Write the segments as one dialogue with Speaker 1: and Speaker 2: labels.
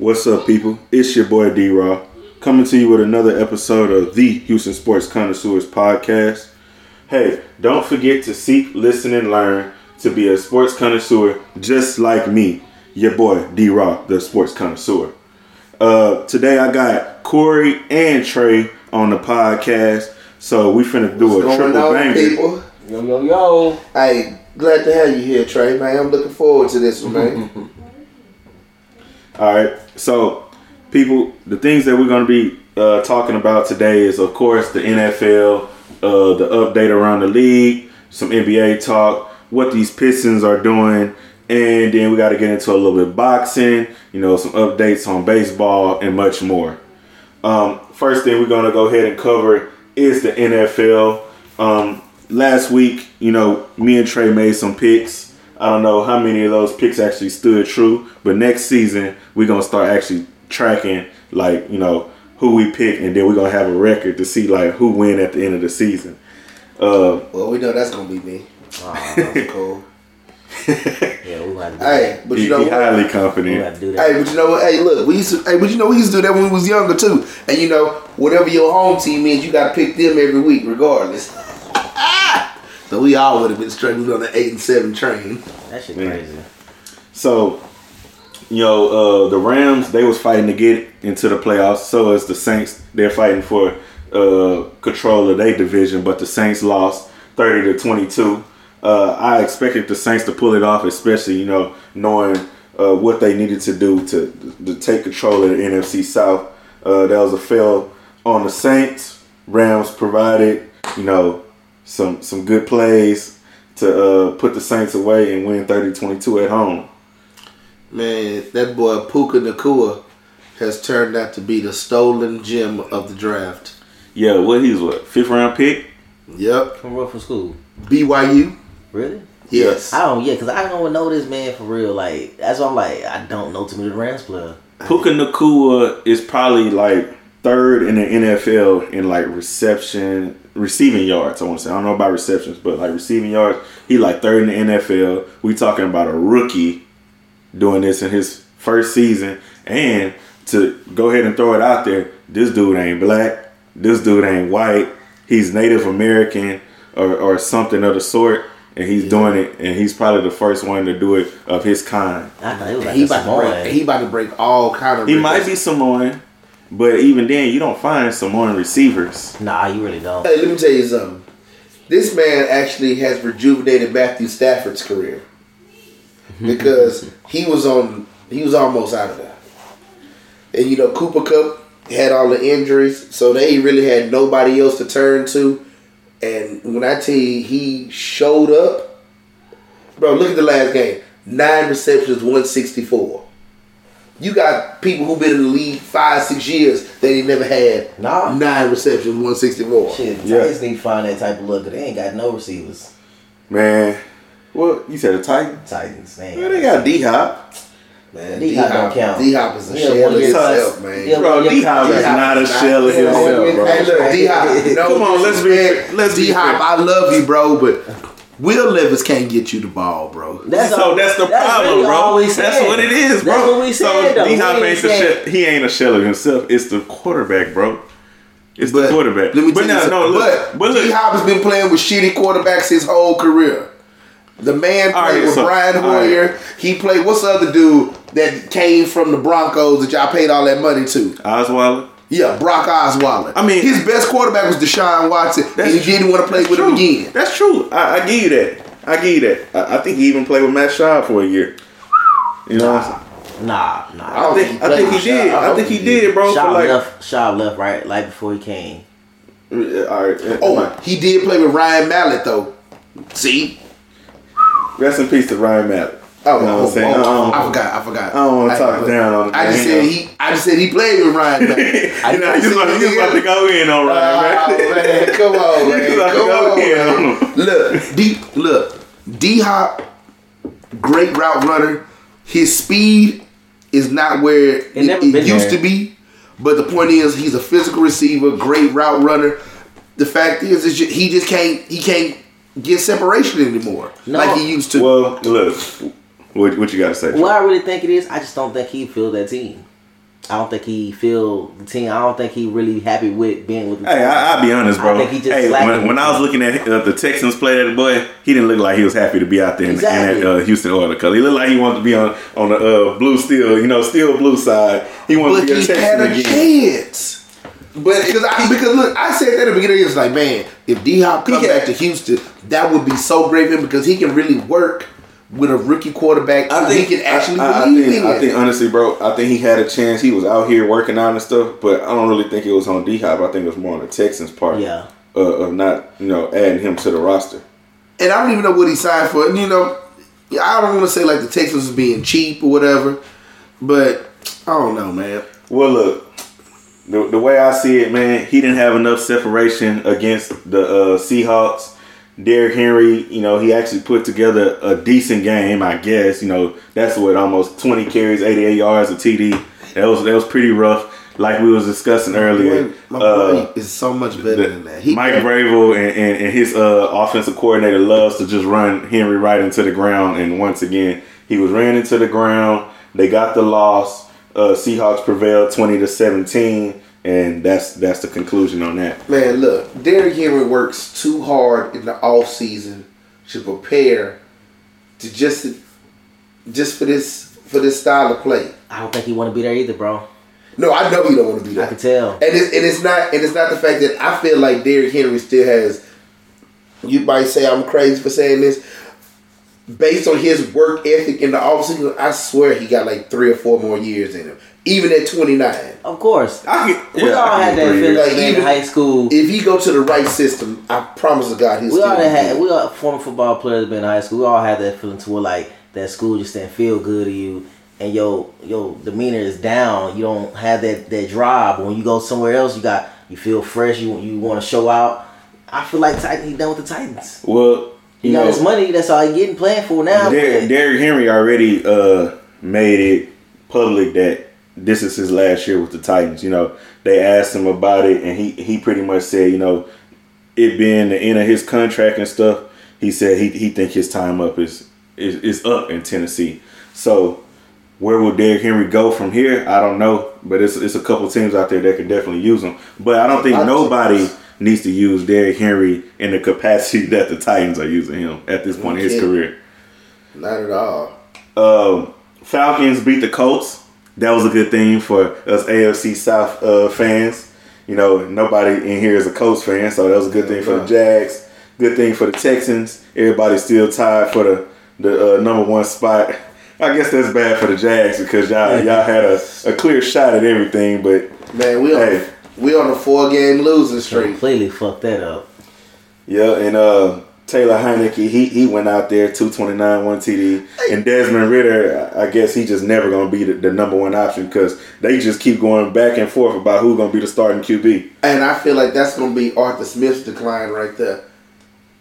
Speaker 1: What's up, people? It's your boy D Raw coming to you with another episode of the Houston Sports Connoisseurs podcast. Hey, don't forget to seek, listen, and learn to be a sports connoisseur just like me, your boy D Raw, the sports connoisseur. Uh, today I got Corey and Trey on the podcast, so we finna do
Speaker 2: What's
Speaker 1: a
Speaker 2: going
Speaker 1: triple
Speaker 2: on,
Speaker 1: banger.
Speaker 2: people?
Speaker 3: Yo, yo, yo.
Speaker 2: Hey, glad to have you here, Trey, man. I'm looking forward to this one, man.
Speaker 1: All right. So, people, the things that we're going to be uh, talking about today is, of course, the NFL, uh, the update around the league, some NBA talk, what these Pistons are doing, and then we got to get into a little bit of boxing, you know, some updates on baseball, and much more. Um, first thing we're going to go ahead and cover is the NFL. Um, last week, you know, me and Trey made some picks. I don't know how many of those picks actually stood true, but next season we're gonna start actually tracking, like you know, who we pick, and then we're gonna have a record to see like who win at the end of the season. Uh,
Speaker 2: well, we know that's gonna be me.
Speaker 3: Aw,
Speaker 2: That's cool.
Speaker 3: yeah, we gonna have to do
Speaker 2: Hey, but
Speaker 1: he,
Speaker 2: you know
Speaker 1: he
Speaker 2: what?
Speaker 1: highly
Speaker 3: that. We gonna
Speaker 1: confident.
Speaker 3: have to do that.
Speaker 2: Hey, but you know what? Hey, look, we used to. Hey, but you know we used to do that when we was younger too. And you know, whatever your home team is, you got to pick them every week, regardless. so we all would have been struggling on the eight and seven train.
Speaker 3: That shit
Speaker 1: Yeah.
Speaker 3: crazy.
Speaker 1: So, you know, uh, the Rams they was fighting to get into the playoffs. So is the Saints. They're fighting for uh, control of their division, but the Saints lost thirty to twenty two. Uh, I expected the Saints to pull it off, especially you know knowing uh, what they needed to do to to take control of the NFC South. Uh, that was a fail on the Saints. Rams provided you know some some good plays to uh, put the Saints away and win 30-22 at home.
Speaker 2: Man, that boy Puka Nacua has turned out to be the stolen gem of the draft.
Speaker 1: Yeah, what he's what fifth round pick?
Speaker 2: Yep,
Speaker 3: From rough for school.
Speaker 2: BYU.
Speaker 3: Really?
Speaker 2: Yes.
Speaker 3: I don't. Yeah, cause I don't know this man for real. Like that's why I'm like I don't know too many Rams player.
Speaker 1: Puka Nacua is probably like third in the NFL in like reception, receiving yards. I want to say I don't know about receptions, but like receiving yards, he like third in the NFL. We talking about a rookie doing this in his first season, and to go ahead and throw it out there, this dude ain't black, this dude ain't white, he's Native American or, or something of the sort. And he's doing it, and he's probably the first one to do it of his kind.
Speaker 3: I thought it was like
Speaker 2: he about to break. He about to break all kind of.
Speaker 1: He
Speaker 2: records.
Speaker 1: might be Samoan, but even then, you don't find Samoan receivers.
Speaker 3: Nah, you really don't.
Speaker 2: Hey, let me tell you something. This man actually has rejuvenated Matthew Stafford's career because he was on. He was almost out of there, and you know Cooper Kupp had all the injuries, so they really had nobody else to turn to. And when I tell you he showed up, bro, look at the last game: nine receptions, one sixty four. You got people who been in the league five, six years that they never had
Speaker 3: Nah.
Speaker 2: nine receptions, one sixty four.
Speaker 3: Shit,
Speaker 1: Yeah.
Speaker 3: Titans need to find that type of look. 'cause They ain't got no receivers.
Speaker 1: Man, well, you said the Titans?
Speaker 3: Titans, man.
Speaker 1: Well, they got D Hop.
Speaker 2: Man,
Speaker 3: D-Hop don't count.
Speaker 2: D Hop is a
Speaker 3: Yeah,
Speaker 2: shell of himself,
Speaker 3: yeah.
Speaker 2: man.
Speaker 3: Yeah,
Speaker 1: Bro,
Speaker 3: yeah,
Speaker 1: D Hop is
Speaker 2: D-Hop
Speaker 1: not a shell of himself, bro.
Speaker 2: Hey, look, D Hop. No
Speaker 1: Come on, let's be-
Speaker 2: disrespect.
Speaker 1: let's be
Speaker 2: D Hop.
Speaker 1: fair.
Speaker 2: I love you, bro, but Will Levis can't get you the ball, bro.
Speaker 3: That's
Speaker 1: so
Speaker 3: all-
Speaker 1: that's the
Speaker 3: that's
Speaker 1: problem,
Speaker 3: really all
Speaker 1: bro.
Speaker 3: we
Speaker 1: That's
Speaker 3: said.
Speaker 1: what it is, bro.
Speaker 3: That's what we said,
Speaker 1: so
Speaker 3: though.
Speaker 1: D Hop
Speaker 3: We
Speaker 1: ain't the
Speaker 3: said-
Speaker 1: shell. He ain't a shell of himself. It's the quarterback, bro. It's the quarterback.
Speaker 2: Let me
Speaker 1: but
Speaker 2: tell
Speaker 1: now, no, look,
Speaker 2: but
Speaker 1: but
Speaker 2: D
Speaker 1: look.
Speaker 2: Hop has been playing with shitty quarterbacks his whole career. The man played
Speaker 1: right,
Speaker 2: with
Speaker 1: so-
Speaker 2: Brian
Speaker 1: all right.
Speaker 2: Hoyer. He played. What's the other dude that came from the Broncos that y'all paid all that money to?
Speaker 1: Osweiler.
Speaker 2: Yeah, Brock Osweiler.
Speaker 1: I mean-
Speaker 2: his best quarterback was Deshaun Watson, and he didn't want to play
Speaker 1: That's
Speaker 2: with
Speaker 1: true.
Speaker 2: him again.
Speaker 1: That's true. I, I give you that. I give you that. I, I think he even played with Matt Schaub for a year. You know what I'm saying?
Speaker 3: Nah, nah.
Speaker 2: I
Speaker 1: I
Speaker 2: don't
Speaker 1: think
Speaker 2: think
Speaker 1: I
Speaker 2: he
Speaker 1: think he did.
Speaker 2: with
Speaker 1: I think he did, bro. Schaub like,
Speaker 3: left. Schaub left right, like before he came.
Speaker 1: Uh, all right.
Speaker 2: Oh, he did play with Ryan Mallett though. See?
Speaker 1: rest in peace to Ryan Mallett.
Speaker 2: Oh,
Speaker 1: You know what I'm
Speaker 2: oh,
Speaker 1: saying?
Speaker 2: oh,
Speaker 1: I
Speaker 2: forgot. I forgot.
Speaker 1: I don't wanna
Speaker 2: I-
Speaker 1: talk down on the
Speaker 2: I just said he. I just said he played with Ryan Mallett. I
Speaker 1: you know, you
Speaker 2: didn't
Speaker 1: about,
Speaker 2: say
Speaker 1: about to go in on Ryan,
Speaker 2: Oh,
Speaker 1: right?
Speaker 2: man, come on, man.
Speaker 1: You about to
Speaker 2: Come
Speaker 1: go
Speaker 2: on,
Speaker 1: in
Speaker 2: man. Look, D. Look, D Hop, great route runner. His speed is not where it,
Speaker 3: never
Speaker 2: it used
Speaker 3: there.
Speaker 2: to be. But the point is, he's a physical receiver, great route runner. The fact is, is ju- he just can't. He can't get separation anymore
Speaker 3: No.
Speaker 2: like he used to.
Speaker 1: Well, look, what, what you got to say?
Speaker 3: What I really think it is, I just don't think he filled that team. I don't think he feel the team. I don't think he really happy with being with the
Speaker 1: Hey,
Speaker 3: team.
Speaker 1: I, I'll be honest, bro.
Speaker 3: I think he just
Speaker 1: hey, when, when I was looking at uh, the Texans play that boy, he didn't look like he was happy to be out there in,
Speaker 3: Exactly.
Speaker 1: in that uh, Houston Oilers color. He looked like he wanted to be on on the uh, blue steel, you know, steel blue side. He wanted
Speaker 2: But
Speaker 1: to be a
Speaker 2: he
Speaker 1: Texan
Speaker 2: had a
Speaker 1: again.
Speaker 2: chance. But because I, because look, I said that at the beginning. It's like, man, if D Hop comes back to Houston, that would be so great for him because he can really work with a rookie quarterback.
Speaker 1: I think
Speaker 2: he can actually
Speaker 1: I, I, I think,
Speaker 2: in.
Speaker 1: I think honestly, bro, I think he had a chance. He was out here working out and stuff, but I don't really think it was on D Hop. I think it was more on the Texans part.
Speaker 3: Yeah.
Speaker 1: Uh, of not, you know, adding him to the roster.
Speaker 2: and I don't even know what he signed for. And you know, I don't want to say like the Texans was being cheap or whatever, but I don't know, man.
Speaker 1: Well, look, the, the way I see it, man, he didn't have enough separation against the uh, Seahawks. Derrick Henry, you know, he actually put together a decent game, I guess. You know, that's what almost 20 carries, 88 yards, a TD. That was that was pretty rough. Like we was discussing earlier,
Speaker 2: My
Speaker 1: uh,
Speaker 2: boy is so much better than that. He,
Speaker 1: Mike Vrabel and, and, and his uh, offensive coordinator loves to just run Henry right into the ground. And once again, he was ran into the ground. They got the loss. Uh, Seahawks prevailed twenty to seventeen, and that's that's the conclusion on that.
Speaker 2: Man, look, Derrick Henry works too hard in the off season to prepare to just just for this for this style of play.
Speaker 3: I don't think he want to be there either, bro.
Speaker 2: No, I know you don't want to be
Speaker 3: there.
Speaker 2: I
Speaker 3: can tell.
Speaker 2: And it's and it's not and it's not the fact that I feel like Derrick Henry still has. You might say I'm crazy for saying this. Based on his work ethic in the offseason, I swear he got like three or four more years in him. Even at 29.
Speaker 3: Of course.
Speaker 1: I can,
Speaker 3: We all had that feeling
Speaker 2: Like,
Speaker 3: in
Speaker 2: even-
Speaker 3: high school.
Speaker 2: If he go to the right system, I promise to God he'll
Speaker 3: we
Speaker 2: still
Speaker 3: all had we all former football players been in high school. We all had that feeling to where like that school just didn't feel good to you, and your your demeanor is down. You don't have that that drive. But when you go somewhere else, you got you feel fresh. You you want to show out. I feel like Titan. He done with the Titans.
Speaker 1: Well,
Speaker 3: He
Speaker 1: you
Speaker 3: got
Speaker 1: know,
Speaker 3: his money. That's all he getting playing for now.
Speaker 1: Der- Derrick Henry already uh, made it public that this is his last year with the Titans. You know, they asked him about it, and he he pretty much said, you know, it being the end of his contract and stuff, he said he he think his time up is is, is up in Tennessee. So where will Derrick Henry go from here? I don't know, but it's it's a couple teams out there that could definitely use him. But I don't think nobody needs to use Derrick Henry in the capacity that the Titans are using him at this point in his career.
Speaker 2: Not at all.
Speaker 1: Um, Falcons beat the Colts. That was a good thing for us AFC South uh, fans. You know, nobody in here is a Colts fan, so that was a good thing for the Jags. Good thing for the Texans. Everybody's still tied for the the uh, number one spot. I guess that's bad for the Jags because y'all y'all had a, a clear shot at everything, but
Speaker 2: Man, we on
Speaker 1: Hey.
Speaker 2: we on a four game losing streak.
Speaker 3: completely fucked that up.
Speaker 1: Yeah, and uh, Taylor Heinicke, he he went out there two twenty nine, one TD, and Desmond Ridder, I guess he just never gonna be the, the number one option because they just keep going back and forth about who's gonna be the starting QB.
Speaker 2: And I feel like that's gonna be Arthur Smith's decline right there.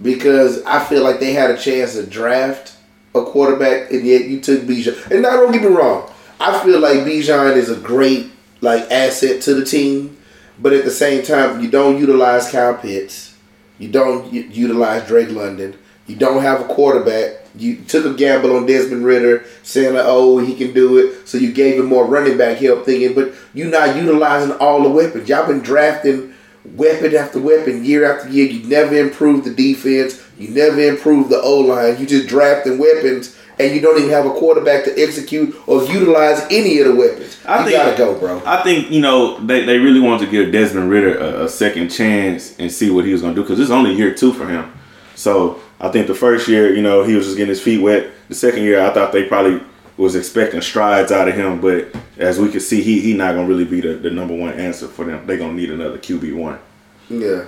Speaker 2: Because I feel like they had a chance to draft a quarterback and yet you took Bijan. And now don't get me wrong. I feel like Bijan is a great like asset to the team, but at the same time you don't utilize Kyle Pitts. You don't utilize Drake London. You don't have a quarterback. You took a gamble on Desmond Ridder, saying "Oh, he can do it." So you gave him more running back help, thinking, but you're not utilizing all the weapons. Y'all been drafting weapon after weapon, year after year. You never improved the defense. You never improved the O line. You just drafting weapons, and you don't even have a quarterback to execute or utilize any of the weapons.
Speaker 1: I
Speaker 2: you
Speaker 1: think-
Speaker 2: gotta go, bro.
Speaker 1: I think you know they, they really wanted to give Desmond Ridder a, a second chance and see what he was gonna do because it's only year two for him. So I think the first year, you know, he was just getting his feet wet. The second year, I thought they probably was expecting strides out of him, but as we could see, he he not gonna really be the, the number one answer for them. They gonna need another QB one.
Speaker 2: Yeah,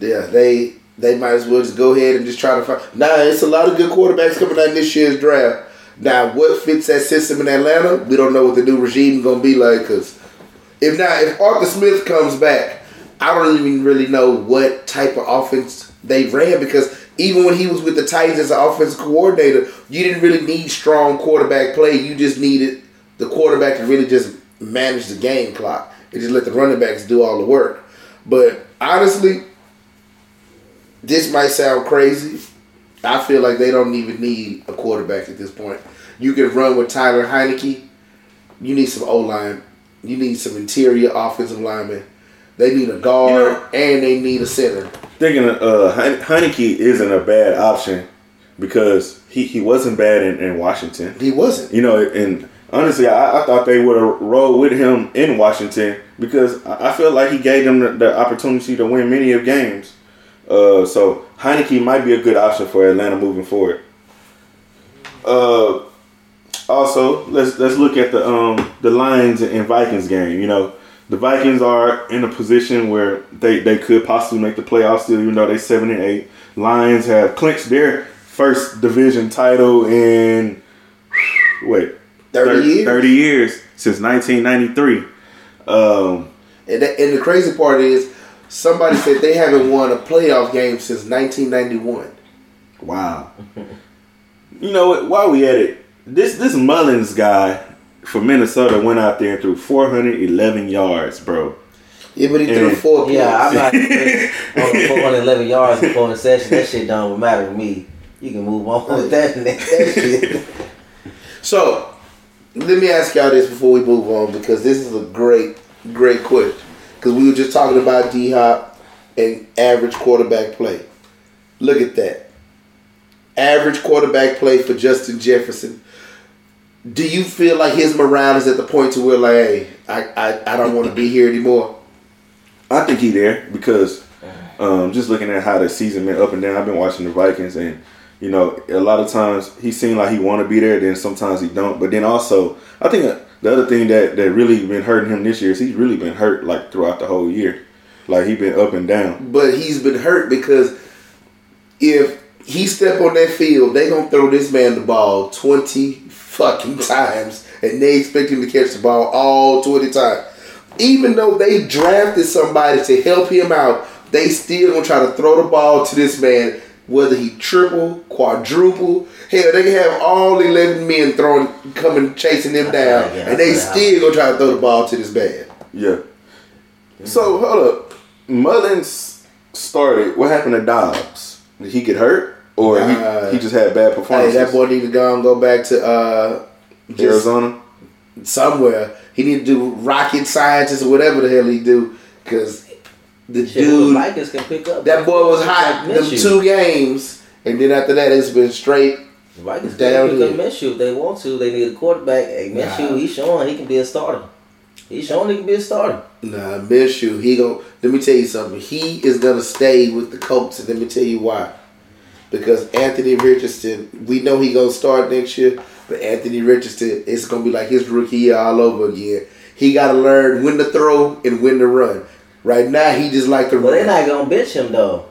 Speaker 2: yeah. They they might as well just go ahead and just try to find. Nah, it's a lot of good quarterbacks coming out in this year's draft. Now, what fits that system in Atlanta? We don't know what the new regime gonna be like. Cause if not, if Arthur Smith comes back, I don't even really know what type of offense they ran because even when he was with the Titans as an offensive coordinator, you didn't really need strong quarterback play. You just needed the quarterback to really just manage the game clock and just let the running backs do all the work. But honestly, this might sound crazy. I feel like they don't even need a quarterback at this point. You can run with Tyler Heinicke. You need some O line You need some interior offensive linemen. They need a guard and they need a center.
Speaker 1: Thinking uh, Heinicke isn't a bad option because he, he wasn't bad in, in Washington.
Speaker 2: He wasn't.
Speaker 1: You know, and honestly, I, I thought they would have rolled with him in Washington because I I feel like he gave them the, the opportunity to win many of games. Uh, so Heinicke might be a good option for Atlanta moving forward. Uh, also, let's let's look at the um the Lions and Vikings game. You know, the Vikings are in a position where they they could possibly make the playoffs still, even though they seven and eight. Lions have clinched their first division title in wait
Speaker 2: 30 years?
Speaker 1: 30 years since 1993. Um,
Speaker 2: And, that, and the crazy part is, somebody said they haven't won a playoff game since 1991.
Speaker 1: wow. you know what? While we at it, this this Mullens guy from Minnesota went out there and threw 411 yards, bro.
Speaker 2: Yeah, but he threw
Speaker 1: And-
Speaker 2: four picks.
Speaker 3: Yeah, I'm not on 411 yards before the session. That shit don't matter to me. You can move on with that. that shit.
Speaker 2: So, let me ask y'all this before we move on because this is a great, great question. Because we were just talking about D Hop and average quarterback play. Look at that. Average quarterback play for Justin Jefferson. Do you feel like his morale is at the point to where, like, hey, I, I, I don't want to be here anymore?
Speaker 1: I think he there because um, just looking at how the season been up and down. I've been watching the Vikings, and you know, a lot of times he seemed like he want to be there. Then sometimes he don't. But then also, I think the other thing that that really been hurting him this year is he's really been hurt like throughout the whole year. Like he been up and down.
Speaker 2: But he's been hurt because if he step on that field, they gonna throw this man the ball twenty fucking times, and they expect him to catch the ball all twenty times. Even though they drafted somebody to help him out, they still gonna try to throw the ball to this man, whether he triple, quadruple. Hell, they have all eleven men throwing, coming, chasing them down,
Speaker 3: right, yeah,
Speaker 2: and they still gonna try to throw the ball to this man.
Speaker 1: Yeah. So hold up, Mullens started. What happened to Dobbs? Did he get hurt, or
Speaker 2: Nah.
Speaker 1: he, he just had bad
Speaker 2: Hey, that boy need to go and go back to uh,
Speaker 1: Arizona.
Speaker 2: somewhere. He need to do rocket scientist or whatever the hell he do. Cause the
Speaker 3: Shit,
Speaker 2: dude,
Speaker 3: Vikings can pick up.
Speaker 2: that boy was hot them
Speaker 3: Minshew.
Speaker 2: two games, and then after that it's been straight.
Speaker 3: The Vikings
Speaker 2: Down
Speaker 3: can pick up. Minshew if they want to. They need a quarterback. Hey, Minshew,
Speaker 2: Nah.
Speaker 3: he's showing he can be a starter. He's showing he can be a starter.
Speaker 2: Nah, Minshew, he gon' Let me tell you something. He is gonna stay with the Colts, and let me tell you why. Because Anthony Richardson, we know he gonna start next year, but Anthony Richardson, it's gonna be like his rookie year all over again. He gotta learn when to throw and when to run. Right now, he just like to
Speaker 3: But
Speaker 2: run.
Speaker 3: they're not gonna bitch him though.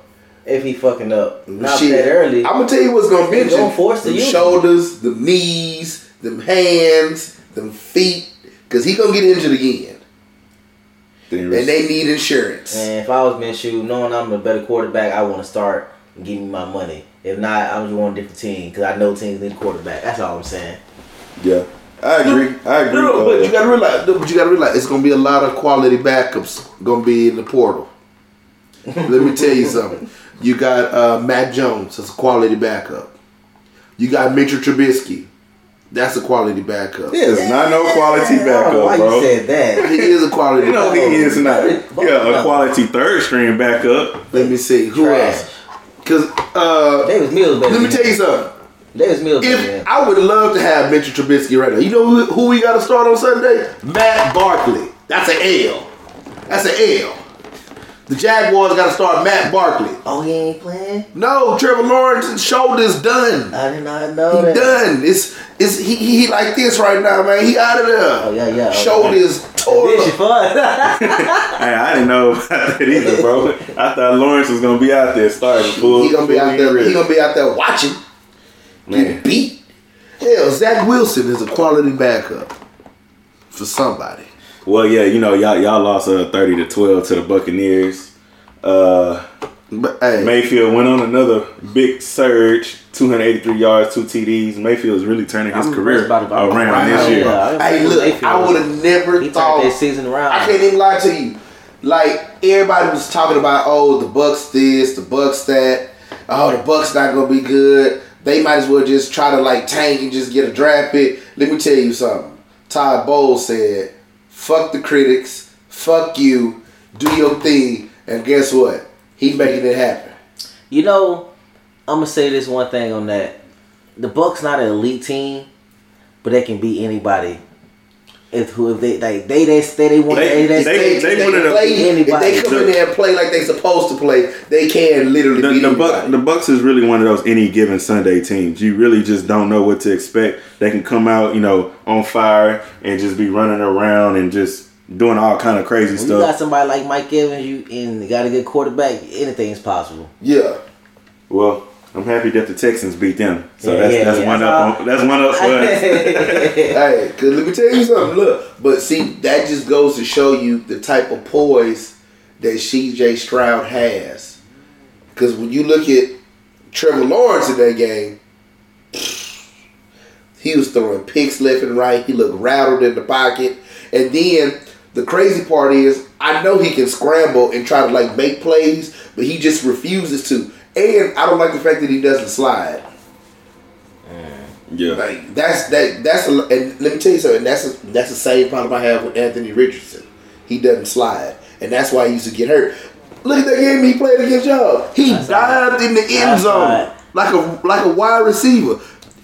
Speaker 3: If he fucking up. Not
Speaker 2: Shit.
Speaker 3: that early.
Speaker 2: I'm gonna tell you what's gonna
Speaker 3: They
Speaker 2: bench
Speaker 3: gonna
Speaker 2: him.
Speaker 3: force the
Speaker 2: shoulders, the knees, them hands, them feet, because he gonna get injured again,
Speaker 1: Then
Speaker 2: and they need insurance.
Speaker 3: And if I was Minshew, knowing I'm a better quarterback, I want to start and give me my money. If not, I'm just want a different team because I know teams need a quarterback. That's all I'm saying.
Speaker 1: Yeah, I agree. I agree.
Speaker 2: No, but
Speaker 1: uh,
Speaker 2: you gotta realize, no, but you gotta realize, it's gonna be a lot of quality backups gonna be in the portal. Let me tell you something. You got uh, Mac Jones as a quality backup. You got Mitchell Trubisky. That's a quality backup.
Speaker 1: He is not no quality
Speaker 3: I don't know
Speaker 1: backup,
Speaker 3: why
Speaker 1: bro.
Speaker 3: you said that?
Speaker 2: He is a quality
Speaker 1: You know he is not. Yeah, a quality third string backup.
Speaker 2: Let me see who
Speaker 3: Trash.
Speaker 2: else. Because uh,
Speaker 3: Davis Mills
Speaker 2: let me tell you something.
Speaker 3: Davis Mills
Speaker 2: If. I would love to have Mitchell Trubisky right now. You know who, who we got to start on Sunday? Matt Barkley. That's an L. That's an L. The Jaguars got to start Matt Barkley.
Speaker 3: Oh, he ain't playing.
Speaker 2: No, Trevor Lawrence's shoulder's done.
Speaker 3: I did not know
Speaker 2: He
Speaker 3: that.
Speaker 2: done. It's it's he, he he like this right now, man. He out of there.
Speaker 3: Oh yeah, yeah.
Speaker 2: Shoulders tore
Speaker 3: This is fun.
Speaker 1: Hey, I didn't know about that either, bro. I thought Lawrence was gonna be out there starting full.
Speaker 2: He gonna be out there.
Speaker 1: ready.
Speaker 2: He gonna be out there watching, getting
Speaker 1: Man.
Speaker 2: beat. Hell, Zach Wilson is a quality backup for somebody.
Speaker 1: Well, yeah, you know y'all y'all lost uh, thirty to twelve to the Buccaneers. Uh,
Speaker 2: But hey,
Speaker 1: Mayfield went on another big surge, 283 yards, two TDs. Mayfield's really turning his
Speaker 3: I'm
Speaker 1: career
Speaker 3: impressed by
Speaker 1: around
Speaker 2: Wow.
Speaker 1: this year.
Speaker 3: Yeah, I-
Speaker 2: hey, look,
Speaker 3: Mayfield.
Speaker 2: I would have never
Speaker 3: He
Speaker 2: thought.
Speaker 3: turned that season around.
Speaker 2: I can't even lie to you. Like everybody was talking about, oh, the Bucs this, the Bucs that. Oh, the Bucs not gonna be good. They might as well just try to like tank and just get a draft pick. Let me tell you something. Todd Bowles said, fuck the critics, fuck you, do your thing, and guess what? He making it happen.
Speaker 3: You know, I'm gonna say this one thing on that. The Bucs not an elite team, but they can beat anybody. If who if they like they they they, they want
Speaker 1: They-
Speaker 3: they, they,
Speaker 1: they-
Speaker 2: If
Speaker 1: one of the-
Speaker 2: play, if
Speaker 3: anybody.
Speaker 2: they come in there and play like they supposed to play, they can literally
Speaker 1: The,
Speaker 2: beat
Speaker 1: the, Buck,
Speaker 2: anybody.
Speaker 1: the Bucs is really one of those any given Sunday teams. You really just don't know what to expect. They can come out, you know, on fire and just be running around and just doing all kind of crazy
Speaker 3: when you got somebody like Mike Evans, you and you got a good quarterback, anything's possible.
Speaker 2: yeah.
Speaker 1: Well, I'm happy that the Texans beat them. So
Speaker 3: Yeah,
Speaker 1: that's
Speaker 3: yeah,
Speaker 1: that's
Speaker 3: yeah.
Speaker 1: one up. On, that's one up for us.
Speaker 2: Hey, cause let me tell you something. Look, but see, that just goes to show you the type of poise that CJ Stroud has. Cause when you look at Trevor Lawrence in that game, he was throwing picks left and right. He looked rattled in the pocket, and then the crazy part is, I know he can scramble and try to like make plays, but he just refuses to. And I don't like the fact that he doesn't slide.
Speaker 1: Yeah.
Speaker 2: Like that's that that's a, and let me tell you something. That's a, that's the same problem I have with Anthony Richardson. He doesn't slide, and that's why he used to get hurt. Look at that game he played against y'all. He
Speaker 3: That's
Speaker 2: dived in the end
Speaker 3: That's
Speaker 2: zone
Speaker 3: right.
Speaker 2: like a like a wide receiver.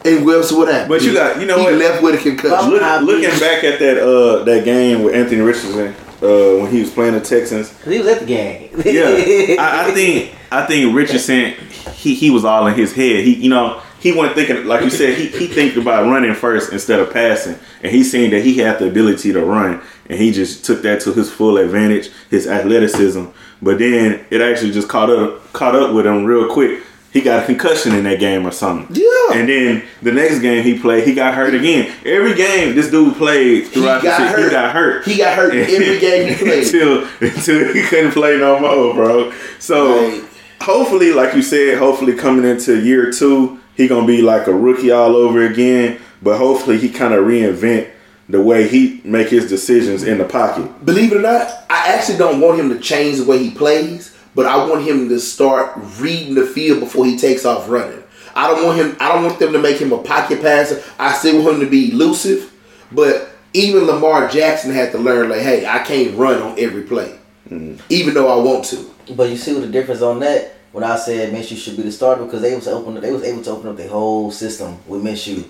Speaker 2: And well, so what happened?
Speaker 1: But you got- you know
Speaker 2: he
Speaker 1: what?
Speaker 2: left with a concussion.
Speaker 1: Look, looking back at that uh that game with Anthony Richardson uh when he was playing the Texans,
Speaker 3: he was at the game.
Speaker 1: yeah, I, I think I think Richardson he he was all in his head. He you know he wasn't thinking like you said he he think about running first instead of passing, and he seen that he had the ability to run, and he just took that to his full advantage, his athleticism. But then it actually just caught up caught up with him real quick. He got a concussion in that game or something.
Speaker 2: Yeah.
Speaker 1: And then the next game he played, he got hurt again. Every game this dude played
Speaker 2: he
Speaker 1: throughout the
Speaker 2: got
Speaker 1: season,
Speaker 2: hurt.
Speaker 1: he got hurt.
Speaker 2: He got hurt in every game he played.
Speaker 1: until until he couldn't play no more, bro. So
Speaker 2: Right.
Speaker 1: Hopefully, like you said, hopefully coming into year two, he gonna be like a rookie all over again. But hopefully, he kind of reinvent the way he make his decisions in the pocket.
Speaker 2: Believe it or not, I actually don't want him to change the way he plays, but I want him to start reading the field before he takes off running. I don't want him. I don't want them to make him a pocket passer. I still want him to be elusive, but even Lamar Jackson had to learn like, hey, I can't run on every play, mm-hmm. even though I want to.
Speaker 3: But you see what the difference on that when I said Minshew should be the starter because they was open they was able to open up the whole system with Minshew.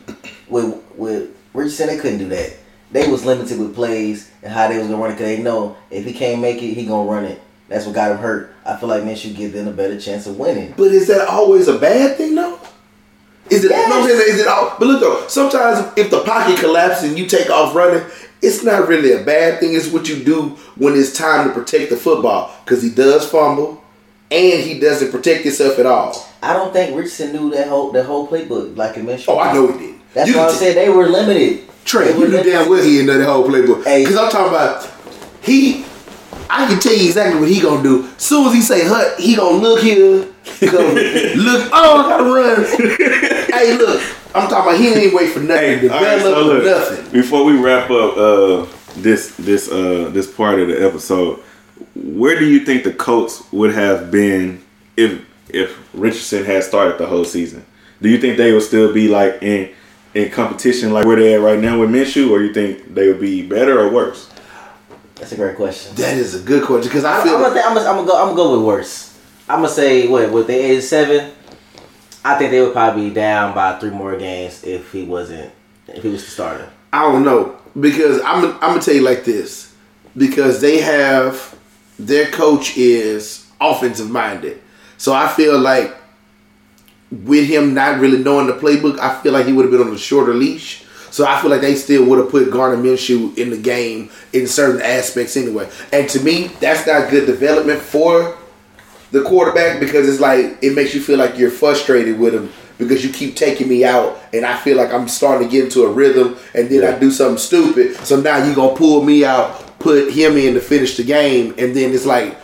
Speaker 3: With with Richardson they couldn't do that. They was limited with plays and how they was gonna run it because they know if he can't make it, he gonna run it. That's what got him hurt. I feel like Minshew give them a better chance of winning.
Speaker 2: But is that always a bad thing though? Is it?
Speaker 3: Yes.
Speaker 2: No, is it all? But look though, sometimes if the pocket collapses and you take off running, it's not really a bad thing. It's what you do when it's time to protect the football because he does fumble and he doesn't protect himself at all.
Speaker 3: I don't think Richardson knew that whole that whole playbook like in Minshew.
Speaker 2: Oh, I know he did.
Speaker 3: That's
Speaker 2: You
Speaker 3: why I said they were limited.
Speaker 2: Trey,
Speaker 3: They
Speaker 2: you
Speaker 3: were
Speaker 2: knew damn well he didn't know the whole playbook.
Speaker 3: Hey.
Speaker 2: Because I'm talking about he. I can tell you exactly what he gonna do. As soon as he say hut, he gonna look here, come look. Oh, I gotta run. hey, look, I'm talking about he ain't wait for nothing to
Speaker 1: all right,
Speaker 2: develop
Speaker 1: so look,
Speaker 2: nothing.
Speaker 1: Before we wrap up uh, this this uh, this part of the episode, where do you think the Colts would have been if if Richardson had started the whole season? Do you think they would still be like in in competition like where they at right now with Minshew, or you think they would be better or worse?
Speaker 3: That's a great question.
Speaker 2: That is a good question because I
Speaker 3: I'm,
Speaker 2: feel
Speaker 3: I'm, gonna, I'm, gonna, I'm gonna go. I'm gonna go with worse. I'm gonna say what with the 87. I think they would probably be down by three more games if he wasn't if he was the starter.
Speaker 2: I don't know because I'm I'm gonna tell you like this because they have their coach is offensive minded, so I feel like with him not really knowing the playbook, I feel like he would have been on a shorter leash. So I feel like they still would have put Gardner Minshew in the game in certain aspects anyway. And to me, that's not good development for the quarterback because it's like it makes you feel like you're frustrated with him because you keep taking me out and I feel like I'm starting to get into a rhythm and then I do something stupid. So now you're gonna pull me out, put him in to finish the game, and then it's like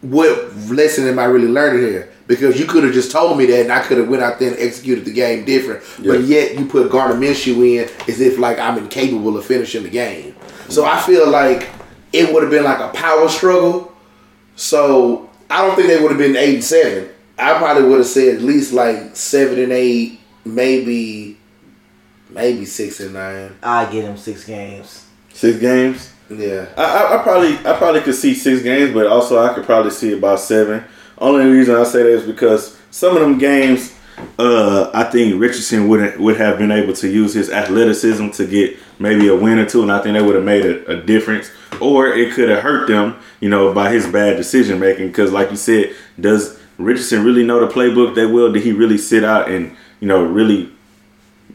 Speaker 2: what lesson am I really learning here? Because you could have just told me that and I could have went out there and executed the game different. But yet you put Gardner Minshew in as if like I'm incapable of finishing the game. So I feel like it would have been like a power struggle. So I don't think they would have been eight and seven. I probably would have said at least like seven and eight, maybe maybe six and nine.
Speaker 3: I get him six games.
Speaker 1: Six games.
Speaker 2: Yeah.
Speaker 1: I, I, I probably I probably could see six games, but also I could probably see about seven. Only reason I say that is because some of them games, uh, I think Richardson would would have been able to use his athleticism to get maybe a win or two, and I think that would have made a, a difference. Or it could have hurt them, you know, by his bad decision making. Because, like you said, does Richardson really know the playbook that well? Did he really sit out and you know really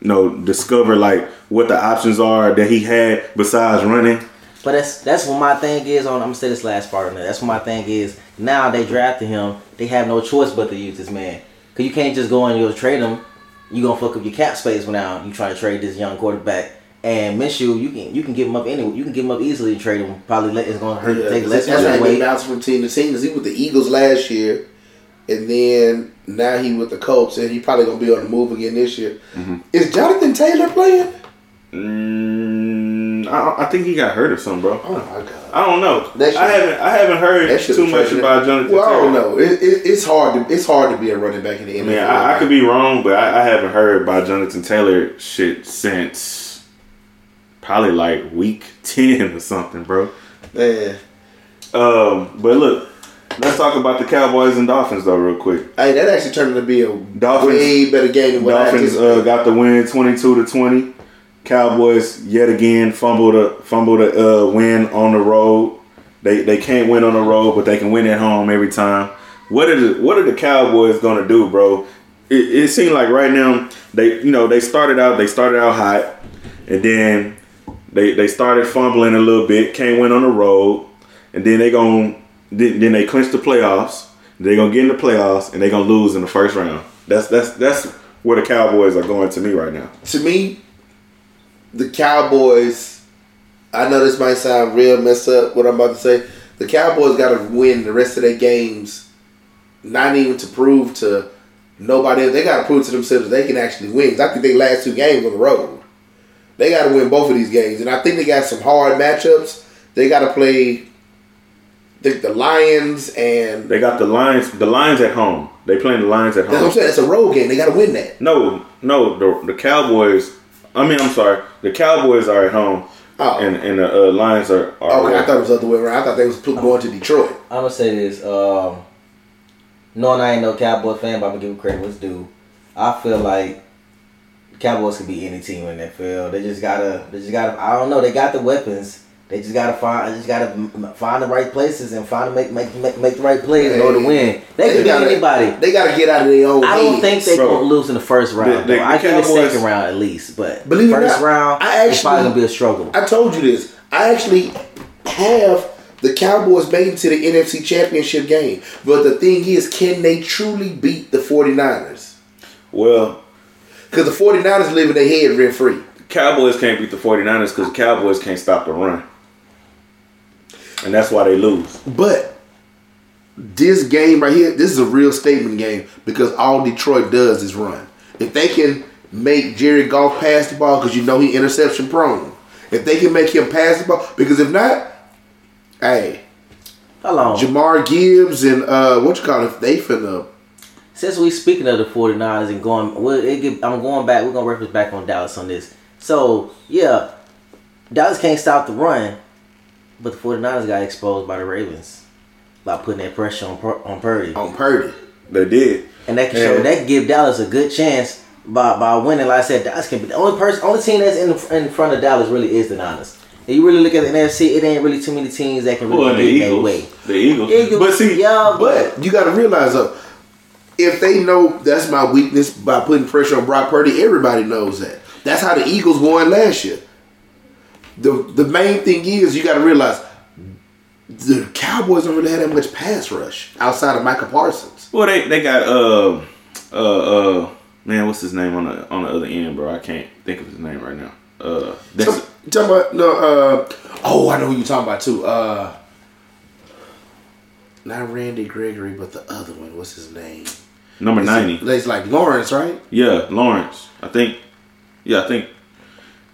Speaker 1: you know discover like what the options are that he had besides running?
Speaker 3: But that's that's what my thing is on. I'm gonna say this last part that. That's what my thing is. Now they drafted him. They have no choice but to use this man. Cause you can't just go and you'll trade him. You gonna fuck up your cap space now. you trying to trade this young quarterback. And Minshew, you can you can give him up anyway. You can give him up easily and trade him. Probably let, it's gonna hurt
Speaker 2: Yeah,
Speaker 3: take less
Speaker 2: that's how he bounced from team to team. 'cause he was with the Eagles last year, and then now he with the Colts, and he probably gonna be on the move again this year.
Speaker 1: Mm-hmm.
Speaker 2: Is Jonathan Taylor playing?
Speaker 1: Mm, I, I think he got hurt or something, bro.
Speaker 2: Oh my god.
Speaker 1: I don't know.
Speaker 2: That shit-
Speaker 1: I haven't I haven't heard too much about Jonathan.
Speaker 2: Well, I don't know. It, it, it's hard to it's hard to be a running back in the NFL.
Speaker 1: Man, I, I could be wrong, but I, I haven't heard about Jonathan Taylor shit since probably like week ten or something, bro.
Speaker 2: Yeah.
Speaker 1: Um, but look, let's talk about the Cowboys and Dolphins though, real quick.
Speaker 2: hey, that actually turned out to be a
Speaker 1: Dolphins-
Speaker 2: way better game than what I
Speaker 1: Dolphins uh, got the win, twenty two to twenty. Cowboys yet again fumbled a fumbled a uh, win on the road. They they can't win on the road, but they can win at home every time. What are the what are the Cowboys gonna do, bro? It, it seemed like right now they you know they started out they started out hot, and then they they started fumbling a little bit. Can't win on the road, and then they gon' then, then they clinch the playoffs. They're gonna get in the playoffs, and they're gonna lose in the first round. That's that's that's where the Cowboys are going to me right now.
Speaker 2: to me, the Cowboys. I know this might sound real messed up. What I'm about to say, the Cowboys got to win the rest of their games, not even to prove to nobody. else. They got to prove to themselves they can actually win. I think they last two games on the road. They got to win both of these games, and I think they got some hard matchups. They got to play. I think the Lions and
Speaker 1: They got the Lions. The Lions at home. They playing the Lions at
Speaker 2: that's what I'm saying. It's a road game. They got to win that.
Speaker 1: No, no. The the Cowboys. I mean, I'm sorry. The Cowboys are at home,
Speaker 2: Oh,
Speaker 1: and and the uh, Lions are. are
Speaker 2: okay. I thought it was the other way around. I thought they was going to Detroit.
Speaker 3: I'm gonna say this. Um, knowing I ain't no Cowboys fan, but I'm gonna give them credit what's due. I feel like the Cowboys could be any team in that field. They just gotta. They just gotta. I don't know. They got the weapons. They just gotta find. They just gotta find the right places and find make make make, make the right plays in order to win. They, can beat
Speaker 2: gotta-
Speaker 3: anybody.
Speaker 2: They got to get out of their own.
Speaker 3: I don't
Speaker 2: heads.
Speaker 3: think they
Speaker 1: Bro.
Speaker 3: gonna lose in the first round.
Speaker 1: The- the-
Speaker 3: though. I
Speaker 1: the
Speaker 3: give it second round at least, but
Speaker 2: Believe it
Speaker 3: first
Speaker 2: not,
Speaker 3: round,
Speaker 2: I
Speaker 3: it's probably gonna be a struggle.
Speaker 2: I told you this. I actually have the Cowboys made it to the NFC Championship game. But the thing is, can they truly beat the 49ers?
Speaker 1: Well,
Speaker 2: Because the 49ers live in their head rent free.
Speaker 1: Cowboys can't beat the 49ers because the Cowboys can't stop the run, and that's why they lose.
Speaker 2: But this game right here, this is a real statement game because all Detroit does is run. If they can make Jared Goff pass the ball, because you know he interception prone. If they can make him pass the ball, because if not, hey,
Speaker 3: How long?
Speaker 2: Jahmyr Gibbs and uh, what you call it, they finna.
Speaker 3: Since we speaking of the 49ers and going, well, it get, I'm going back. We're gonna reference back on Dallas on this. So yeah, Dallas can't stop the run, but the 49ers got exposed by the Ravens by putting that pressure on on Purdy,
Speaker 2: on Purdy.
Speaker 1: They did.
Speaker 3: and that can show
Speaker 1: Yeah.
Speaker 3: that can give Dallas a good chance by by winning. Like I said, Dallas can be the only person, only team that's in in front of Dallas really is the Niners. If you really look at the NFC, it ain't really too many teams that can really
Speaker 1: Well, the
Speaker 3: get in their way.
Speaker 1: The Eagles.
Speaker 3: Eagles,
Speaker 1: But see,
Speaker 3: yeah,
Speaker 2: But you got to realize though, if they know that's my weakness by putting pressure on Brock Purdy, everybody knows that. That's how the Eagles won last year. The the main thing is you got to realize the Cowboys don't really have that much pass rush outside of Micah Parsons.
Speaker 1: Well, they they got uh uh uh man, what's his name on the on the other end, bro? I can't think of his name right now. Uh, that's
Speaker 2: So, talking about no? Uh, oh, I know who you're talking about too. Uh, not Randy Gregory, but the other one. What's his name?
Speaker 1: Number
Speaker 2: It's-
Speaker 1: ninety.
Speaker 2: It's like Lawrence, right?
Speaker 1: Yeah, Lawrence. I think. Yeah, I think.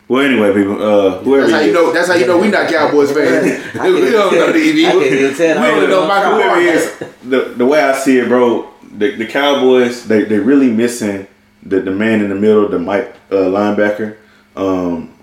Speaker 1: Well, anyway, people. Uh, whoever
Speaker 2: That's how you know. That's how you know we're not Cowboys fans. We don't know the
Speaker 3: I
Speaker 2: Eagles.
Speaker 3: can't even tell.
Speaker 2: We
Speaker 3: don't
Speaker 2: know
Speaker 3: know
Speaker 2: Michael
Speaker 1: whoever he is, the the way I see it, bro, the the Cowboys they they really missing the the man in the middle, the Mike uh, linebacker. Um,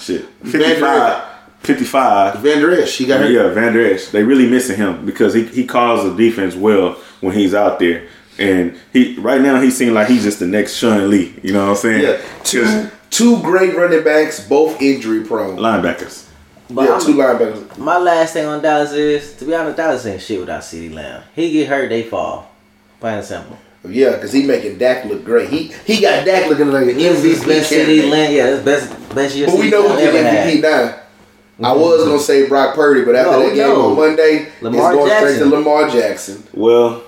Speaker 1: shit, fifty five. 55.
Speaker 2: Vander Esch, he got hurt.
Speaker 1: Yeah, Vander Esch. They really missing him because he, he calls the defense well when he's out there. And he right now he seems like he's just the next Sean Lee. You know what I'm saying?
Speaker 2: Yeah,
Speaker 1: 'Cause
Speaker 2: two two great running backs, both injury prone.
Speaker 1: linebackers.
Speaker 3: But
Speaker 2: yeah,
Speaker 3: I'm-
Speaker 2: two linebackers.
Speaker 3: my last thing on Dallas is, to be honest, Dallas ain't shit without CeeDee Lamb. He get hurt, they fall. Plain and simple.
Speaker 2: Yeah, because he making Dak look great. He he got Dak looking like an
Speaker 3: This is
Speaker 2: MVP
Speaker 3: best CeeDee
Speaker 2: candidate.
Speaker 3: Lamb. Yeah, that's best best year
Speaker 2: But we know who
Speaker 3: Lamb
Speaker 2: get
Speaker 3: ever
Speaker 2: MVP
Speaker 3: had.
Speaker 2: now. I mm-hmm. was gonna say Brock Purdy, but after
Speaker 3: No,
Speaker 2: that game
Speaker 3: no.
Speaker 2: on Monday,
Speaker 3: Lamar
Speaker 2: it's going straight to Lamar Jackson.
Speaker 1: Well,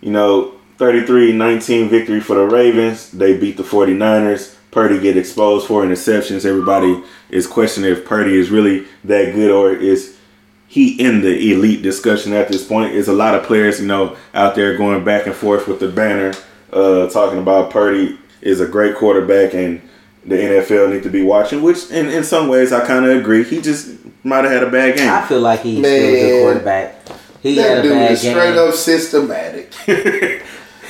Speaker 1: you know, 33-19 victory for the Ravens. They beat the 49ers. Purdy get exposed for interceptions. Everybody is questioning if Purdy is really that good or is he in the elite discussion at this point. Is a lot of players, you know, out there going back and forth with the banner, uh, talking about Purdy is a great quarterback and the NFL need to be watching. Which, in, in some ways, I kind of agree. He just might have had a bad game.
Speaker 3: I feel like he's still a good quarterback. He
Speaker 2: That
Speaker 3: had a
Speaker 2: dude
Speaker 3: bad
Speaker 2: is
Speaker 3: game.
Speaker 2: straight up systematic.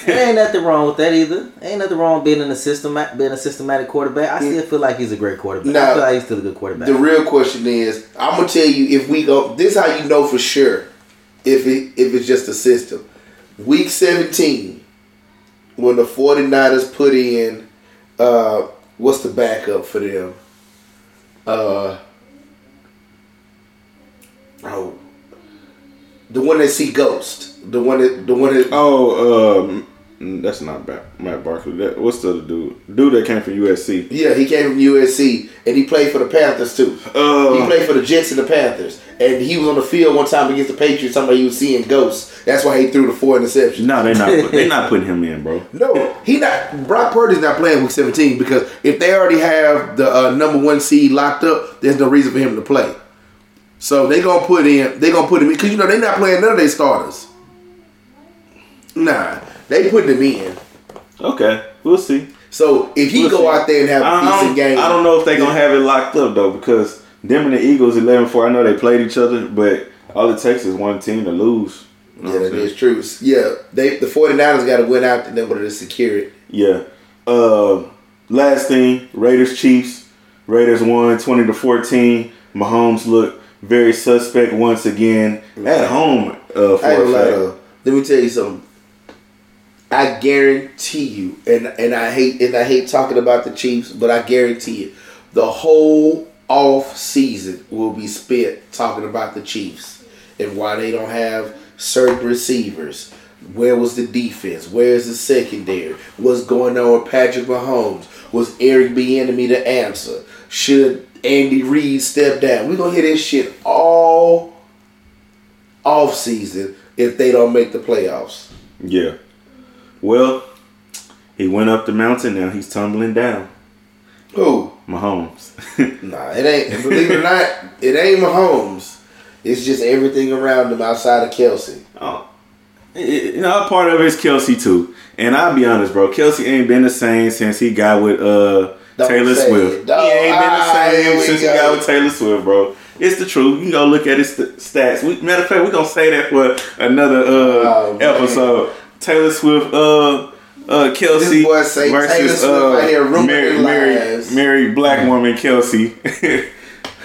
Speaker 3: There ain't nothing wrong with that either. Ain't nothing wrong being in a system, being a systematic quarterback. I still feel like he's a great quarterback. I feel like he's still a good quarterback.
Speaker 2: The real question is, I'm gonna tell you if we go. This how you know for sure if it if it's just a system. Week 17, when the 49ers put in, uh, what's the backup for them? Uh, oh, the one that see ghost. The one that the one that
Speaker 1: Oh, um, that's not Matt, Matt Barkley. That, what's the dude? Dude that came from USC.
Speaker 2: yeah he came from USC and he played for the Panthers too. He
Speaker 1: Uh,
Speaker 2: played for the Jets and the Panthers. And he was on the field one time against the Patriots. Somebody he was seeing ghosts. That's why he threw the four interceptions.
Speaker 1: no, they're not. they're not putting him in, bro.
Speaker 2: No, he not. Brock Purdy's not playing week 17 because if they already have the uh, number one seed locked up, there's no reason for him to play. So they gonna put in. They gonna put him in because you know they're not playing none of their starters. Nah, they putting him in.
Speaker 1: Okay, we'll see.
Speaker 2: So if he
Speaker 1: We'll
Speaker 2: go
Speaker 1: see.
Speaker 2: out there and have
Speaker 1: I
Speaker 2: a decent game,
Speaker 1: I don't know if they're gonna have it locked up though because them and the Eagles 11-4. I know they played each other, but all it takes is one team to lose. You know
Speaker 2: Yeah,
Speaker 1: what
Speaker 2: that
Speaker 1: I'm
Speaker 2: is true. Yeah, they the 49ers got to win out in order to secure it.
Speaker 1: Yeah. Uh, last thing, Raiders Chiefs. Raiders won twenty to fourteen. Mahomes looked very suspect once again at home. Uh, for a fact.
Speaker 2: Let me tell you something. I guarantee you, and and I hate and I hate talking about the Chiefs, but I guarantee you, the whole off season will be spent talking about the Chiefs and why they don't have certain receivers. Where was the defense? Where's the secondary? What's going on with Patrick Mahomes? Was Eric Bieniemy the answer? Should Andy Reid step down? We're gonna hear this shit all off season if they don't make the playoffs.
Speaker 1: Yeah. Well, he went up the mountain. Now he's tumbling down.
Speaker 2: Who?
Speaker 1: Mahomes.
Speaker 2: Nah, it ain't. Believe it or not, it ain't Mahomes. It's just everything around him outside of Kelce.
Speaker 1: oh. You know, part of it is Kelce too. And I'll be honest, bro. Kelce ain't been the same since he got with uh
Speaker 2: Don't
Speaker 1: Taylor Swift. He ain't been the same since he got with Taylor Swift, bro. It's the truth. You can go look at his st- stats. We, matter of fact, we're gonna say that for another uh
Speaker 2: Oh,
Speaker 1: episode. Taylor Swift, uh, uh, Kelce
Speaker 2: This boy say Taylor Swift out here ruining
Speaker 1: married, married, black woman Kelce.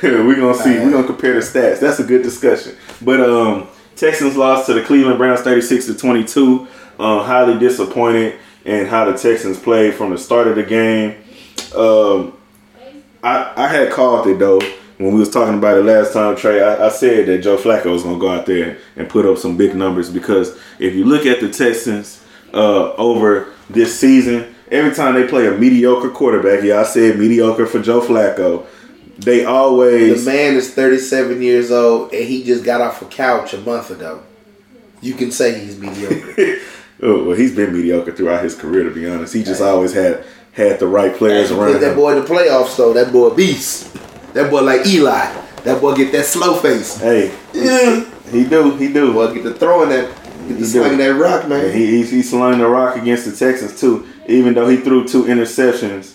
Speaker 1: we're gonna see. We're gonna compare the stats. That's a good discussion. But um, Texans lost to the Cleveland Browns, thirty-six to twenty-two. Uh, highly disappointed in how the Texans played from the start of the game. Um, I I had called it though when we was talking about it last time, Trey. I, I said that Joe Flacco was gonna go out there and put up some big numbers because if you look at the Texans uh, over this season, every time they play a mediocre quarterback, yeah, I said mediocre for Joe Flacco. They always The
Speaker 2: man is 37 years old and he just got off a couch a month ago. You can say he's mediocre.
Speaker 1: oh, well, he's been mediocre throughout his career. To be honest, he just always had had the right players
Speaker 2: Put
Speaker 1: around
Speaker 2: that
Speaker 1: him.
Speaker 2: boy in the playoffs though. That boy beast. That boy like Eli. That boy get that slow face.
Speaker 1: Hey,
Speaker 2: Yeah.
Speaker 1: he do, he do.
Speaker 2: Boy get the throwing that, get
Speaker 1: He
Speaker 2: the slinging that rock, man.
Speaker 1: He, he, he slung the rock against the Texans too, even though he threw two interceptions.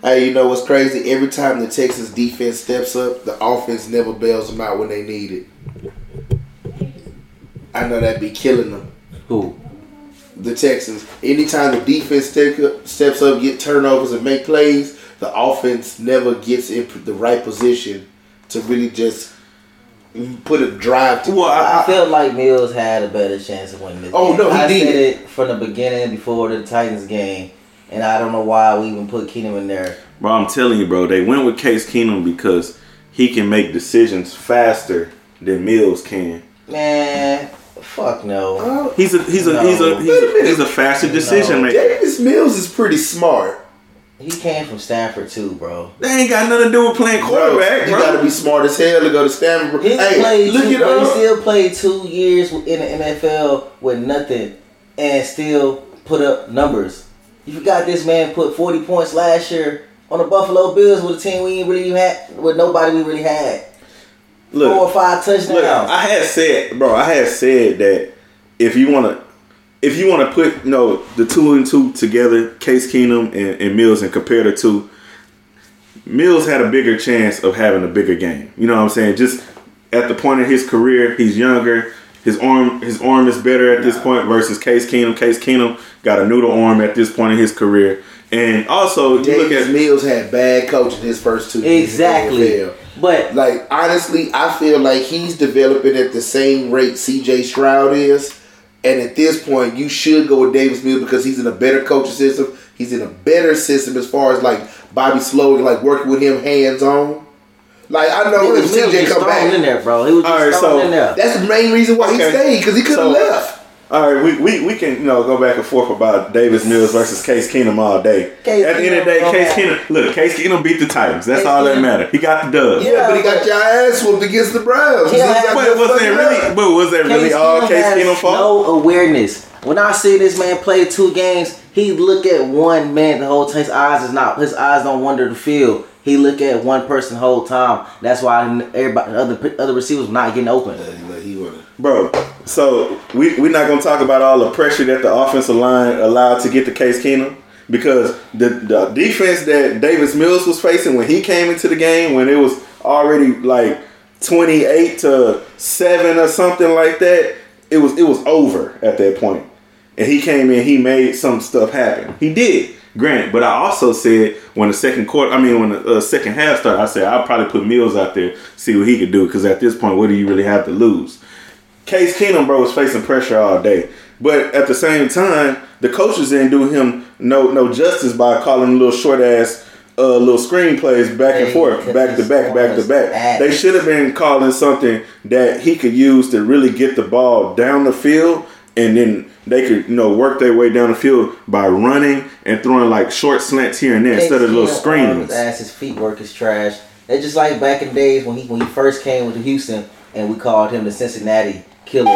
Speaker 2: Hey, you know what's crazy? Every time the Texas defense steps up, the offense never bails them out when they need it. I know that'd be killing them.
Speaker 3: Who?
Speaker 2: The Texans. Anytime the defense step up, steps up, get turnovers, and make plays, the offense never gets in the right position to really just put a drive to.
Speaker 1: Well,
Speaker 3: I,
Speaker 1: I,
Speaker 3: felt like Mills had a better chance of winning this
Speaker 2: Oh,
Speaker 3: game.
Speaker 2: no, he
Speaker 3: I
Speaker 2: did.
Speaker 3: said it from the beginning before the Titans game, and I don't know why we even put Keenum in there.
Speaker 1: bro, I'm telling you, bro, they went with Case Keenum because he can make decisions faster than Mills can.
Speaker 3: Man, fuck no.
Speaker 2: Uh,
Speaker 1: He's a he's a
Speaker 3: No.
Speaker 1: he's a he's a, he's a faster decision maker.
Speaker 2: Davis Mills is pretty smart.
Speaker 3: He came from Stanford too, bro.
Speaker 1: They ain't got nothing to do with playing quarterback,
Speaker 2: you
Speaker 1: bro.
Speaker 2: gotta be smart as hell to go to Stanford.
Speaker 3: He
Speaker 2: Hey,
Speaker 3: played
Speaker 2: look
Speaker 3: two,
Speaker 2: at
Speaker 3: but he still played two years in the NFL with nothing, and still put up numbers. You forgot this man put forty points last year on the Buffalo Bills with a team we ain't really even had, with nobody we really had. Look, Four or five touchdowns.
Speaker 1: look, I had said, bro, I had said that if you wanna if you wanna put you know the two and two together, Case Keenum and, and Mills and compare the two, Mills had a bigger chance of having a bigger game. You know what I'm saying? Just at the point of his career, he's younger. His arm, his arm is better at this point versus Case Keenum. Case Keenum got a noodle arm at this point in his career, and also you look at
Speaker 2: Mills had bad coaching his first two years
Speaker 3: exactly. But
Speaker 2: Like honestly, I feel like he's developing at the same rate CJ Stroud is. And at this point, you should go with Davis Mills because he's in a better coaching system. He's in a better system as far as like Bobby Slowik, like working with him hands on. Like I know
Speaker 3: he
Speaker 2: if
Speaker 3: was, he
Speaker 2: CJ come
Speaker 3: thrown in
Speaker 2: back,
Speaker 3: there, bro. He was just
Speaker 1: All right, so-
Speaker 3: in there.
Speaker 2: that's the main reason why he stayed because he could have
Speaker 1: So-
Speaker 2: left.
Speaker 1: All right, we, we, we can you know go back and forth about Davis Mills versus Case Keenum all day.
Speaker 3: Case
Speaker 1: At the end of the day, Case
Speaker 3: bro.
Speaker 1: Keenum look, Case Keenum beat the Titans. That's
Speaker 3: Case
Speaker 1: all that
Speaker 3: Keenum-
Speaker 1: matters. He got the dub.
Speaker 2: Yeah,
Speaker 3: Yeah,
Speaker 2: but he got your ass whooped against the Browns.
Speaker 3: Yeah,
Speaker 2: He
Speaker 1: But was that really? But was that really
Speaker 3: Case
Speaker 1: all
Speaker 3: Keenum
Speaker 1: Case Keenum fault?
Speaker 3: no awareness. When I see this man play two games, he look at one man the whole time. His eyes is not. His eyes don't wander the field. He look at one person the whole time. That's why everybody, other other receivers not getting open.
Speaker 2: Like, he wanna-
Speaker 1: Bro, so we we're not gonna talk about all the pressure that the offensive line allowed to get to Case Keenum because the the defense that Davis Mills was facing when he came into the game when it was already like twenty eight to seven or something like that, it was it was over at that point. And he came in, he made some stuff happen. He did. Grant, but I also said when the second quarter, I mean when the uh, second half started, I said I'll probably put Mills out there, see what he could do, because at this point, what do you really have to lose? Case Keenum, bro, was facing pressure all day. But at the same time, the coaches didn't do him no no justice by calling little short ass uh, little screenplays back and forth, back to back, back to back.
Speaker 3: ass.
Speaker 1: They should have been calling something that he could use to really get the ball down the field, and then they could you know work their way down the field by running and throwing like short slants here and there instead of little screens.
Speaker 3: His ass, his feet work is trash. It's just like back in days when he when he first came with Houston and we called him the Cincinnati Killer.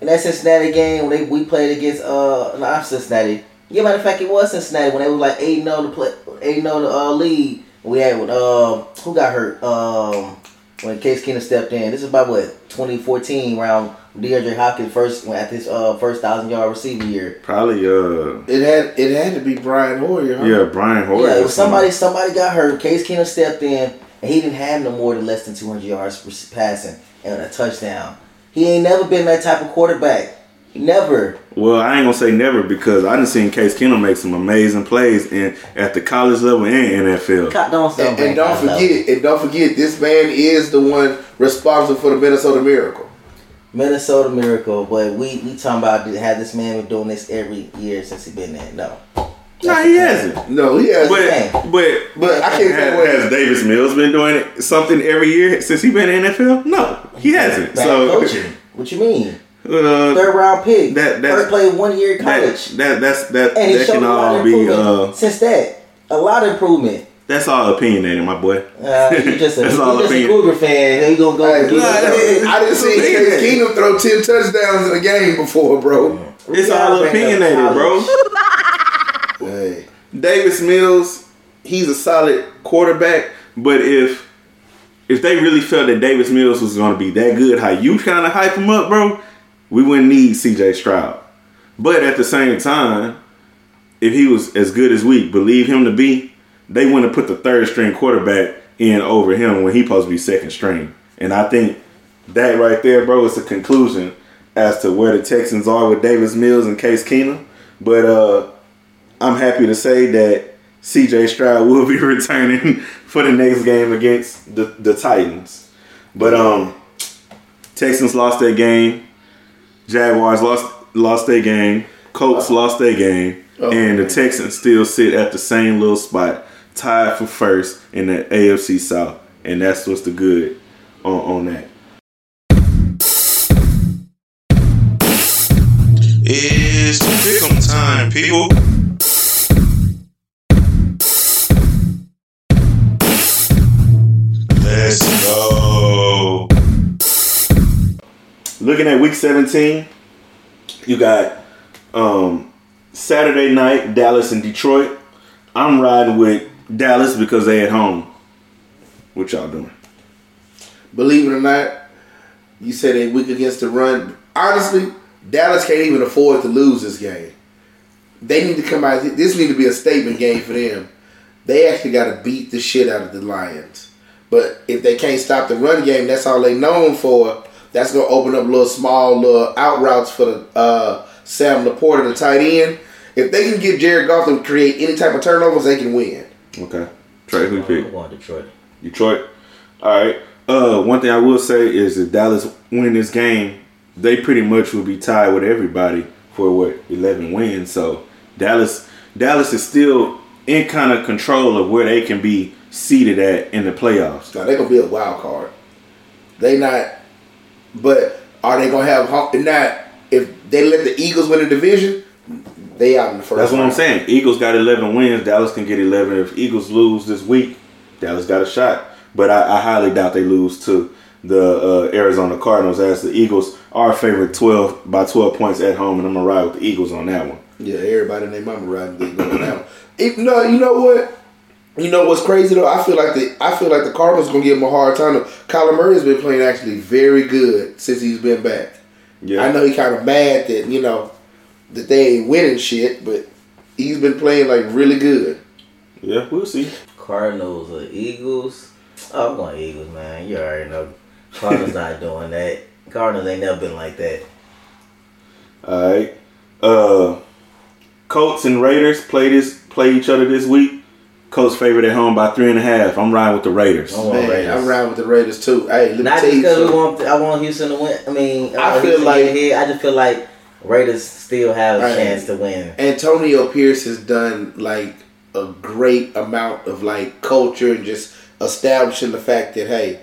Speaker 3: In that Cincinnati game when they we played against uh not Cincinnati. Yeah, matter of fact, it was Cincinnati when they was like eight zero to play eight zero to uh lead. We had with uh who got hurt um when Case Keenum stepped in. This is about what 2014 round DeAndre Hopkins first at his uh first thousand yard receiving year.
Speaker 1: Probably uh
Speaker 2: It had it had to be Brian Hoyer. Huh?
Speaker 1: yeah Brian Hoyer.
Speaker 3: Yeah, it was somebody somebody got hurt. Case Keenum stepped in, and he didn't have no more than less than 200 yards rec- passing and a touchdown. He ain't never been that type of quarterback. Never.
Speaker 1: Well, I ain't gonna say never because I done seen Case Keenum make some amazing plays in at the college level and NFL.
Speaker 3: God, don't
Speaker 2: And, and don't forget, and don't forget, this man is the one responsible for the Minnesota Miracle.
Speaker 3: Minnesota Miracle, but we we talking about had this man been doing this every year since he been there. No.
Speaker 1: Nah, he hasn't.
Speaker 2: No, he has.
Speaker 1: But but
Speaker 2: But I can't
Speaker 1: has,
Speaker 2: say what.
Speaker 1: has Davis Mills been doing it, something every year since he been in the NFL? No, he hasn't.
Speaker 3: Bad
Speaker 1: So
Speaker 3: coaching. What you mean?
Speaker 1: uh,
Speaker 3: Third round pick.
Speaker 1: that- that's-
Speaker 3: First played one year in
Speaker 1: that,
Speaker 3: college.
Speaker 1: that that's that
Speaker 3: and he
Speaker 1: that
Speaker 3: showed
Speaker 1: can
Speaker 3: a lot
Speaker 1: all
Speaker 3: of
Speaker 1: be
Speaker 3: improvement
Speaker 1: uh
Speaker 3: since that. A lot of improvement.
Speaker 1: that's all opinionated, my boy.
Speaker 3: Uh, you just a,
Speaker 1: That's
Speaker 3: you
Speaker 1: all
Speaker 3: just a. Cougar fan. You gonna go?
Speaker 2: Hey,
Speaker 3: get
Speaker 2: look,
Speaker 3: it.
Speaker 2: I didn't see Case Keenum throw ten touchdowns in a game before, bro.
Speaker 1: It's all
Speaker 3: gotta bring up
Speaker 1: opinionated, bro.
Speaker 2: Hey,
Speaker 1: Davis Mills, he's a solid quarterback, but if if they really felt that Davis Mills was going to be that good, how you kind of hype him up, bro, we wouldn't need C.J. Stroud. But at the same time, if he was as good as we believe him to be, they wouldn't have put the third string quarterback in over him when he supposed to be second string. And I think that right there, bro, is the conclusion as to where the Texans are with Davis Mills and Case Keenum. But uh I'm happy to say that C.J. Stroud will be returning for the next game against the, the Titans. But um, Texans lost their game. Jaguars lost lost their game. Colts lost their game,
Speaker 2: Oh,
Speaker 1: and the. Texans still sit at the same little spot, tied for first in the AFC South, and that's what's the good on on that.
Speaker 4: It's pick'em time, people.
Speaker 1: Looking at week 17, you got um, Saturday night, Dallas and Detroit. I'm riding with Dallas because they at home. What y'all doing?
Speaker 2: Believe it or not, you said they weak against the run. Honestly, Dallas can't even afford to lose this game. They need to come out. This need to be a statement game for them. They actually got to beat the shit out of the Lions. But if they can't stop the run game, that's all they known for. That's gonna open up little small little out routes for the uh, Sam LaPorta, the tight end. If they can get Jared Goff to create any type of turnovers, they can win.
Speaker 1: Okay. Trey, who you pick?
Speaker 3: I'm Detroit.
Speaker 1: Detroit. All right. Uh, one thing I will say is if Dallas win this game, they pretty much will be tied with everybody for what eleven wins. So Dallas, Dallas is still in kind of control of where they can be seated at in the playoffs.
Speaker 2: Now they're gonna be a wild card. They not, but are they gonna have? Not if they let the Eagles win the division, they out in the first.
Speaker 1: That's what I'm saying. Eagles got 11 wins. Dallas can get 11. If Eagles lose this week, Dallas got a shot. But I, I highly doubt they lose to the uh, Arizona Cardinals, as the Eagles are favored 12 by 12 points at home, and I'm gonna ride with the Eagles on that one.
Speaker 2: Yeah, everybody and their mama riding they going down. If, no, you know what? You know what's crazy though? I feel like the I feel like the Cardinals gonna give him a hard time. Though. Kyler Murray's been playing actually very good since he's been back.
Speaker 1: Yeah,
Speaker 2: I know he kind of mad that you know that they ain't winning shit, but he's been playing like really good.
Speaker 1: Yeah, we'll see.
Speaker 3: Cardinals or Eagles? Oh, I'm going Eagles, man. You already know. Cardinals not doing that. Cardinals ain't never been like that.
Speaker 1: All right. Uh, Colts and Raiders play this play each other this week. Colts favored at home by three and a half. I'm riding with the Raiders.
Speaker 3: I want
Speaker 2: Man,
Speaker 3: Raiders.
Speaker 2: I'm riding with the Raiders too. Hey, let
Speaker 3: Not
Speaker 2: tell
Speaker 3: just
Speaker 2: you
Speaker 3: because we want, I want Houston to win. I mean,
Speaker 2: I
Speaker 3: want
Speaker 2: feel
Speaker 3: Houston
Speaker 2: like-
Speaker 3: get ahead. I just feel like Raiders still have a
Speaker 2: Right.
Speaker 3: chance to win.
Speaker 2: Antonio Pierce has done like a great amount of like culture and just establishing the fact that hey,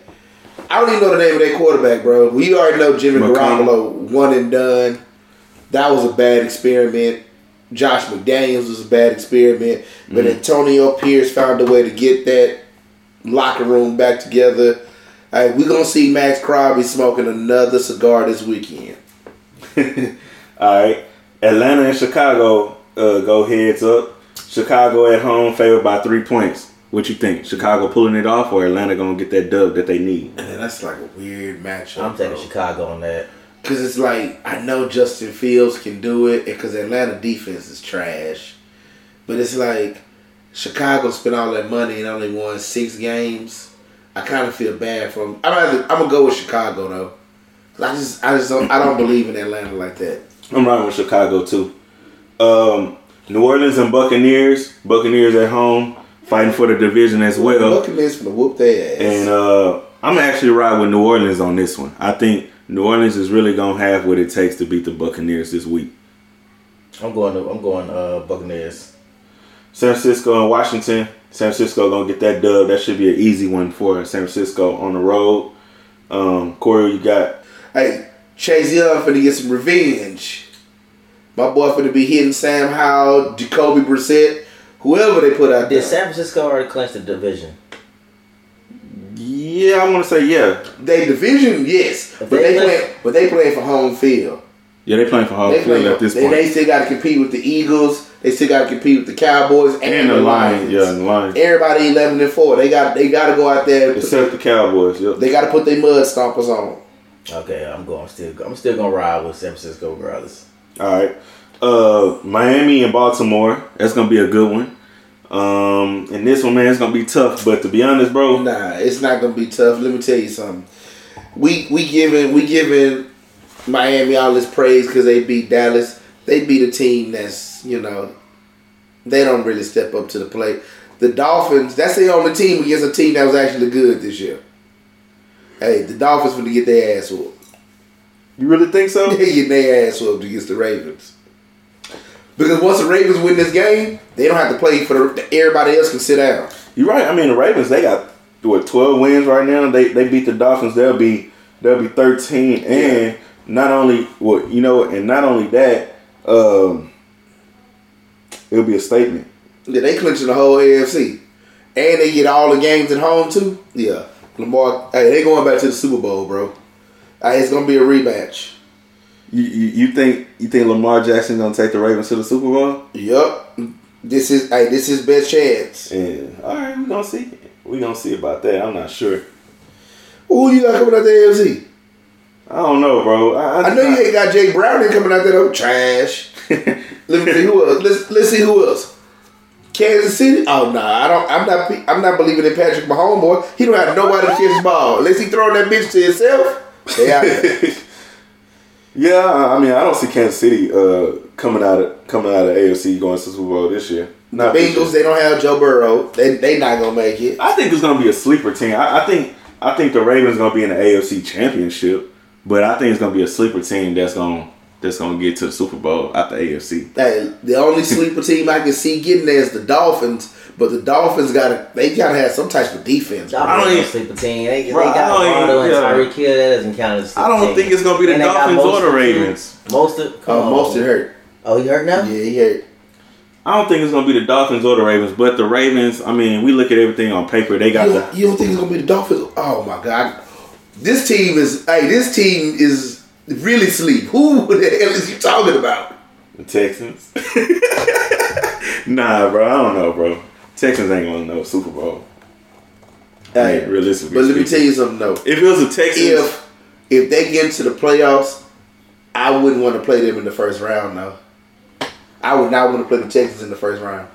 Speaker 2: I don't even know the name of that quarterback, bro. We already know Jimmy
Speaker 1: McConnell.
Speaker 2: Garoppolo one and done. That was a bad experiment. Josh McDaniels was a bad experiment, but Antonio Pierce found a way to get that locker room back together. Hey, we're gonna see Maxx Crosby smoking another cigar this weekend.
Speaker 1: All right. Atlanta and Chicago uh, go heads up. Chicago at home favored by three points. What you think? Chicago pulling it off, or Atlanta gonna get that dub that they need?
Speaker 2: Man, that's like a weird matchup.
Speaker 3: I'm taking
Speaker 2: bro.
Speaker 3: Chicago on that.
Speaker 2: Cause it's like I know Justin Fields can do it, and cause Atlanta defense is trash, but it's like Chicago spent all that money and only won six games. I kind of feel bad for them. I'm gonna, I'm gonna go with Chicago though. I just I just don't I don't believe in Atlanta like that.
Speaker 1: I'm riding with Chicago too. Um, New Orleans and Buccaneers. Buccaneers at home fighting for the division as well.
Speaker 2: Buccaneers for the whoop their ass.
Speaker 1: And uh, I'm actually ride with New Orleans on this one. I think New Orleans is really gonna have what it takes to beat the Buccaneers this week.
Speaker 3: I'm going. To, I'm going uh, Buccaneers.
Speaker 1: San Francisco and Washington. San Francisco gonna get that dub. That should be an easy one for San Francisco on the road. Um, Corey, you got
Speaker 2: hey, Chase Young finna get some revenge. My boy finna be hitting Sam Howell, Jacoby Brissett, whoever they put out there.
Speaker 3: Did San Francisco already clinch the division?
Speaker 1: Yeah. I want to say yeah.
Speaker 2: They division, yes, but
Speaker 3: they
Speaker 2: they,
Speaker 3: play-
Speaker 2: play, but they playing for home field.
Speaker 1: Yeah, they playing for home
Speaker 2: They
Speaker 1: field
Speaker 2: play,
Speaker 1: at this
Speaker 2: they,
Speaker 1: point.
Speaker 2: they still got to compete with the Eagles. They still got to compete with the Cowboys and,
Speaker 1: and the Lions, yeah, and the Lions.
Speaker 2: Everybody eleven and four. They got they got to go out there.
Speaker 1: Except the Cowboys. Yep.
Speaker 2: They got to put their mud stompers on.
Speaker 3: Okay, I'm going. Still, I'm still gonna ride with San Francisco regardless.
Speaker 1: All right. Uh, Miami and Baltimore. That's gonna be a good one. Um, and this one, man, it's gonna be tough. But to be honest, bro,
Speaker 2: Nah, it's not gonna be tough. Let me tell you something. We we giving we giving Miami all this praise because they beat Dallas. They beat a team that's you know they don't really step up to the plate. The Dolphins, that's the only team against a team that was actually good this year. Hey, the Dolphins going to get their ass whooped.
Speaker 1: You really think so?
Speaker 2: They get their ass whooped against the Ravens. Because once the Ravens win this game, they don't have to play for the everybody else can sit down.
Speaker 1: You're right. I mean, the Ravens they got what 12 wins right now. They they beat the Dolphins. They'll be they'll be 13. And not only well, you know, and not only that, um, it'll be a statement.
Speaker 2: Yeah, they clinching the whole AFC. And they get all the games at home too. Yeah. Lamar hey, they going back to the Super Bowl, bro. Hey, it's gonna be a rematch.
Speaker 1: You, you you think you think Lamar Jackson gonna take the Ravens to the Super Bowl?
Speaker 2: Yup. This is hey, this is best chance.
Speaker 1: Yeah. All right, we gonna see. We gonna see about that. I'm not sure.
Speaker 2: Who you got coming out the AFC?
Speaker 1: I don't know, bro. I,
Speaker 2: I know you ain't got Jake Browning coming out there though. Trash. Let me see who else. Let's let's see who else. Kansas City. Oh no, I don't. I'm not. I'm not believing in Patrick Mahomes, boy. He don't have nobody to catch the ball unless he throwing that bitch to himself. They out.
Speaker 1: Yeah, I mean, I don't see Kansas City uh, coming out of coming out of AFC going to the Super Bowl this year.
Speaker 2: The
Speaker 1: Not this
Speaker 2: Bengals. They don't have Joe Burrow. They they not gonna make it.
Speaker 1: I think it's gonna be a sleeper team. I, I think I think the Ravens gonna be in the AFC Championship, but I think it's gonna be a sleeper team that's gonna that's gonna get to the Super Bowl at the AFC.
Speaker 2: Hey, the only sleeper team I can see getting there is the Dolphins. But the Dolphins gotta they gotta have some type of defense. bro.
Speaker 3: Dolphins
Speaker 1: don't
Speaker 3: don't
Speaker 1: even-
Speaker 3: sleep a team. They, they
Speaker 1: Bro, I
Speaker 3: got
Speaker 1: don't even-
Speaker 3: Rondo and
Speaker 1: yeah.
Speaker 3: Tyreek Hill. That doesn't count as a
Speaker 1: I don't
Speaker 3: sleeper
Speaker 1: think it's gonna be the
Speaker 3: And they got
Speaker 1: Dolphins or the Ravens.
Speaker 3: Most of uh, come
Speaker 2: Oh,
Speaker 3: on.
Speaker 2: most it hurt.
Speaker 3: Oh, he hurt now.
Speaker 2: Yeah, he hurt.
Speaker 1: I don't think it's gonna be the Dolphins or the Ravens, but the Ravens. I mean, we look at everything on paper. They got
Speaker 2: You
Speaker 1: the
Speaker 2: don't, you don't think it's gonna be the Dolphins? Oh my god, this team is. Hey, this team is really sleep. Who the hell is you talking about?
Speaker 1: The Texans. nah, bro. I don't know, bro. Texans ain't gonna know Super Bowl.
Speaker 2: Hey,
Speaker 1: Hey, realistically
Speaker 2: but let me tell you something though.
Speaker 1: If it was a Texans,
Speaker 2: If if they get into the playoffs, I wouldn't want to play them in the first round. though. I would not want to play the Texans in the first round.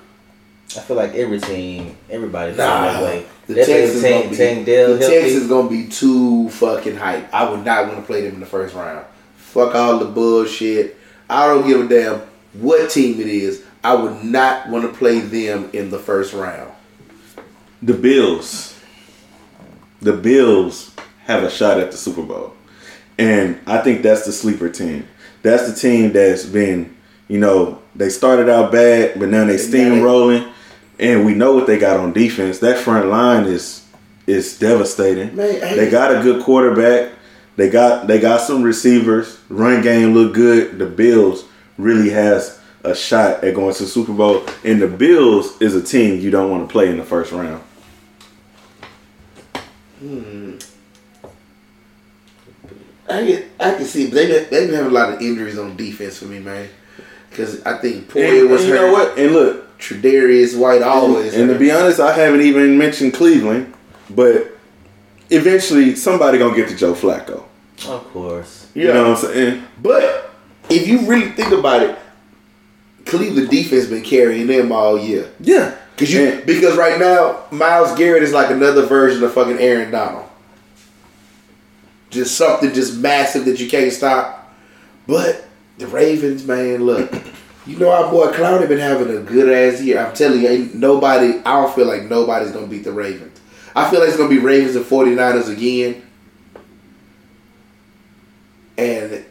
Speaker 3: I feel like every team, everybody's
Speaker 2: Nah,
Speaker 3: that way.
Speaker 2: the
Speaker 3: That
Speaker 2: Texans
Speaker 3: Tank,
Speaker 2: gonna be,
Speaker 3: Tank Dell
Speaker 2: the
Speaker 3: healthy.
Speaker 2: Texans gonna be too fucking hype. I would not want to play them in the first round. Fuck all the bullshit. I don't give a damn what team it is. I would not want to play them in the first round.
Speaker 1: the Bills, the Bills have a shot at the Super Bowl, and I think that's the sleeper team. That's the team that's been, you know, they started out bad, but now they steamrolling, and we know what they got on defense. That front line is is devastating.
Speaker 2: Man,
Speaker 1: they got a good quarterback. They got they got some receivers. Run game look good. The Bills really has a shot at going to the Super Bowl, and the Bills is a team you don't want to play in the first round. Hmm.
Speaker 2: I can, I can see, but they been, they been having a lot of injuries on defense for me, man. Because I think
Speaker 1: And,
Speaker 2: Poyer was
Speaker 1: and you
Speaker 2: hurt.
Speaker 1: know what? And look,
Speaker 2: Tre'Davious White always.
Speaker 1: and to be honest, I haven't even mentioned Cleveland, but eventually somebody gonna get to Joe Flacco.
Speaker 3: Of course.
Speaker 1: You know what I'm saying?
Speaker 2: But if you really think about it, Cleveland defense been carrying them all year.
Speaker 1: Yeah,
Speaker 2: Cause you
Speaker 1: And-
Speaker 2: because right now Myles Garrett is like another version of fucking Aaron Donald. Just something just massive that you can't stop. But the Ravens, man, look. You know our boy Clowney been having a good ass year. I'm telling you, ain't nobody I don't feel like nobody's gonna beat the Ravens. I feel like it's gonna be Ravens and 49ers again. And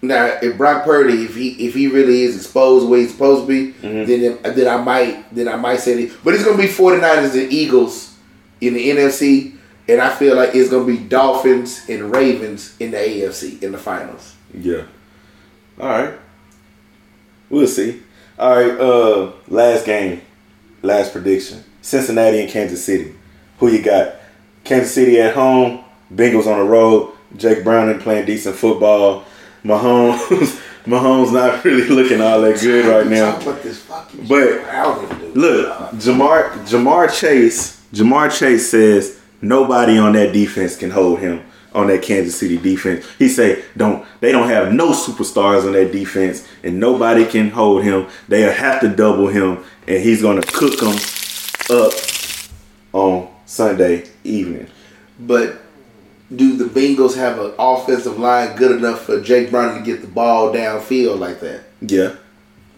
Speaker 2: now, if Brock Purdy, if he if he really is exposed the way he's supposed to be, then then I might then I might say that. But it's gonna be 49ers and Eagles in the NFC, and I feel like it's gonna be Dolphins and Ravens in the AFC in the finals.
Speaker 1: yeah. All right, we'll see. All right, uh, last game, last prediction: Cincinnati and Kansas City. Who you got? Kansas City at home, Bengals on the road. Jake Browning playing decent football. Mahomes, Mahomes not really looking all that good right now.
Speaker 2: Talk about this fucking
Speaker 1: But-
Speaker 2: shit. I don't even do
Speaker 1: Look, Ja'Marr Ja'Marr Chase Ja'Marr Chase says nobody on that defense can hold him on that Kansas City defense. He say don't they don't have no superstars on that defense and nobody can hold him. They'll have to double him and he's gonna cook them up on Sunday evening.
Speaker 2: But do the Bengals have an offensive line good enough for Jake Brown to get the ball downfield like that?
Speaker 1: Yeah.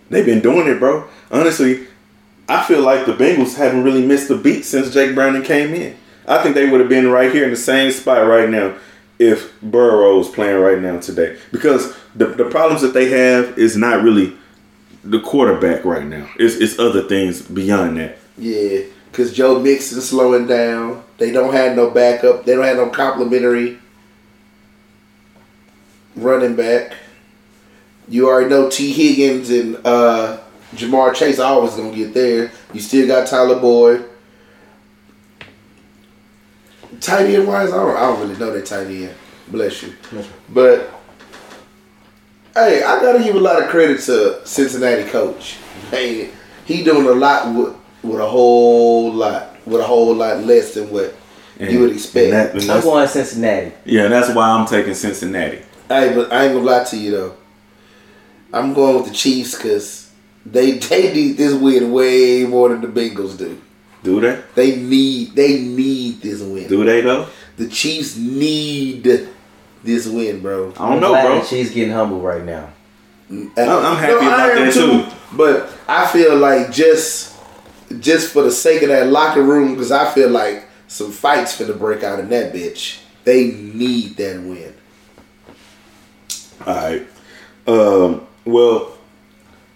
Speaker 1: They've been doing it, bro. Honestly, I feel like the Bengals haven't really missed a beat since Jake Browning came in. I think they would have been right here in the same spot right now if Burrow was playing right now today. Because the, the problems that they have is not really the quarterback right now. It's, it's other things beyond that.
Speaker 2: Yeah, because Joe Mixon slowing down. They don't have no backup. They don't have no complimentary running back. You already know Tee Higgins and uh, Ja'Marr Chase always gonna get there. You still got Tyler Boyd. Tight end wise, I don't, I don't really know that tight end. Bless you. But hey, I gotta give a lot of credit to Cincinnati coach. Hey, he doing a lot with with a whole lot with a whole lot less than what you would expect.
Speaker 1: And that- and
Speaker 3: I'm
Speaker 1: that's-
Speaker 3: going Cincinnati.
Speaker 1: yeah, that's why I'm taking Cincinnati.
Speaker 2: Hey, but I ain't gonna lie to you though. I'm going with the Chiefs because they they need this win way more than the Bengals do.
Speaker 1: Do they?
Speaker 2: They need they need this win.
Speaker 1: Do they though?
Speaker 2: The Chiefs need this win, bro.
Speaker 1: I don't
Speaker 3: I'm
Speaker 1: know,
Speaker 3: glad
Speaker 1: bro.
Speaker 3: that She's getting humble right now.
Speaker 2: And-
Speaker 1: I'm happy
Speaker 2: I
Speaker 1: about
Speaker 2: am
Speaker 1: that, too.
Speaker 2: But I feel like just just for the sake of that locker room, because I feel like some fights finna break out in that bitch. They need that win.
Speaker 1: All right. Um, well,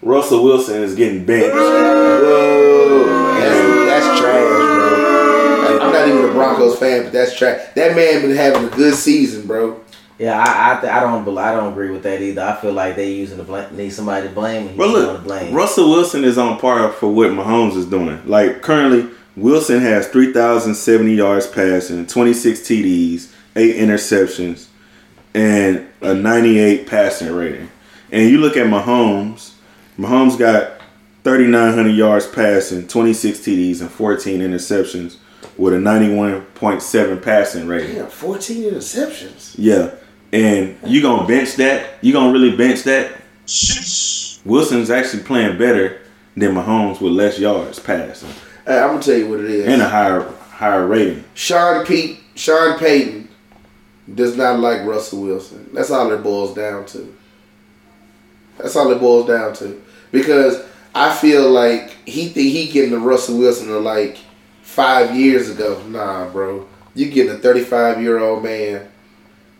Speaker 1: Russell Wilson is getting benched.
Speaker 2: Whoa, that's, that's trash, bro. I'm not even a Broncos fan, but that's trash. That man been having a good season, bro.
Speaker 3: Yeah, I I, th- I don't bel- I don't agree with that either. I feel like they using the blame, need somebody to blame. And
Speaker 1: But
Speaker 3: he's
Speaker 1: look,
Speaker 3: going to blame.
Speaker 1: Russell Wilson is on par for what Mahomes is doing. Like currently, Wilson has 3,070 yards passing, 26 TDs, eight interceptions, and a 98 passing rating. And you look at Mahomes, Mahomes got 3,900 yards passing, 26 TDs, and 14 interceptions with a 91.7 passing rating.
Speaker 2: Damn, 14 interceptions.
Speaker 1: Yeah. And you gonna bench that? You gonna really bench that? Wilson's actually playing better than Mahomes with less yards passing
Speaker 2: Hey, I'm gonna tell you what it is.
Speaker 1: and a higher higher rating.
Speaker 2: Sean Pete, Sean Payton does not like Russell Wilson. That's all it boils down to. That's all it boils down to. Because I feel like he think he getting the Russell Wilson of like five years ago. Nah, bro. You getting a 35 year old man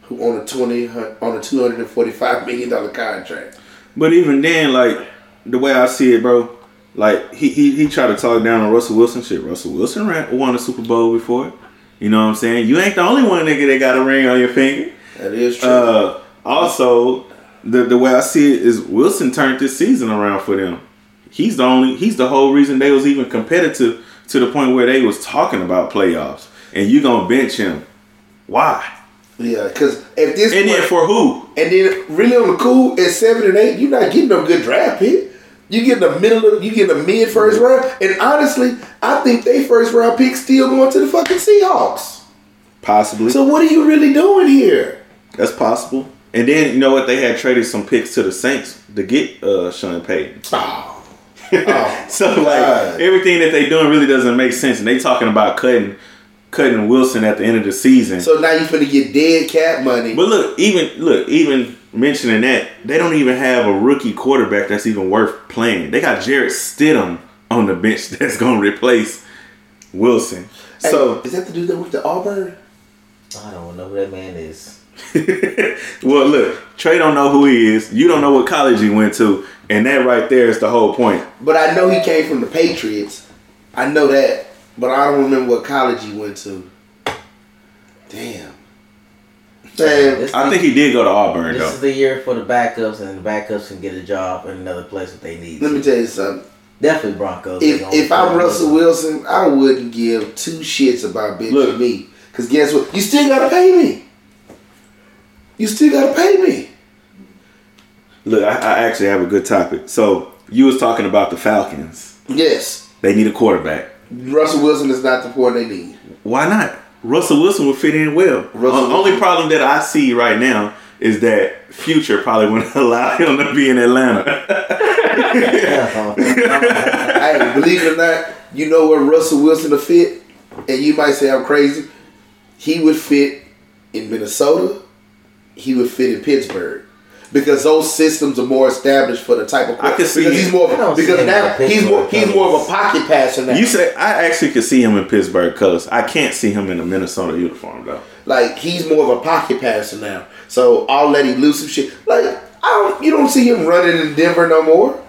Speaker 2: who on a 20 on a 245 million dollar contract.
Speaker 1: But even then, like the way I see it, bro, like he he, he tried to talk down on Russell Wilson. Shit, Russell Wilson ran, won a Super Bowl before. You know what I'm saying? You ain't the only one nigga that got a ring on your finger.
Speaker 2: That is true.
Speaker 1: Uh, also, the the way I see it is Wilson turned this season around for them. He's the only he's the whole reason they was even competitive to the point where they was talking about playoffs. And you gonna bench him. Why?
Speaker 2: Yeah, because if this
Speaker 1: And then for who?
Speaker 2: And then really on the cool at seven and eight, you're not getting no good draft pick. You getting a middle of you getting a mid first round. And honestly, I think they first round pick still going to the fucking Seahawks.
Speaker 1: Possibly.
Speaker 2: So what are you really doing here?
Speaker 1: That's possible. And then you know what? They had traded some picks to the Saints to get uh Sean Payton.
Speaker 2: Oh. Oh,
Speaker 1: so like
Speaker 2: God.
Speaker 1: everything that they doing really doesn't make sense. And they talking about cutting cutting Wilson at the end of the season.
Speaker 2: So now you're finna get dead cap money.
Speaker 1: But look, even look, even mentioning that, they don't even have a rookie quarterback that's even worth playing. They got Jarrett Stidham on the bench that's gonna replace Wilson.
Speaker 2: Hey,
Speaker 1: So
Speaker 2: is that the dude that went to Auburn?
Speaker 3: I don't know who that man is.
Speaker 1: well look, Trey don't know who he is. You don't know what college he went to. And that right there is the whole point.
Speaker 2: But I know he came from the Patriots. I know that. But I don't remember what college he went to. Damn. Damn.
Speaker 1: I think he did go to Auburn
Speaker 3: this
Speaker 1: though.
Speaker 3: is the year for the backups, and the backups can get a job in another place if they need.
Speaker 2: Let me tell you something.
Speaker 3: Definitely Broncos.
Speaker 2: If if I'm Russell Wilson, I wouldn't give two shits about benching
Speaker 1: Look.
Speaker 2: me. Cause guess what? You still gotta pay me. You still gotta pay me.
Speaker 1: Look, I, I actually have a good topic. So you was talking about the Falcons.
Speaker 2: Yes.
Speaker 1: They need a quarterback.
Speaker 2: Russell Wilson is not the point they need.
Speaker 1: Why not? Russell Wilson would fit in well. The uh,
Speaker 2: only
Speaker 1: problem that I see right now is that Future probably wouldn't allow him to be in Atlanta.
Speaker 2: hey, believe it or not, you know where Russell Wilson will fit? And you might say I'm crazy. He would fit in Minnesota. He would fit in Pittsburgh. Because those systems are more established for the type of
Speaker 1: I can see-
Speaker 2: because he's more
Speaker 3: I don't
Speaker 2: because now he's more he's more of a pocket passer now.
Speaker 1: You say I actually could see him in Pittsburgh colors. I can't see him in a Minnesota uniform though.
Speaker 2: Like he's more of a pocket passer now. So I'll let him lose some shit. Like I don't, you don't see him running in Denver no more.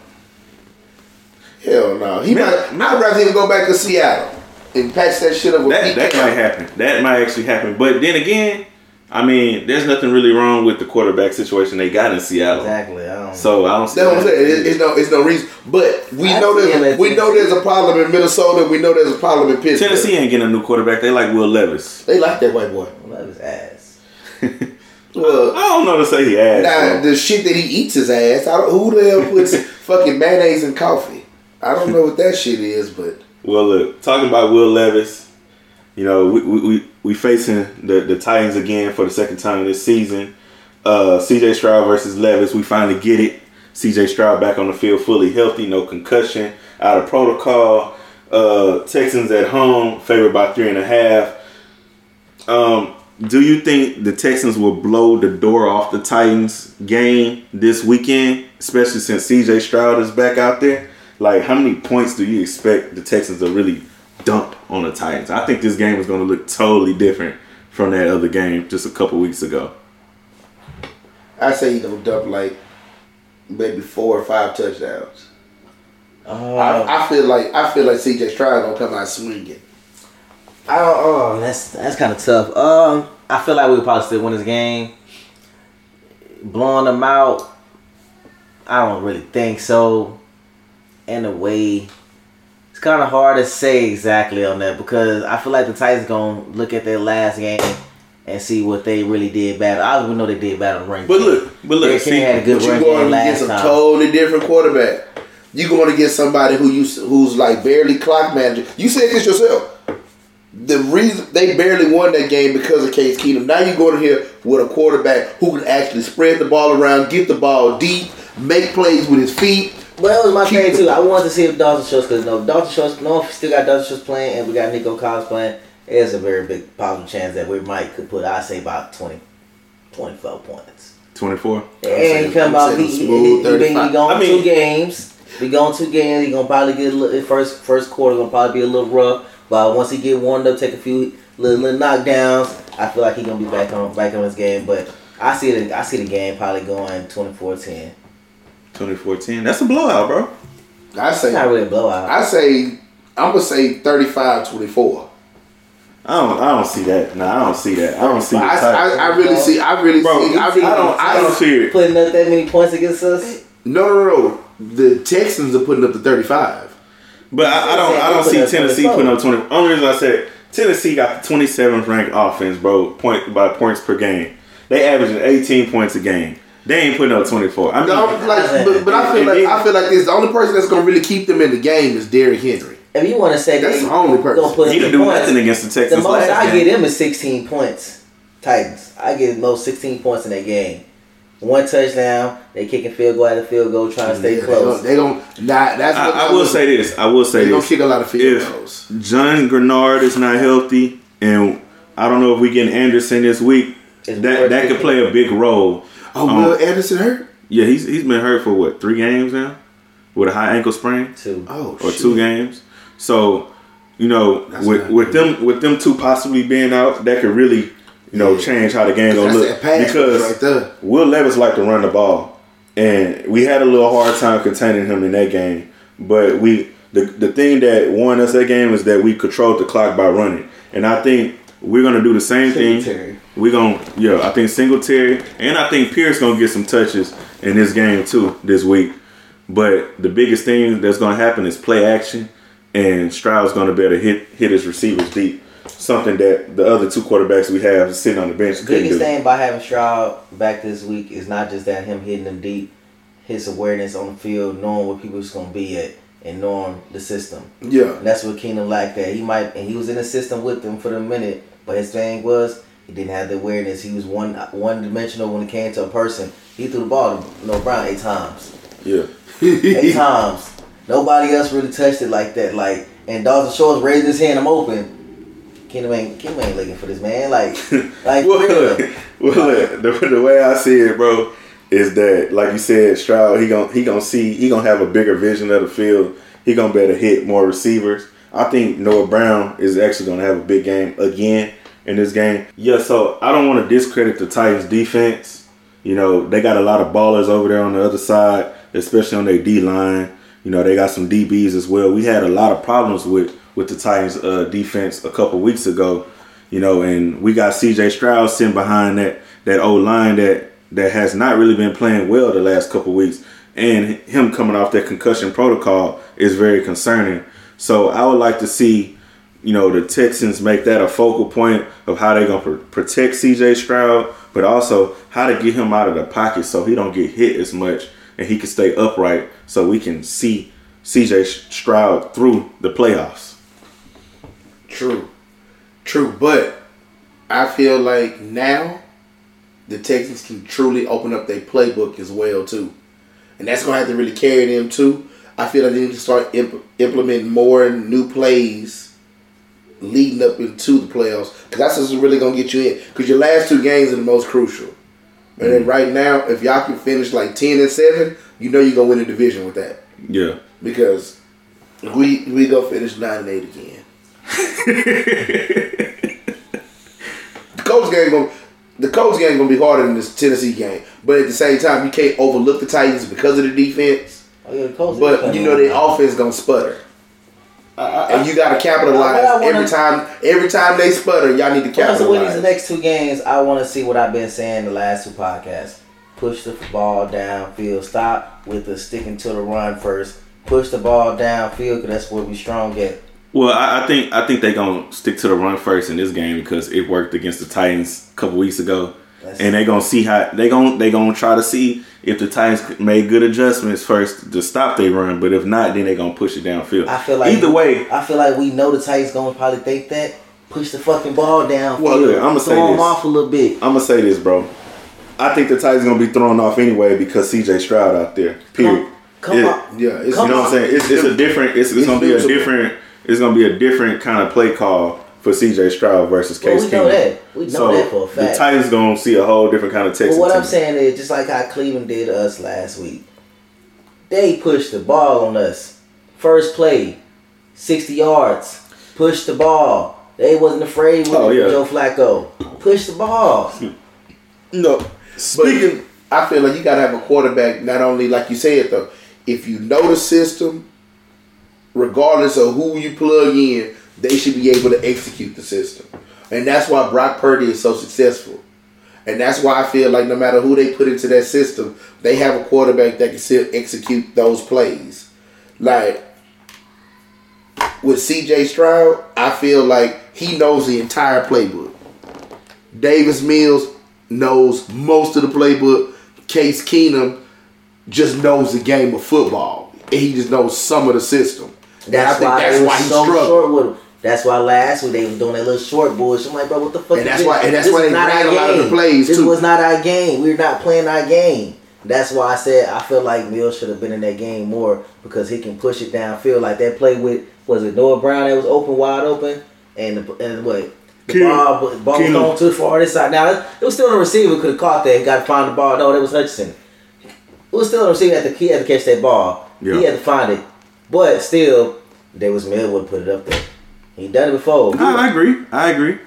Speaker 2: Hell no. He
Speaker 1: Man,
Speaker 2: might. I'd rather him go back to Seattle and patch that shit up with
Speaker 1: That that might happen. That might actually happen. But then again, I mean, there's nothing really wrong with the quarterback situation they got in Seattle.
Speaker 3: Exactly. I don't.
Speaker 1: So I don't see.
Speaker 2: That's what I'm saying. It's no, it's no reason. But we
Speaker 3: I
Speaker 2: know there's
Speaker 3: at
Speaker 2: we know there's a problem in Minnesota. We know there's a problem in Pittsburgh.
Speaker 1: Tennessee ain't getting a new quarterback. They like Will Levis.
Speaker 2: They like that white boy.
Speaker 3: Love his ass.
Speaker 2: Well,
Speaker 1: I don't know to say he ass.
Speaker 2: Nah,
Speaker 1: bro.
Speaker 2: the shit that he eats his ass. I don't, who the hell puts fucking mayonnaise in coffee? I don't know what that shit is, but
Speaker 1: Well, look, talking about Will Levis, you know, we we, we, we facing the, the Titans again for the second time this season. Uh, CJ Stroud versus Levis, we finally get it. CJ Stroud back on the field, fully healthy, no concussion, out of protocol. Uh, Texans at home, favored by three and a half. Um, do you think the Texans will blow the door off the Titans game this weekend, especially since CJ Stroud is back out there? Like, how many points do you expect the Texans to really dump on the Titans? I think this game is going to look totally different from that other game just a couple weeks ago.
Speaker 2: I say he gonna dump like maybe four or five touchdowns.
Speaker 3: Oh,
Speaker 2: I, I feel like I feel like CJ Stroud gonna come out swinging.
Speaker 3: I don't. Oh, that's that's kind of tough. Um, I feel like we'll probably still win this game. Blowing them out, I don't really think so. In a way, it's kind of hard to say exactly on that because I feel like the Titans gonna look at their last game and see what they really did bad. I don't even know they did bad on the ring.
Speaker 1: But look, but look,
Speaker 3: Derrick
Speaker 1: see,
Speaker 3: had a good
Speaker 2: But you going against a totally different quarterback. You going to get somebody who you who's like barely clock manager. You said this yourself. The reason they barely won that game because of Case Keenum. Now you're going to here with a quarterback who can actually spread the ball around, get the ball deep, make plays with his feet.
Speaker 3: Well, that was my
Speaker 2: Keep
Speaker 3: thing
Speaker 2: the-
Speaker 3: too. I wanted to see if Dalton Schultz, because no, Dalton Schultz, no, if we still got Dalton Schultz playing, and we got Nico Collins playing. There's a very big possible chance that we might could put, I say, about 20, 24 points.
Speaker 1: 24.
Speaker 3: And he come
Speaker 2: I'm
Speaker 3: out,
Speaker 2: saying
Speaker 3: he, he, he, he, been, going
Speaker 1: I mean-
Speaker 3: two games. He going two games. He gonna probably get a little first first quarter gonna probably be a little rough, but once he get warmed up, take a few little, little knockdowns, I feel like he gonna be back on back on his game. But I see the I see the game probably going 24-10.
Speaker 1: 24-10. That's a blowout, bro.
Speaker 2: I
Speaker 3: It's
Speaker 2: say
Speaker 3: not really a blowout.
Speaker 2: I say I'm gonna say 35-24.
Speaker 1: I don't I don't see that. No, I don't see that. I don't see
Speaker 2: But
Speaker 1: the
Speaker 2: I, I, I really see I really
Speaker 1: Bro,
Speaker 2: see I really
Speaker 1: I don't I don't see it.
Speaker 3: Putting up that many points against us.
Speaker 2: No, no, no. The Texans are putting up the 35.
Speaker 1: But I, I don't I don't see Tennessee putting up twenty. Only reason I said Tennessee got the twenty seventh ranked offense, bro, point by points per game. They averaging eighteen points a game. They ain't putting up twenty four. I mean,
Speaker 2: No, like, but, but I feel like
Speaker 1: then-
Speaker 2: I feel like this. The only person that's gonna really keep them in the game is Derrick Henry.
Speaker 3: If you want to say
Speaker 2: That's the only person.
Speaker 3: gonna put
Speaker 1: he didn't do
Speaker 3: points,
Speaker 1: nothing against the Texans.
Speaker 3: the
Speaker 1: Texans
Speaker 3: most
Speaker 1: last
Speaker 3: I
Speaker 1: game.
Speaker 3: get him is 16 points. Titans. I get most 16 points in that game. One touchdown. They kicking field goal after field goal, trying to stay
Speaker 2: Yeah,
Speaker 3: close.
Speaker 2: They don't. They don't nah, that's what
Speaker 1: I, I will say this. I will say
Speaker 2: They gonna
Speaker 1: this.
Speaker 2: kick a lot of field
Speaker 1: If
Speaker 2: goals.
Speaker 1: John Greenard is not healthy, and I don't know if we get Anderson this week,
Speaker 3: It's
Speaker 1: that that could play a big role.
Speaker 2: Oh,
Speaker 1: Um,
Speaker 2: Will Anderson hurt?
Speaker 1: Yeah, he's he's been hurt for what three games now, with a high ankle sprain.
Speaker 3: Two.
Speaker 2: Oh,
Speaker 1: or
Speaker 2: shit.
Speaker 1: two games. So, you know,
Speaker 2: That's
Speaker 1: with with
Speaker 2: good.
Speaker 1: them with them two possibly being out, that could really, you know,
Speaker 2: Yeah.
Speaker 1: change how the game gonna look.
Speaker 2: pass
Speaker 1: Because
Speaker 2: right there.
Speaker 1: Will Levis like to run the ball, and we had a little hard time containing him in that game. But we the the thing that won us that game is that we controlled the clock by running, and I think we're gonna do the same thing.
Speaker 3: Singletary.
Speaker 1: We're gonna, yeah, I think Singletary and I think Pierce gonna get some touches in this game too this week. But the biggest thing that's gonna happen is play action, and Stroud's gonna be able to hit hit his receivers deep. Something that the other two quarterbacks we have sitting on the bench couldn't
Speaker 3: Biggest
Speaker 1: do.
Speaker 3: thing by having Stroud back this week is not just that him hitting them deep, his awareness on the field, knowing where people's gonna be at, and knowing the system.
Speaker 2: Yeah.
Speaker 3: And that's what Keenum lacked. That he might, and he was in the system with them for the minute, but his thing was he didn't have the awareness. He was one one dimensional when it came to a person. He threw the ball to Noah Brown eight times.
Speaker 1: Yeah,
Speaker 3: Eight times. Nobody else really touched it like that. Like, and Dawson Shores raised his hand. I'm open. Keenum ain't Keenum ain't looking for this man. Like, like
Speaker 1: well, well, look, the, the way I see it, bro, is that like you said, Stroud he gon' he gonna see he gonna have a bigger vision of the field. He gonna be able to hit more receivers. I think Noah Brown is actually gonna have a big game again in this game. Yeah, so I don't want to discredit the Titans defense. You know, they got a lot of ballers over there on the other side, especially on their D line. You know, they got some DBs as well. We had a lot of problems with with the Titans uh, defense a couple weeks ago. You know, and we got CJ Stroud sitting behind that that old line that that has not really been playing well the last couple weeks, and him coming off that concussion protocol is very concerning. So I would like to see, you know, the Texans make that a focal point of how they're gonna pr- protect CJ Stroud, but also how to get him out of the pocket so he don't get hit as much and he can stay upright, so we can see CJ Stroud through the playoffs.
Speaker 2: True, true, but I feel like now the Texans can truly open up their playbook as well too, and that's gonna have to really carry them too. I feel like they need to start imp- implementing more new plays leading up into the playoffs because that's what's really gonna get you in. Because your last two games are the most crucial, and then mm. right now, if y'all can finish like ten and seven, you know you're gonna win the division with that
Speaker 1: Yeah.
Speaker 2: because we we go finish nine and eight again. the Colts game gonna the Colts game gonna be harder than this Tennessee game, but at the same time, you can't overlook the Titans because of the defense.
Speaker 3: Oh, yeah, the Colts
Speaker 2: But you know
Speaker 3: won.
Speaker 2: their offense gonna sputter, Uh, and uh, you gotta uh,
Speaker 3: capitalize wanna-
Speaker 2: every time. Every time they sputter, y'all need to capitalize.
Speaker 3: Once we win these next two games, I want to see what I've been saying the last two podcasts. Push the ball downfield. Stop with the sticking to the run first. Push the ball downfield because that's where we strong at.
Speaker 1: Well, I, I think I think they're gonna stick to the run first in this game because it worked against the Titans a couple weeks ago,
Speaker 3: That's-
Speaker 1: and they're gonna see how they gonna they gonna try to see if the Titans made good adjustments first to stop their run. But if not, then they're gonna push it downfield.
Speaker 3: I feel like
Speaker 1: either way,
Speaker 3: I feel like we know the Titans gonna probably think that. Push the fucking ball down.
Speaker 1: Well, look, I'ma say
Speaker 3: them
Speaker 1: this.
Speaker 3: off a little bit.
Speaker 1: I'm gonna say this, bro. I think the Titans gonna be thrown off anyway because CJ Stroud out there. Period.
Speaker 3: Come
Speaker 1: It-
Speaker 3: on.
Speaker 2: yeah, it's,
Speaker 1: You know what I'm saying? It's, it's a different. It's, it's,
Speaker 2: It's
Speaker 1: gonna be a different. It's gonna be a different kind of play call for CJ Stroud versus
Speaker 3: Well,
Speaker 1: Case
Speaker 3: we know
Speaker 1: Keenum.
Speaker 3: that. We know
Speaker 1: so
Speaker 3: that for a fact.
Speaker 1: the Titans gonna see a whole different kind of Texas.
Speaker 3: But what I'm
Speaker 1: team.
Speaker 3: saying is, just like how Cleveland did us last week, they pushed the ball on us. First play, 60 yards, push the ball. They wasn't afraid with
Speaker 1: Oh, yeah.
Speaker 3: Joe Flacco. Push the ball.
Speaker 1: no.
Speaker 2: Speaking, I feel like you gotta have a quarterback. Not only like you said though, if you know the system, regardless of who you plug in, they should be able to execute the system, and that's why Brock Purdy is so successful. And that's why I feel like no matter who they put into that system, they have a quarterback that can still execute those plays. Like with CJ Stroud, I feel like he knows the entire playbook. Davis Mills knows most of the playbook. Case Keenum just knows the game of football. And he just knows some of the system. And
Speaker 3: That's
Speaker 2: I think
Speaker 3: why
Speaker 2: that's why he
Speaker 3: so
Speaker 2: struggled.
Speaker 3: Short with him. That's why last week they was doing that little short bullshit. I'm like, bro, what the fuck?
Speaker 2: And that's
Speaker 3: this?
Speaker 2: why- and that's
Speaker 3: This
Speaker 2: why they
Speaker 3: not
Speaker 2: ran
Speaker 3: our
Speaker 2: a lot of the
Speaker 3: game.
Speaker 2: plays,
Speaker 3: This
Speaker 2: too.
Speaker 3: was not our game. We're not playing our game. That's why I said I feel like Mills should have been in that game more because he can push it downfield like that play with was it Noah Brown that was open wide open and the, and what the
Speaker 1: Keenum.
Speaker 3: ball the ball was
Speaker 1: Keenum.
Speaker 3: going too far this side. Now it was still the receiver could have caught that and got to find the ball. No, that was Hutchinson. It was still the receiver had to he had to catch that ball.
Speaker 1: Yeah.
Speaker 3: He had to find it, but still Davis Mills would put it up there. He done it before.
Speaker 1: I, I agree. I agree.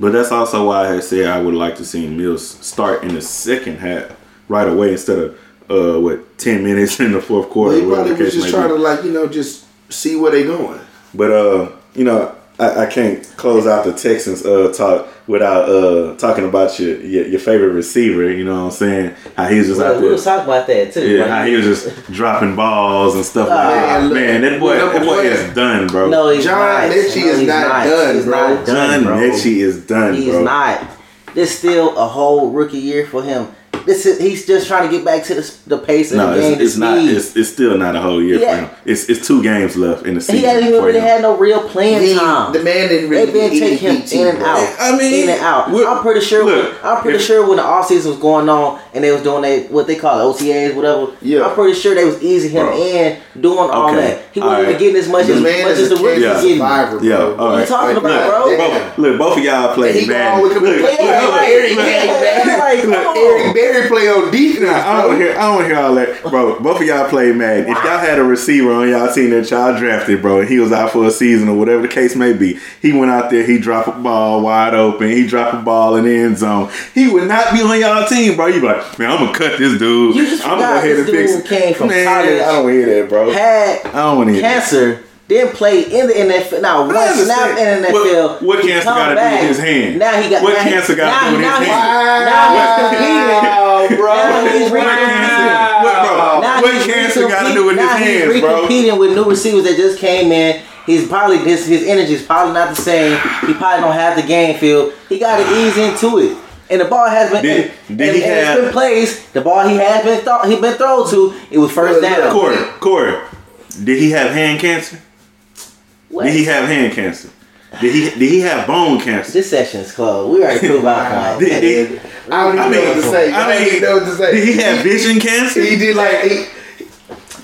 Speaker 1: But that's also why I had said I would like to see Mills start in the second half right away instead of uh what ten minutes in the fourth quarter.
Speaker 2: Well, he probably was just trying to like, you know, just see where they going.
Speaker 1: But uh, you know, I, I can't close out the Texans uh talk without uh talking about your your, your favorite receiver. You know what I'm saying? How he was just
Speaker 3: Well,
Speaker 1: out
Speaker 3: we
Speaker 1: there.
Speaker 3: was talking about that too.
Speaker 1: Yeah,
Speaker 3: Like,
Speaker 1: how he was just dropping balls and stuff like
Speaker 3: Ah,
Speaker 1: that. Man, that boy, that boy is done, bro.
Speaker 3: No, he's
Speaker 2: John
Speaker 3: not.
Speaker 2: Metchie
Speaker 3: no,
Speaker 2: is
Speaker 3: he's
Speaker 2: not done,
Speaker 3: He's
Speaker 2: bro.
Speaker 3: not
Speaker 1: John
Speaker 3: done, bro.
Speaker 1: Metchie is done,
Speaker 3: He's
Speaker 1: bro.
Speaker 3: not. This still a whole rookie year for him. This is he's just trying to get back to the, the pace of
Speaker 1: No,
Speaker 3: the game.
Speaker 1: it's, it's not. It's, it's still not a whole year
Speaker 3: Yeah.
Speaker 1: for him. It's it's two games left in the season.
Speaker 3: he hasn't even really
Speaker 1: him.
Speaker 3: had no real playing
Speaker 2: He-
Speaker 3: time.
Speaker 2: the man didn't really
Speaker 3: They've been taking him in and
Speaker 2: bro.
Speaker 3: out.
Speaker 1: I mean,
Speaker 3: in and out. I'm pretty sure.
Speaker 1: look,
Speaker 3: I'm pretty
Speaker 1: if-
Speaker 3: sure when the offseason was going on and they was doing they what they call it, OTAs, whatever.
Speaker 2: Yeah.
Speaker 3: I'm pretty sure they was easing him
Speaker 1: Bro.
Speaker 3: in, doing all
Speaker 1: Okay.
Speaker 3: that. He wasn't even getting as much
Speaker 2: This
Speaker 3: as
Speaker 2: man
Speaker 3: much
Speaker 2: is
Speaker 3: as
Speaker 2: a
Speaker 3: the rookies
Speaker 2: cancer
Speaker 3: getting.
Speaker 2: survivor, bro.
Speaker 1: Yeah, all
Speaker 3: What you
Speaker 1: right.
Speaker 3: talking about, bro?
Speaker 1: Look, look, both of y'all
Speaker 2: And
Speaker 1: played
Speaker 2: he go
Speaker 1: bad.
Speaker 2: on with
Speaker 1: Look,
Speaker 2: the
Speaker 1: look,
Speaker 2: play
Speaker 1: look,
Speaker 2: like
Speaker 1: look,
Speaker 2: Eric
Speaker 1: look,
Speaker 2: Gang,
Speaker 1: look,
Speaker 2: man.
Speaker 3: Like, come
Speaker 1: look,
Speaker 3: on.
Speaker 2: Eric Berry Terry play on defense.
Speaker 1: Nah, I don't
Speaker 2: bro.
Speaker 1: hear. I don't hear all that, bro. Both of y'all play Madden. If y'all had a receiver on y'all team that y'all drafted, bro, and he was out for a season or whatever the case may be, he went out there, he dropped a ball wide open, he dropped a ball in the end zone. He would not be on y'all team, bro. You be like, man, I'm gonna cut this dude.
Speaker 3: You just
Speaker 1: I'm
Speaker 3: forgot this dude came from
Speaker 1: man,
Speaker 3: college.
Speaker 1: I don't hear that, bro.
Speaker 3: Had
Speaker 1: I don't want to hear that.
Speaker 3: Cancer, then played in the NFL. Now
Speaker 1: I
Speaker 3: one snap in the NFL.
Speaker 1: what
Speaker 3: he
Speaker 1: cancer gotta do with his hand?
Speaker 3: Now he got
Speaker 1: What
Speaker 3: now he-
Speaker 1: cancer gotta
Speaker 3: now-
Speaker 1: do with his
Speaker 3: now
Speaker 1: hand?
Speaker 3: he's- Now he's competing.
Speaker 2: Bro.
Speaker 3: Now he's
Speaker 1: What cancer? What, bro?
Speaker 3: Now
Speaker 1: what
Speaker 3: he's
Speaker 1: cancer got to do with his
Speaker 3: now
Speaker 1: hands, bro?
Speaker 3: competing with new receivers that just came in. He's probably his his energy is probably not the same. He probably don't have the game feel. He got to ease into it. And the ball has been
Speaker 1: Did-
Speaker 3: and,
Speaker 1: did
Speaker 3: and,
Speaker 1: he
Speaker 3: and
Speaker 1: have-
Speaker 3: it's been plays. The ball he has been throw, he been thrown to. It was first down.
Speaker 1: Corey, Corey, did he have hand cancer?
Speaker 3: What?
Speaker 1: Did he have hand cancer? Did he did he have bone cancer?
Speaker 3: This session's closed. We already proved our point.
Speaker 1: Did, did,
Speaker 2: I don't even
Speaker 1: I
Speaker 2: know what to say. I,
Speaker 1: I
Speaker 2: don't
Speaker 1: mean,
Speaker 2: even know what to say.
Speaker 1: did he have vision cancer?
Speaker 2: He did like he,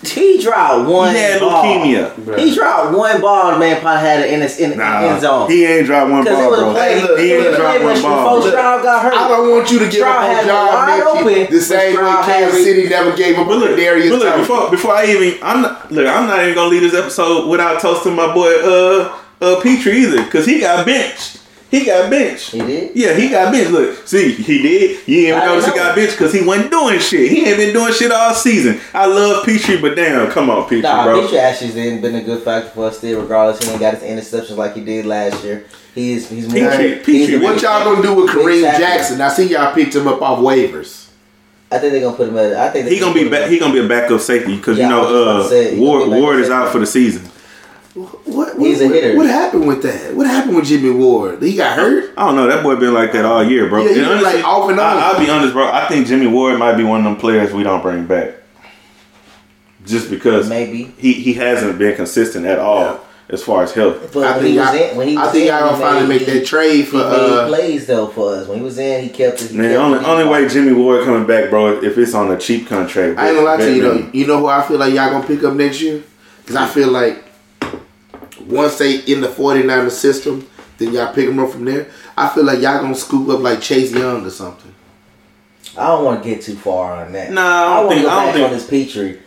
Speaker 3: He dropped one.
Speaker 1: He had
Speaker 3: ball.
Speaker 1: leukemia.
Speaker 3: He dropped one ball. The man probably had it in his in,
Speaker 1: Nah,
Speaker 3: end zone.
Speaker 1: he ain't dropped one ball, bro.
Speaker 3: play.
Speaker 2: Hey, look,
Speaker 1: he ain't dropped one ball.
Speaker 3: Before Stroud got hurt.
Speaker 2: I don't want you to give
Speaker 3: Stroud
Speaker 2: up on
Speaker 3: had
Speaker 2: John
Speaker 3: wide open,
Speaker 2: the same way Kansas City never gave up
Speaker 1: But
Speaker 2: on
Speaker 1: look,
Speaker 2: Darius
Speaker 1: but look before before I even I'm not look I'm not even gonna leave this episode without toasting my boy uh uh Pitre either because he got benched. He got benched.
Speaker 3: He did?
Speaker 1: Yeah, he got benched. Look, see, he did. You ain't even
Speaker 3: I
Speaker 1: notice he got benched because he wasn't doing shit. He ain't been doing shit all season. I love Pitre, but damn, come on, Pitre,
Speaker 3: Nah,
Speaker 1: bro.
Speaker 3: Pitre actually's been, been a good factor for us still, regardless. He ain't got his interceptions like he did last year. He's he's more.
Speaker 1: Pitre-
Speaker 3: he's
Speaker 1: Pitre,
Speaker 3: a-
Speaker 2: What y'all gonna do with Kareem
Speaker 3: tackle.
Speaker 2: Jackson? I see y'all picked him up off waivers.
Speaker 3: I think they're gonna put him at. I think
Speaker 1: He gonna be back. He gonna be a backup safety because
Speaker 3: Yeah,
Speaker 1: you
Speaker 3: I was just about
Speaker 1: know uh, Ward Ward is out for the season.
Speaker 2: What, what,
Speaker 3: He's a hitter.
Speaker 2: What happened with that? What happened with Jimmy Ward? He got hurt.
Speaker 1: I don't know. That boy been like that all year, bro.
Speaker 2: Yeah, he
Speaker 1: And
Speaker 2: been, like, off and on.
Speaker 1: I, I'll be honest, bro. I think Jimmy Ward might be one of them players we don't bring back, just because
Speaker 3: Maybe.
Speaker 1: he he hasn't been consistent at all
Speaker 2: Yeah.
Speaker 1: as far as health.
Speaker 3: But
Speaker 2: I
Speaker 3: when
Speaker 2: think
Speaker 3: he was
Speaker 2: y'all-
Speaker 3: in, when he
Speaker 2: I
Speaker 3: was
Speaker 2: think
Speaker 3: in,
Speaker 2: y'all gonna finally make that trade
Speaker 3: He
Speaker 2: for,
Speaker 3: made
Speaker 2: uh,
Speaker 3: plays though for us. When he was in, he kept it. he
Speaker 1: Man,
Speaker 3: kept
Speaker 1: only only way Jimmy Ward coming back, bro, if it's on a cheap contract.
Speaker 2: I ain't gonna lie to you though. You know who I feel like y'all gonna pick up next year? Because I feel like once they in the 49er system, then y'all pick them up from there. I feel like y'all gonna scoop up like Chase Young or something.
Speaker 3: I don't want to get too far on that.
Speaker 1: Nah, I don't
Speaker 3: want to
Speaker 1: think-
Speaker 3: go
Speaker 1: I don't
Speaker 3: back
Speaker 1: think-
Speaker 3: on this Pitre.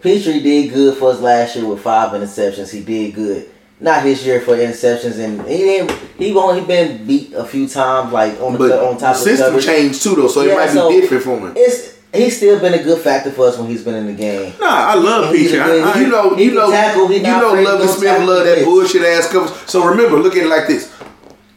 Speaker 3: Pitre did good for us last year with five interceptions. He did good. Not his year for interceptions, and he didn't. He only been beat a few times, like on the
Speaker 2: But
Speaker 3: on
Speaker 2: the
Speaker 3: top of the
Speaker 2: system
Speaker 3: coverage.
Speaker 2: changed too though, so
Speaker 3: Yeah,
Speaker 2: it might
Speaker 3: so-
Speaker 2: be different for him.
Speaker 3: It's he's still been a good factor for us when he's been in the game.
Speaker 1: Nah, I love Pitre.
Speaker 3: a
Speaker 1: I, I,
Speaker 2: You know, you know,
Speaker 3: tackle,
Speaker 2: you know,
Speaker 3: Lovie
Speaker 2: Smith love that bullshit ass cover. So remember, look at it like this: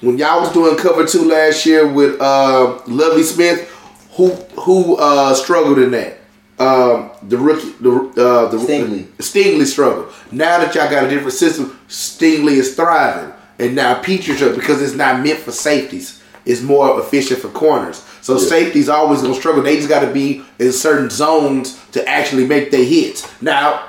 Speaker 2: when y'all was doing cover two last year with uh, Lovie Smith, who who uh, struggled in that? Um, the rookie, the uh, the
Speaker 3: Stingley.
Speaker 2: Stingley struggled. Now that y'all got a different system, Stingley is thriving, and now Pitre's up because it's not meant for safeties. It's more efficient for corners. So safety's always gonna struggle. They just got to be in certain zones to actually make their hits. Now,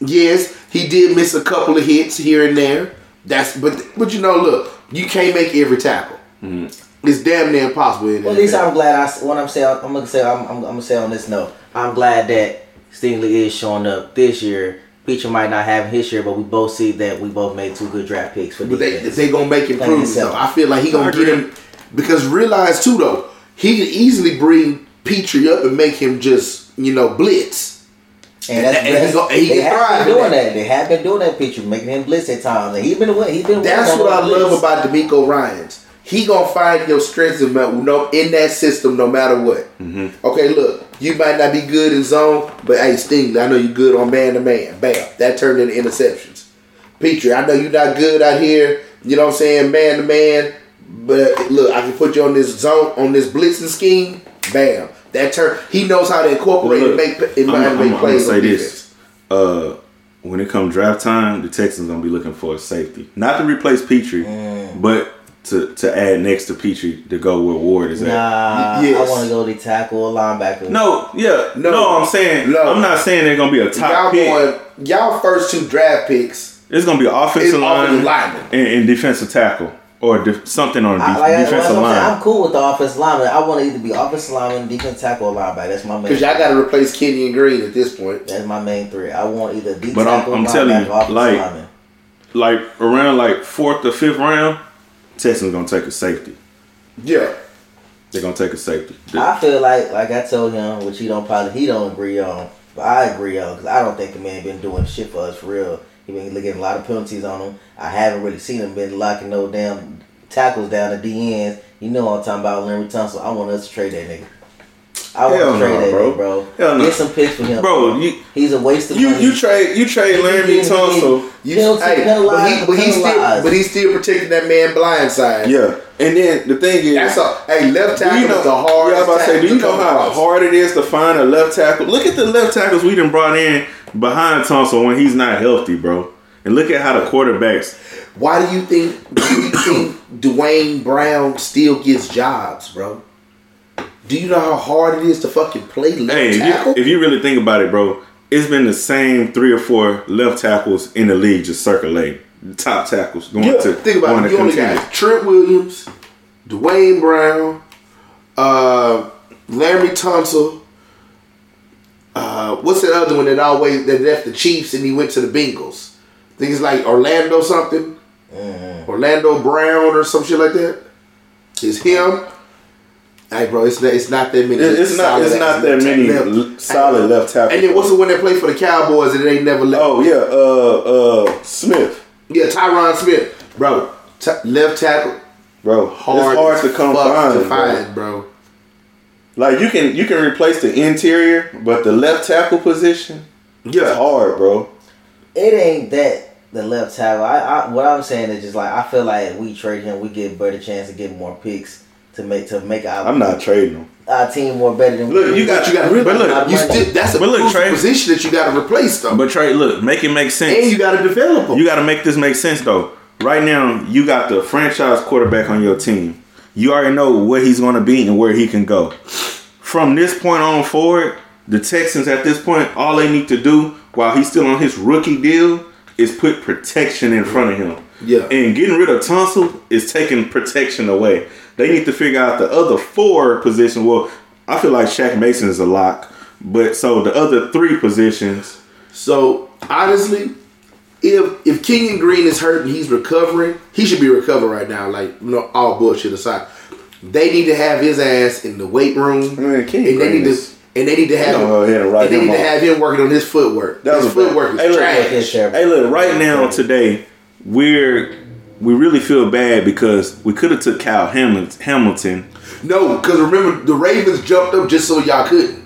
Speaker 2: yes, he did miss a couple of hits here and there. That's but but you know, look, you can't make every tackle. Mm-hmm. It's damn near impossible.
Speaker 3: Well, at least
Speaker 2: NFL.
Speaker 3: I'm glad. I what I'm saying. I'm gonna say. I'm, I'm, I'm gonna say on this note. I'm glad that Stingley is showing up this year. Pitre might not have his year, but we both see that we both made two good draft picks for
Speaker 2: But they
Speaker 3: defense.
Speaker 2: they gonna make improvements
Speaker 3: himself.
Speaker 2: though. I feel like he gonna get him because realize too though he can easily bring Pitre up and make him just you know blitz.
Speaker 3: And that's,
Speaker 2: And he
Speaker 3: that's
Speaker 2: go- and he
Speaker 3: they have
Speaker 2: thrive
Speaker 3: been doing
Speaker 2: that.
Speaker 3: that. They have been doing that Pitre, making him blitz at times. And he's been winning. He's been.
Speaker 2: That's what I
Speaker 3: on
Speaker 2: love
Speaker 3: blitz.
Speaker 2: about DeMeco Ryans. He gonna find your strengths in, no, in that system no matter what. Mm-hmm. Okay, look, you might not be good in zone, but hey, Stingley, I know you're good on man to man. Bam, that turned into interceptions. Pitre, I know you're not good out here. You know what I'm saying, man to man. But look, I can put you on this zone, on this blitzing scheme. Bam, that turn. He knows how to incorporate
Speaker 1: Look,
Speaker 2: and make and
Speaker 1: I'm,
Speaker 2: make
Speaker 1: I'm, I'm gonna
Speaker 2: plays.
Speaker 1: say
Speaker 2: on
Speaker 1: this.
Speaker 2: defense.
Speaker 1: Uh, when it comes draft time, the Texans gonna be looking for a safety, not to replace Pitre,
Speaker 3: Mm.
Speaker 1: but to to add next to Pitre to go where Ward is at.
Speaker 3: Nah,
Speaker 2: Yes.
Speaker 3: I want to go to tackle or linebacker.
Speaker 1: No, yeah,
Speaker 2: No.
Speaker 1: no, I'm saying
Speaker 2: No.
Speaker 1: I'm not saying they're gonna be a top
Speaker 2: Y'all
Speaker 1: pick.
Speaker 2: going, y'all first two draft picks.
Speaker 1: it's gonna be offensive
Speaker 2: offensive
Speaker 1: line
Speaker 2: lineman.
Speaker 1: and, and defensive tackle or def- something on
Speaker 3: I,
Speaker 1: def-
Speaker 3: like,
Speaker 1: defensive
Speaker 3: that's I'm, saying.
Speaker 1: line.
Speaker 3: I'm cool with the offensive lineman. I want to either be offensive lineman, defensive tackle, or linebacker. That's my main.
Speaker 2: Because y'all got to replace Kenyon Green at this point.
Speaker 3: That's my main three. I want either D
Speaker 1: But I'm-
Speaker 3: tackle,
Speaker 1: I'm
Speaker 3: linebacker,
Speaker 1: telling you,
Speaker 3: offensive
Speaker 1: like-
Speaker 3: lineman.
Speaker 1: like around like fourth or fifth round, Texans gonna take a safety.
Speaker 2: Yeah.
Speaker 1: they're gonna take a safety.
Speaker 3: I feel like, like I told him, which he don't probably he don't agree on, but I agree on because I don't think the man been doing shit for us for real. He been getting a lot of penalties on him. I haven't really seen him been locking no damn tackles down the DNs. You know what I'm talking about, Larry Tunsil. I want us to trade that nigga. I want
Speaker 1: Hell
Speaker 3: to trade
Speaker 1: no,
Speaker 3: that
Speaker 1: bro.
Speaker 3: nigga, bro.
Speaker 1: Hell no.
Speaker 3: Get some picks for him,
Speaker 1: Bro, you
Speaker 3: He's a waste of
Speaker 1: you
Speaker 3: money.
Speaker 1: you trade you trade Laremy
Speaker 3: He- he-
Speaker 1: Tunsil.
Speaker 2: You,
Speaker 3: Penalty,
Speaker 2: hey, but he, but he's still, but he's still protecting that man blind side.
Speaker 1: Yeah, and then the thing is,
Speaker 2: That's a hey left tackle
Speaker 1: you know,
Speaker 2: is the hardest.
Speaker 1: yeah, I was about to say,
Speaker 2: tackle
Speaker 1: do you know how
Speaker 2: across.
Speaker 1: hard it is to find a left tackle? Look at the left tackles we done brought in behind Tunsil when he's not healthy, bro. And look at how the quarterbacks.
Speaker 2: Why do you think? Do you think Duane Brown still gets jobs, bro? Do you know how hard it is to fucking play left
Speaker 1: Hey, if
Speaker 2: tackle?
Speaker 1: you, if you really think about it, bro, it's been the same three or four left tackles in the league just circulating. Top tackles going
Speaker 2: yeah,
Speaker 1: to
Speaker 2: think about it. You only got Trent Williams, Duane Brown, uh, Larry Tunsil. Uh, what's that other one that always that left the Chiefs and he went to the Bengals? I think it's like Orlando something,
Speaker 1: Mm-hmm.
Speaker 2: Orlando Brown or some shit like that. It's him. Hey, bro, it's not, it's not that many.
Speaker 1: It's not. It's not that many
Speaker 2: left-
Speaker 1: solid left tackles.
Speaker 2: And then what's the one that played for the Cowboys and they never left?
Speaker 1: Oh yeah, uh, uh, Smith,
Speaker 2: yeah, Tyron Smith, bro. T- left tackle,
Speaker 1: bro.
Speaker 2: hard,
Speaker 1: it's hard to come find,
Speaker 2: to
Speaker 1: bro.
Speaker 2: find, bro.
Speaker 1: Like you can you can replace the interior, but the left tackle position, it's
Speaker 2: Yeah,
Speaker 1: hard, bro.
Speaker 3: it ain't that the left tackle. I, I what I'm saying is just like I feel like if we trade him, we get a better chance to get more picks to make to make our,
Speaker 1: I'm not trading them.
Speaker 3: our team more better than
Speaker 1: Look,
Speaker 3: we
Speaker 1: you got
Speaker 2: you got to
Speaker 1: But look,
Speaker 2: you still that's a
Speaker 1: But look,
Speaker 2: crucial
Speaker 1: Trey-
Speaker 2: position that you got to replace though,
Speaker 1: But Trey, look, make it make sense.
Speaker 2: and you got to develop them.
Speaker 1: You got to make this make sense though. Right now, you got the franchise quarterback on your team. You already know where he's going to be and where he can go. From this point on forward, the Texans at this point, all they need to do while he's still on his rookie deal is put protection in front of him.
Speaker 2: Yeah.
Speaker 1: And getting rid of Tunsil is taking protection away. They need to figure out the other four positions. Well, I feel like Shaq Mason is a lock, but so the other three positions.
Speaker 2: So honestly, if if Kenyon Green is hurt and he's recovering, he should be recovering right now. Like you know, all bullshit aside, they need to have his ass in the weight room,
Speaker 1: Man, Kenyon
Speaker 2: and they
Speaker 1: Green
Speaker 2: need
Speaker 1: is-
Speaker 2: to and they need to have
Speaker 1: gonna go ahead and write
Speaker 2: and they
Speaker 1: him
Speaker 2: need to have him working on his footwork.
Speaker 1: That
Speaker 2: his
Speaker 1: was a bad-
Speaker 2: footwork is
Speaker 1: Hey,
Speaker 2: trash.
Speaker 3: It's.
Speaker 1: Hey, look, right now today, we're we really feel bad because we could have took Kyle Hamilton. Hamilton.
Speaker 2: No, because remember the Ravens jumped up just so y'all couldn't.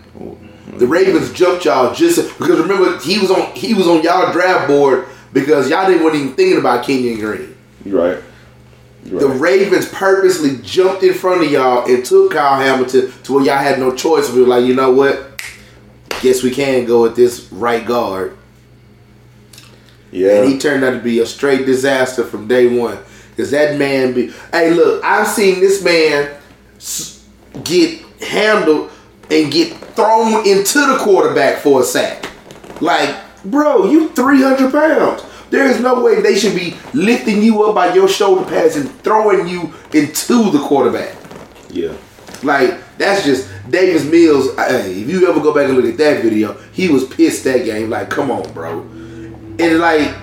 Speaker 2: The Ravens jumped y'all just because remember he was on he was on y'all draft board because y'all didn't wasn't even thinking about Kenyon Green.
Speaker 1: You right.
Speaker 2: The. Ravens purposely jumped in front of y'all and took Kyle Hamilton to where y'all had no choice. We were like, you know what? Guess we can go with this right guard.
Speaker 1: yeah.
Speaker 2: And he turned out to be a straight disaster from day one. Cause that man be hey look, I've seen this man get handled and get thrown into the quarterback for a sack. Like, bro, you 300 pounds. There is no way they should be lifting you up by your shoulder pads and throwing you into the quarterback.
Speaker 1: yeah.
Speaker 2: Like, that's just Davis Mills. Hey, if you ever go back and look at that video, he was pissed that game. Like, come on, bro. And like,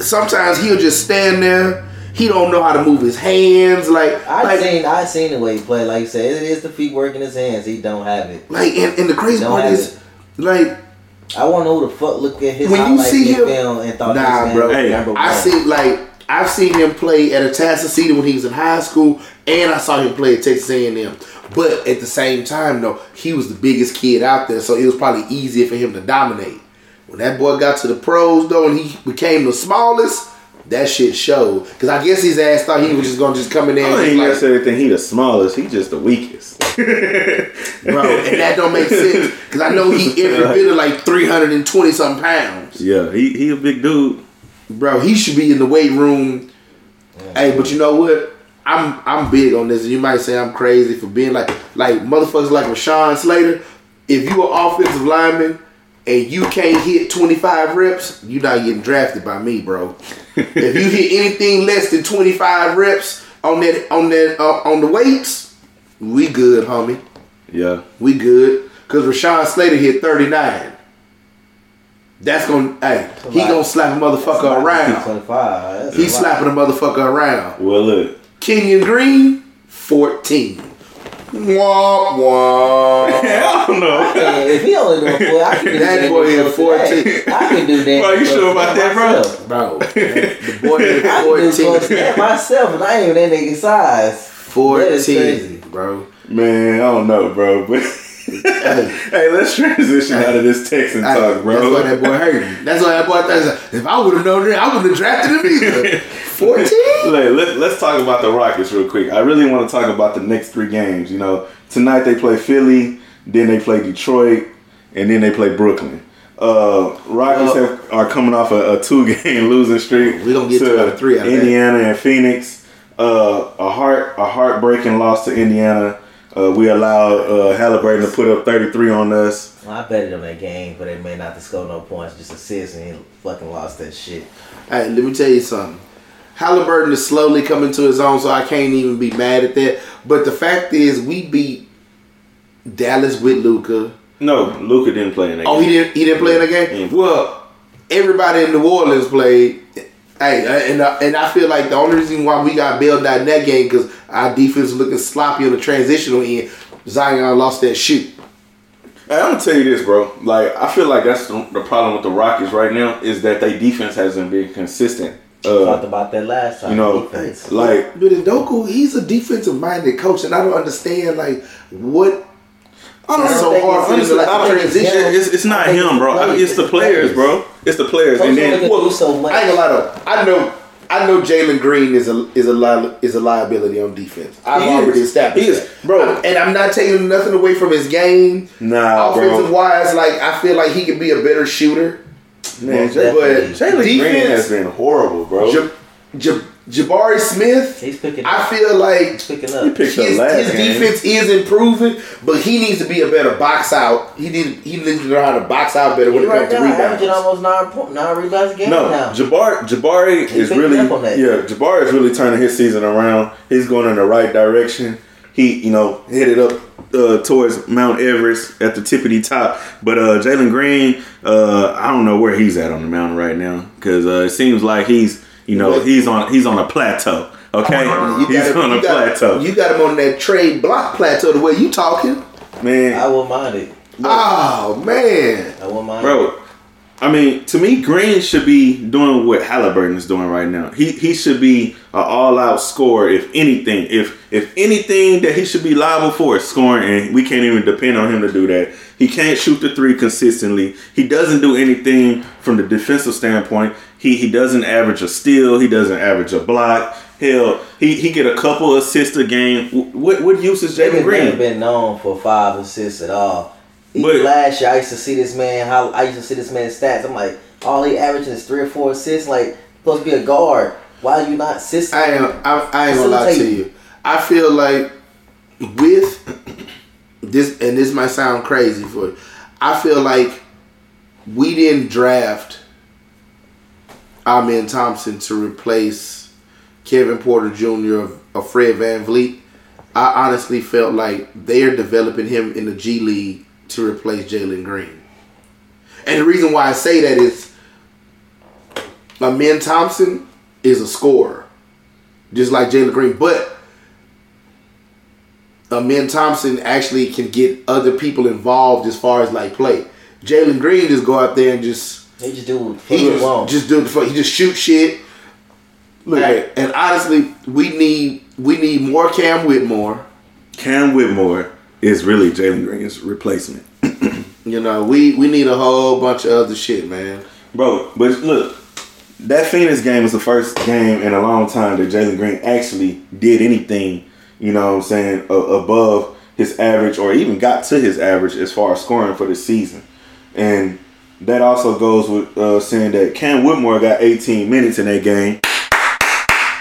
Speaker 2: sometimes he'll just stand there. He don't know how to move his hands. Like,
Speaker 3: I
Speaker 2: like,
Speaker 3: seen I seen the way he played. Like you said, it is the feet working his hands. He don't have it.
Speaker 2: like, and, and the crazy part
Speaker 3: have
Speaker 2: is, like,
Speaker 3: I want to know who the fuck looked at his
Speaker 2: When you see him-
Speaker 3: film and thought
Speaker 2: Nah, bro.
Speaker 1: Hey,
Speaker 2: I see like I've seen him play at Atascocita when he was in high school, and I saw him play at Texas A&M. But at the same time, though, he was the biggest kid out there, so it was probably easier for him to dominate. When that boy got to the pros, though, and he became the smallest, that shit showed. Because I guess his ass thought he was just gonna just come in there
Speaker 1: I
Speaker 2: and
Speaker 1: don't
Speaker 2: just
Speaker 1: even
Speaker 2: like,
Speaker 1: necessarily think he the smallest. He just the weakest.
Speaker 2: bro, and that don't make sense. Because I know he every bit of like three hundred and twenty something pounds.
Speaker 1: yeah, he he a big dude.
Speaker 2: bro, he should be in the weight room. Hey, but you know what? I'm I'm big on this, and you might say I'm crazy for being like like motherfuckers like Rashawn Slater. If you an offensive lineman and you can't hit 25 reps, you're not getting drafted by me, bro. If you hit anything less than 25 reps on that on that uh, on the weights, we good, homie.
Speaker 1: Yeah.
Speaker 2: We good. Cause Rashawn Slater hit 39. That's gonna hey, he gonna slap a motherfucker around.
Speaker 3: Twenty five.
Speaker 2: He's slapping a motherfucker around.
Speaker 1: Well, look.
Speaker 2: Kenyon Green, 14. Womp womp.
Speaker 1: I don't know.
Speaker 3: Hey, if he only doing four, I can do
Speaker 2: That boy is
Speaker 3: Brooks today.
Speaker 2: 14.
Speaker 3: I can do that.
Speaker 1: Bro, you sure about that, bro?
Speaker 3: myself.
Speaker 2: Bro, the boy is
Speaker 3: I can do close that myself, and I ain't even that nigga size. That is crazy.
Speaker 2: 14, bro.
Speaker 1: Man, I don't know, bro. But hey, let's transition out of this Texan
Speaker 2: Hey,
Speaker 1: talk, bro.
Speaker 2: That's why that boy hurt. me. That's why that boy thought, if I would have known that, I would have drafted him either. 14?
Speaker 1: Look, let, let's talk about the Rockets real quick. I really want to talk about the next three games. You know, tonight they play Philly, then they play Detroit, and then they play Brooklyn. Uh, Rockets
Speaker 2: Well-
Speaker 1: have, are coming off a, a two-game losing streak.
Speaker 2: We don't get of three out of.
Speaker 1: Indiana and Phoenix. Uh, a heart a heartbreaking loss to Indiana. Uh, we allowed uh, Halliburton to put up 33 on us.
Speaker 3: Well, I betted on that game, but they may not to score no points, just assists, and he fucking lost that shit.
Speaker 2: Hey, let me tell you something. Halliburton is slowly coming to his own, so I can't even be mad at that. But the fact is, we beat Dallas with Luka.
Speaker 1: No, Luka didn't play in that
Speaker 2: Oh,
Speaker 1: game.
Speaker 2: he didn't. He didn't play in the game.
Speaker 1: Yeah.
Speaker 2: Well, everybody in New Orleans played. Hey, and and I feel like the only reason why we got bailed out in that game because our defense was looking sloppy on the transitional end. Zion lost that shoot.
Speaker 1: Hey, I'm gonna tell you this, bro. Like, I feel like that's the, the problem with the Rockets right now is that their defense hasn't been consistent.
Speaker 3: Talked
Speaker 1: Uh,
Speaker 3: about that last time.
Speaker 1: you know,
Speaker 3: defense.
Speaker 1: like
Speaker 2: But Udoka, he's a defensive minded coach, and I don't understand like what.
Speaker 1: I don't
Speaker 3: I don't
Speaker 1: know.
Speaker 3: think
Speaker 1: hard.
Speaker 3: it's-
Speaker 1: Honestly,
Speaker 3: like,
Speaker 1: I don't-
Speaker 3: I think it's him.
Speaker 1: It's, it's not
Speaker 3: I think
Speaker 1: him,
Speaker 3: it's
Speaker 1: bro.
Speaker 3: the
Speaker 1: I-
Speaker 3: players.
Speaker 1: It's the players, bro. It's the players.
Speaker 3: Coach
Speaker 1: And then
Speaker 3: can do so much.
Speaker 2: I ain't gonna lie though. I know. I know Jalen Green is a is a li- is a liability on defense. I've
Speaker 1: He
Speaker 2: already
Speaker 1: is.
Speaker 2: established
Speaker 1: He is.
Speaker 2: that.
Speaker 1: Bro.
Speaker 2: And I'm not taking nothing away from his game.
Speaker 1: Nah,
Speaker 2: Offensive
Speaker 1: bro.
Speaker 2: wise, like I feel like he could be a better shooter.
Speaker 1: Man,
Speaker 3: Most
Speaker 1: Jalen. Jalen Green
Speaker 2: defense-
Speaker 1: has been horrible, bro.
Speaker 2: Ja- Ja- Jabari Smith.
Speaker 3: He's picking
Speaker 2: I
Speaker 3: up.
Speaker 2: feel like
Speaker 3: He's picking
Speaker 1: He
Speaker 3: up.
Speaker 1: picked up
Speaker 2: his,
Speaker 1: last
Speaker 2: his
Speaker 1: game.
Speaker 2: defense is improving, but he needs to be a better box out. He need he needs to learn how to box out better when
Speaker 3: He
Speaker 2: it
Speaker 3: right
Speaker 2: comes to
Speaker 3: now averaging
Speaker 2: rebounds.
Speaker 3: almost nine point nine rebounds a game
Speaker 1: No,
Speaker 3: now.
Speaker 1: Jabari Jabari
Speaker 3: He
Speaker 1: is really
Speaker 3: up on that.
Speaker 1: yeah. Jabari is really turning his season around. He's going in the right direction. He you know headed up uh, towards Mount Everest at the tippity top. But uh, Jalen Green, uh, I don't know where he's at on the mountain right now because uh, it seems like he's you know he's on he's on a plateau. Okay,
Speaker 2: You
Speaker 1: he's
Speaker 2: got, him,
Speaker 1: on a
Speaker 2: you, got,
Speaker 1: plateau.
Speaker 2: you got him on that trade block plateau the way you talking.
Speaker 1: Man,
Speaker 3: I wouldn't mind it.
Speaker 2: Oh man.
Speaker 3: I wouldn't mind it.
Speaker 1: I mean, to me, Green should be doing what Halliburton is doing right now. He he should be an all out scorer. If anything, if if anything that he should be liable for is scoring, and we can't even depend on him to do that. He can't shoot the three consistently. He doesn't do anything from the defensive standpoint. He he doesn't average a steal. He doesn't average a block. Hell, he, he get a couple assists a game. What what use is Jalen Green?
Speaker 3: been known for five assists at all. Even
Speaker 1: But-
Speaker 3: last year, I used to see this man. How I used to see this man's stats. I'm like, all he averaging is three or four assists. Like, supposed to be a guard. Why are you not assisting?
Speaker 2: I am I, I ain't gonna lie to you. I feel like with this and this might sound crazy for you. I feel like we didn't draft Amen Thompson to replace Kevin Porter Jr. or Fred VanVleet. I honestly felt like they're developing him in the G League to replace Jalen Green. And the reason why I say that is Amen Thompson is a scorer, just like Jalen Green. But Amen Thompson actually can get other people involved as far as like play. Jalen Green just go out there and just
Speaker 3: He just do what
Speaker 2: he
Speaker 3: he
Speaker 2: just,
Speaker 3: wants.
Speaker 2: just do the fuck. He just shoot shit.
Speaker 1: Look,
Speaker 2: Hey, and honestly, we need we need more Cam Whitmore.
Speaker 1: Cam Whitmore is really Jalen Green's replacement.
Speaker 2: You know, we we need a whole bunch of other shit, man.
Speaker 1: Bro, but look, that Phoenix game was the first game in a long time that Jalen Green actually did anything, you know what I'm saying, a- above his average or even got to his average as far as scoring for the season. And that also goes with uh, saying that Cam Whitmore got 18 minutes in that game.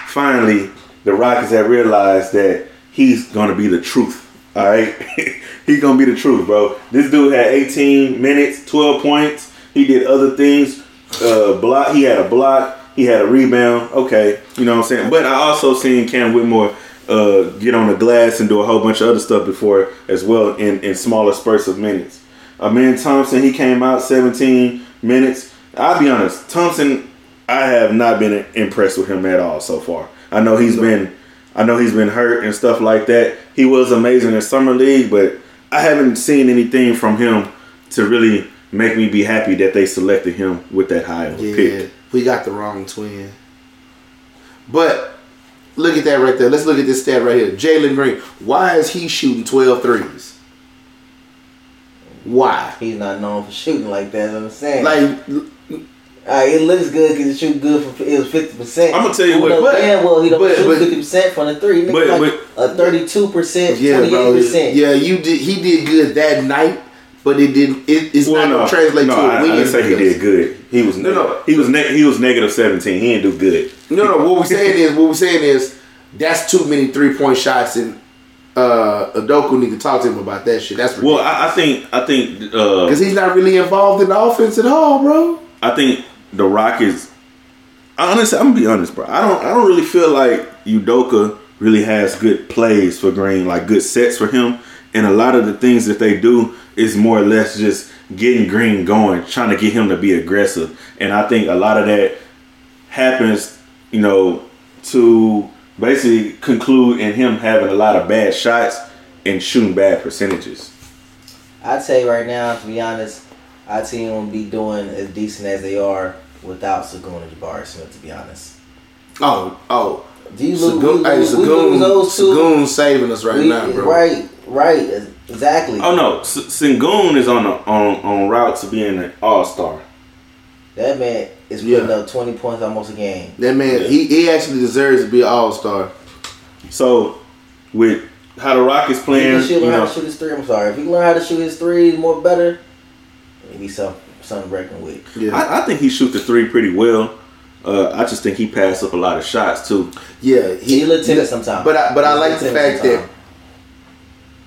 Speaker 1: Finally, the Rockets have realized that he's going to be the truth. All right, he's gonna be the truth, bro. This dude had 18 minutes, 12 points. He did other things. Uh, block. He had a block. He had a rebound. Okay, you know what I'm saying. But I also seen Cam Whitmore uh, get on the glass and do a whole bunch of other stuff before as well in, in smaller spurts of minutes. Amen Thompson, he came out 17 minutes. I'll be honest, Thompson, I have not been impressed with him at all so far. I know he's been I know he's been hurt and stuff like that. He was amazing in summer league, but I haven't seen anything from him to really make me be happy that they selected him with that high of a
Speaker 2: Yeah,
Speaker 1: pick.
Speaker 2: we got the wrong twin. But look at that right there. Let's look at this stat right here. Jalen Green. Why is he shooting 12 threes? Why?
Speaker 3: He's not known for shooting like that. I'm saying.
Speaker 2: Like,
Speaker 3: Uh, it looks good because he shoot good for it was fifty percent.
Speaker 1: I'ma tell you what,
Speaker 3: But,
Speaker 2: but-
Speaker 3: damn well he don't
Speaker 2: but,
Speaker 3: shoot fifty percent from the three. Nigga
Speaker 1: But-
Speaker 3: like a thirty-two percent,
Speaker 2: yeah,
Speaker 3: twenty-eight percent.
Speaker 2: Yeah, you did. He did good that night, but it didn't. It, it's not gonna translate
Speaker 1: no,
Speaker 2: to a
Speaker 1: I,
Speaker 2: win.
Speaker 1: I didn't say he did good. He was
Speaker 2: No,
Speaker 1: no,
Speaker 2: no.
Speaker 1: He was ne- he was negative seventeen. He didn't do good.
Speaker 2: No, no. What we're saying is, what we're saying is, that's too many three point shots, and uh, Udoka need to talk to him about that shit. That's
Speaker 1: Well. I, I think I think uh,
Speaker 2: because he's not really involved in the offense at all, bro.
Speaker 1: I think the Rockets. Honestly, I'm gonna be honest, bro. I don't. I don't really feel like Udoka really has good plays for Green, like good sets for him. And a lot of the things that they do is more or less just getting Green going, trying to get him to be aggressive. And I think a lot of that happens, you know, to basically conclude in him having a lot of bad shots and shooting bad percentages.
Speaker 3: I'd say right now, to be honest, I'd see him be doing as decent as they are without Sengun and Jabari Smith. To be honest,
Speaker 2: Oh, oh.
Speaker 3: do you lose?
Speaker 2: Sengun,
Speaker 3: we,
Speaker 2: hey,
Speaker 3: lose, we lose
Speaker 2: Sengun,
Speaker 3: those two.
Speaker 2: Sengun's saving us right
Speaker 3: We-
Speaker 2: now, bro.
Speaker 3: Right, right, exactly.
Speaker 1: Oh no, S- Sengun is on a, on on route to being an all star.
Speaker 3: That man is putting
Speaker 2: Yeah.
Speaker 3: up twenty points almost a game.
Speaker 2: That man, he, he actually deserves to be an all star.
Speaker 1: So with how the Rockets
Speaker 3: If
Speaker 1: playing,
Speaker 3: he should
Speaker 1: you
Speaker 3: learn how
Speaker 1: know,
Speaker 3: to shoot his three. I'm sorry. If he learn how to shoot his three more better, maybe some something reckon with.
Speaker 2: Yeah,
Speaker 1: I, I think he shoot the three pretty well. Uh, I just think he passed up a lot of shots too.
Speaker 2: yeah.
Speaker 3: He, a little timid sometimes.
Speaker 2: But I, but I like the
Speaker 3: timid
Speaker 2: fact that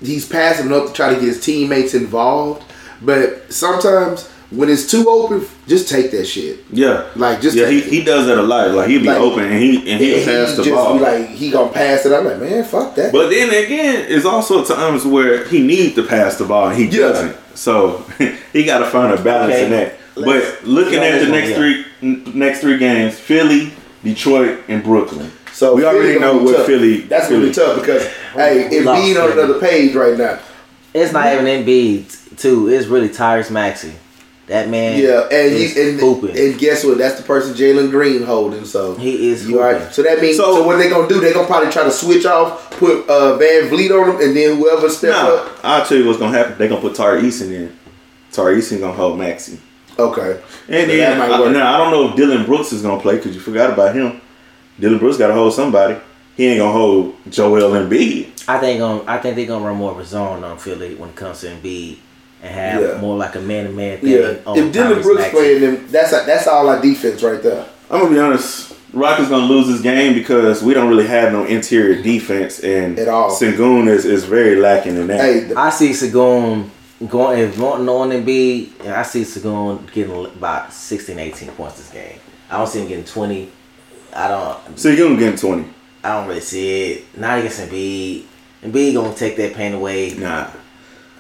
Speaker 2: he's passing enough to try to get his teammates involved. But sometimes when it's too open, just take that shit.
Speaker 1: Yeah,
Speaker 2: Like just
Speaker 1: yeah, he,
Speaker 2: it.
Speaker 1: he does that a lot. Like he'll be
Speaker 2: Like-
Speaker 1: open and he and he'll
Speaker 2: And
Speaker 1: pass the
Speaker 2: just
Speaker 1: ball.
Speaker 2: be like he gonna pass it. I'm like, man, fuck that.
Speaker 1: but then again, it's also times where he needs to pass the ball and he
Speaker 2: Yeah.
Speaker 1: doesn't. So he got to find a balance
Speaker 3: Okay,
Speaker 1: in that.
Speaker 3: let's-
Speaker 1: But looking at the next
Speaker 3: yeah.
Speaker 1: three n- next three games, Philly, Detroit, and Brooklyn.
Speaker 2: so
Speaker 1: we already
Speaker 2: Philly gonna
Speaker 1: know what
Speaker 2: tough.
Speaker 1: Philly.
Speaker 2: That's
Speaker 1: Philly.
Speaker 2: gonna be tough because oh, hey, if being on another page right now.
Speaker 3: It's not even Embiid too. It's really Tyrese Maxey. That man.
Speaker 2: Yeah, and
Speaker 3: is
Speaker 2: you, and,
Speaker 3: hooping.
Speaker 2: and guess what? That's the person Jalen Green holding. So
Speaker 3: He is
Speaker 2: You are, so that means
Speaker 1: So-
Speaker 2: so, what they gonna do? They gonna probably try to switch off, put uh, VanVleet on him, and then whoever step
Speaker 1: Nah,
Speaker 2: up.
Speaker 1: I'll tell you what's gonna happen. They're gonna put Tari Eason in. Tari Eason gonna hold Maxey.
Speaker 2: Okay,
Speaker 1: And
Speaker 2: So
Speaker 1: then I, now I don't know if Dillon Brooks is gonna play because you forgot about him. Dillon Brooks got to hold somebody. He ain't gonna hold Joel Embiid.
Speaker 3: I think um, I think they're gonna run more of a zone on Philly when it comes to Embiid and have
Speaker 2: Yeah.
Speaker 3: more like a man to man thing.
Speaker 2: yeah. If
Speaker 3: Dillon
Speaker 2: Brooks
Speaker 3: Maxey.
Speaker 2: playing them, that's that's all our defense right there.
Speaker 1: I'm gonna be honest. Rockets gonna lose this game because we don't really have no interior defense, and
Speaker 2: At all.
Speaker 1: Sengun is, is very lacking in that.
Speaker 2: Hey, the,
Speaker 3: I see Sengun going if wanting on Embiid, and I see Sengun getting about 16, 18 points this game. I don't see him getting twenty. I don't.
Speaker 1: Sengun getting 20.
Speaker 3: I don't really see it. Not against Embiid. Embiid gonna take that pain away.
Speaker 1: Nah,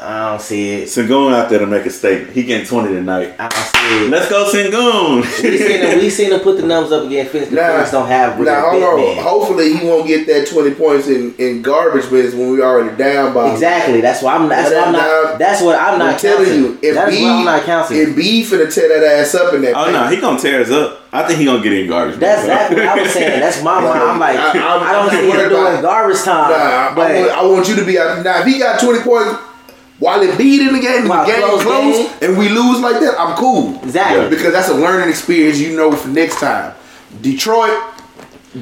Speaker 3: I don't see it.
Speaker 1: Sengun out there to make a statement. He getting 20 tonight.
Speaker 3: I don't see it.
Speaker 1: Let's go, Sengun.
Speaker 3: we seen him. We seen him put the numbers up again. Phoenix. The
Speaker 2: Nah.
Speaker 3: Phoenix don't have really
Speaker 2: now hold on.
Speaker 3: man.
Speaker 2: Hopefully he won't get that twenty points in, in garbage minutes when we already down by
Speaker 3: Exactly. That's why I'm. That's why I'm not. That's what I'm
Speaker 2: I'm
Speaker 3: not
Speaker 2: telling
Speaker 3: counting.
Speaker 2: you, if
Speaker 3: That's
Speaker 2: B,
Speaker 3: why I'm not counting.
Speaker 2: If B finna tear that ass up in that.
Speaker 1: oh
Speaker 2: paint.
Speaker 1: no, he gonna tear us up. I think he gonna get in garbage.
Speaker 3: That's
Speaker 1: man.
Speaker 3: exactly what I was saying. That's my mind. I'm like,
Speaker 2: I- I'm-
Speaker 3: I, don't
Speaker 2: I'm
Speaker 3: see
Speaker 2: worried
Speaker 3: him doing
Speaker 2: about-
Speaker 3: garbage time.
Speaker 2: Nah, I,
Speaker 3: but
Speaker 2: I, want, I want you to be out. Now, if he got 20 points while it beat in the game, and
Speaker 3: While
Speaker 2: the game
Speaker 3: close
Speaker 2: close,
Speaker 3: game.
Speaker 2: and we lose like that, I'm cool.
Speaker 3: Exactly.
Speaker 2: Because that's a learning experience you know for next time. Detroit,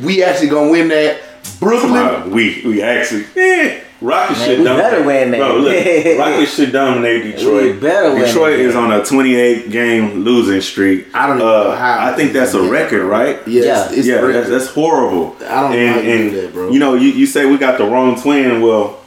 Speaker 2: we actually gonna win that. Brooklyn,
Speaker 1: we we actually eh, Rockets
Speaker 3: Man,
Speaker 1: should
Speaker 3: we
Speaker 1: dominate.
Speaker 3: better win that.
Speaker 1: Bro, look, Rockets should dominate Detroit.
Speaker 3: We better win
Speaker 1: Detroit
Speaker 3: that
Speaker 1: is on a 28 game losing streak.
Speaker 2: I don't even
Speaker 1: uh,
Speaker 2: know how.
Speaker 1: I think that's a record, right?
Speaker 2: yes,
Speaker 3: Yeah.
Speaker 2: it's
Speaker 1: yeah, that's, that's horrible.
Speaker 2: I don't know
Speaker 1: and,
Speaker 2: how you
Speaker 1: and,
Speaker 2: that, bro.
Speaker 1: You know, you, you say we got the wrong twin. Well,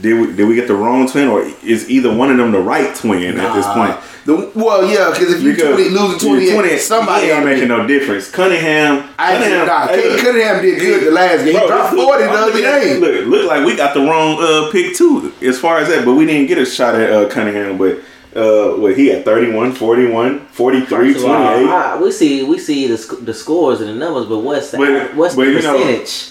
Speaker 1: did we did we get the wrong twin, or is either one of them the right twin at this point?
Speaker 2: The, well, yeah, because if you
Speaker 1: Because
Speaker 2: 20, losing 20,
Speaker 1: you're 20,
Speaker 2: somebody
Speaker 1: he ain't making
Speaker 2: be-
Speaker 1: no difference. Cunningham,
Speaker 2: I actually,
Speaker 1: Cunningham,
Speaker 2: nah,
Speaker 1: hey,
Speaker 2: Cade Cunningham did good the last game.
Speaker 1: Bro,
Speaker 2: he dropped
Speaker 1: look,
Speaker 2: 40 the other
Speaker 1: looking
Speaker 2: game.
Speaker 1: Look, look like we got the wrong uh, pick too, as far as that. But we didn't get a shot at uh, Cunningham. But uh, what he had 31, 41, 43,
Speaker 3: First
Speaker 1: 28.
Speaker 3: I- we see we see the sc- the scores and the numbers, but what's the
Speaker 1: But-
Speaker 3: what's
Speaker 1: but
Speaker 3: the
Speaker 1: you know-
Speaker 3: percentage?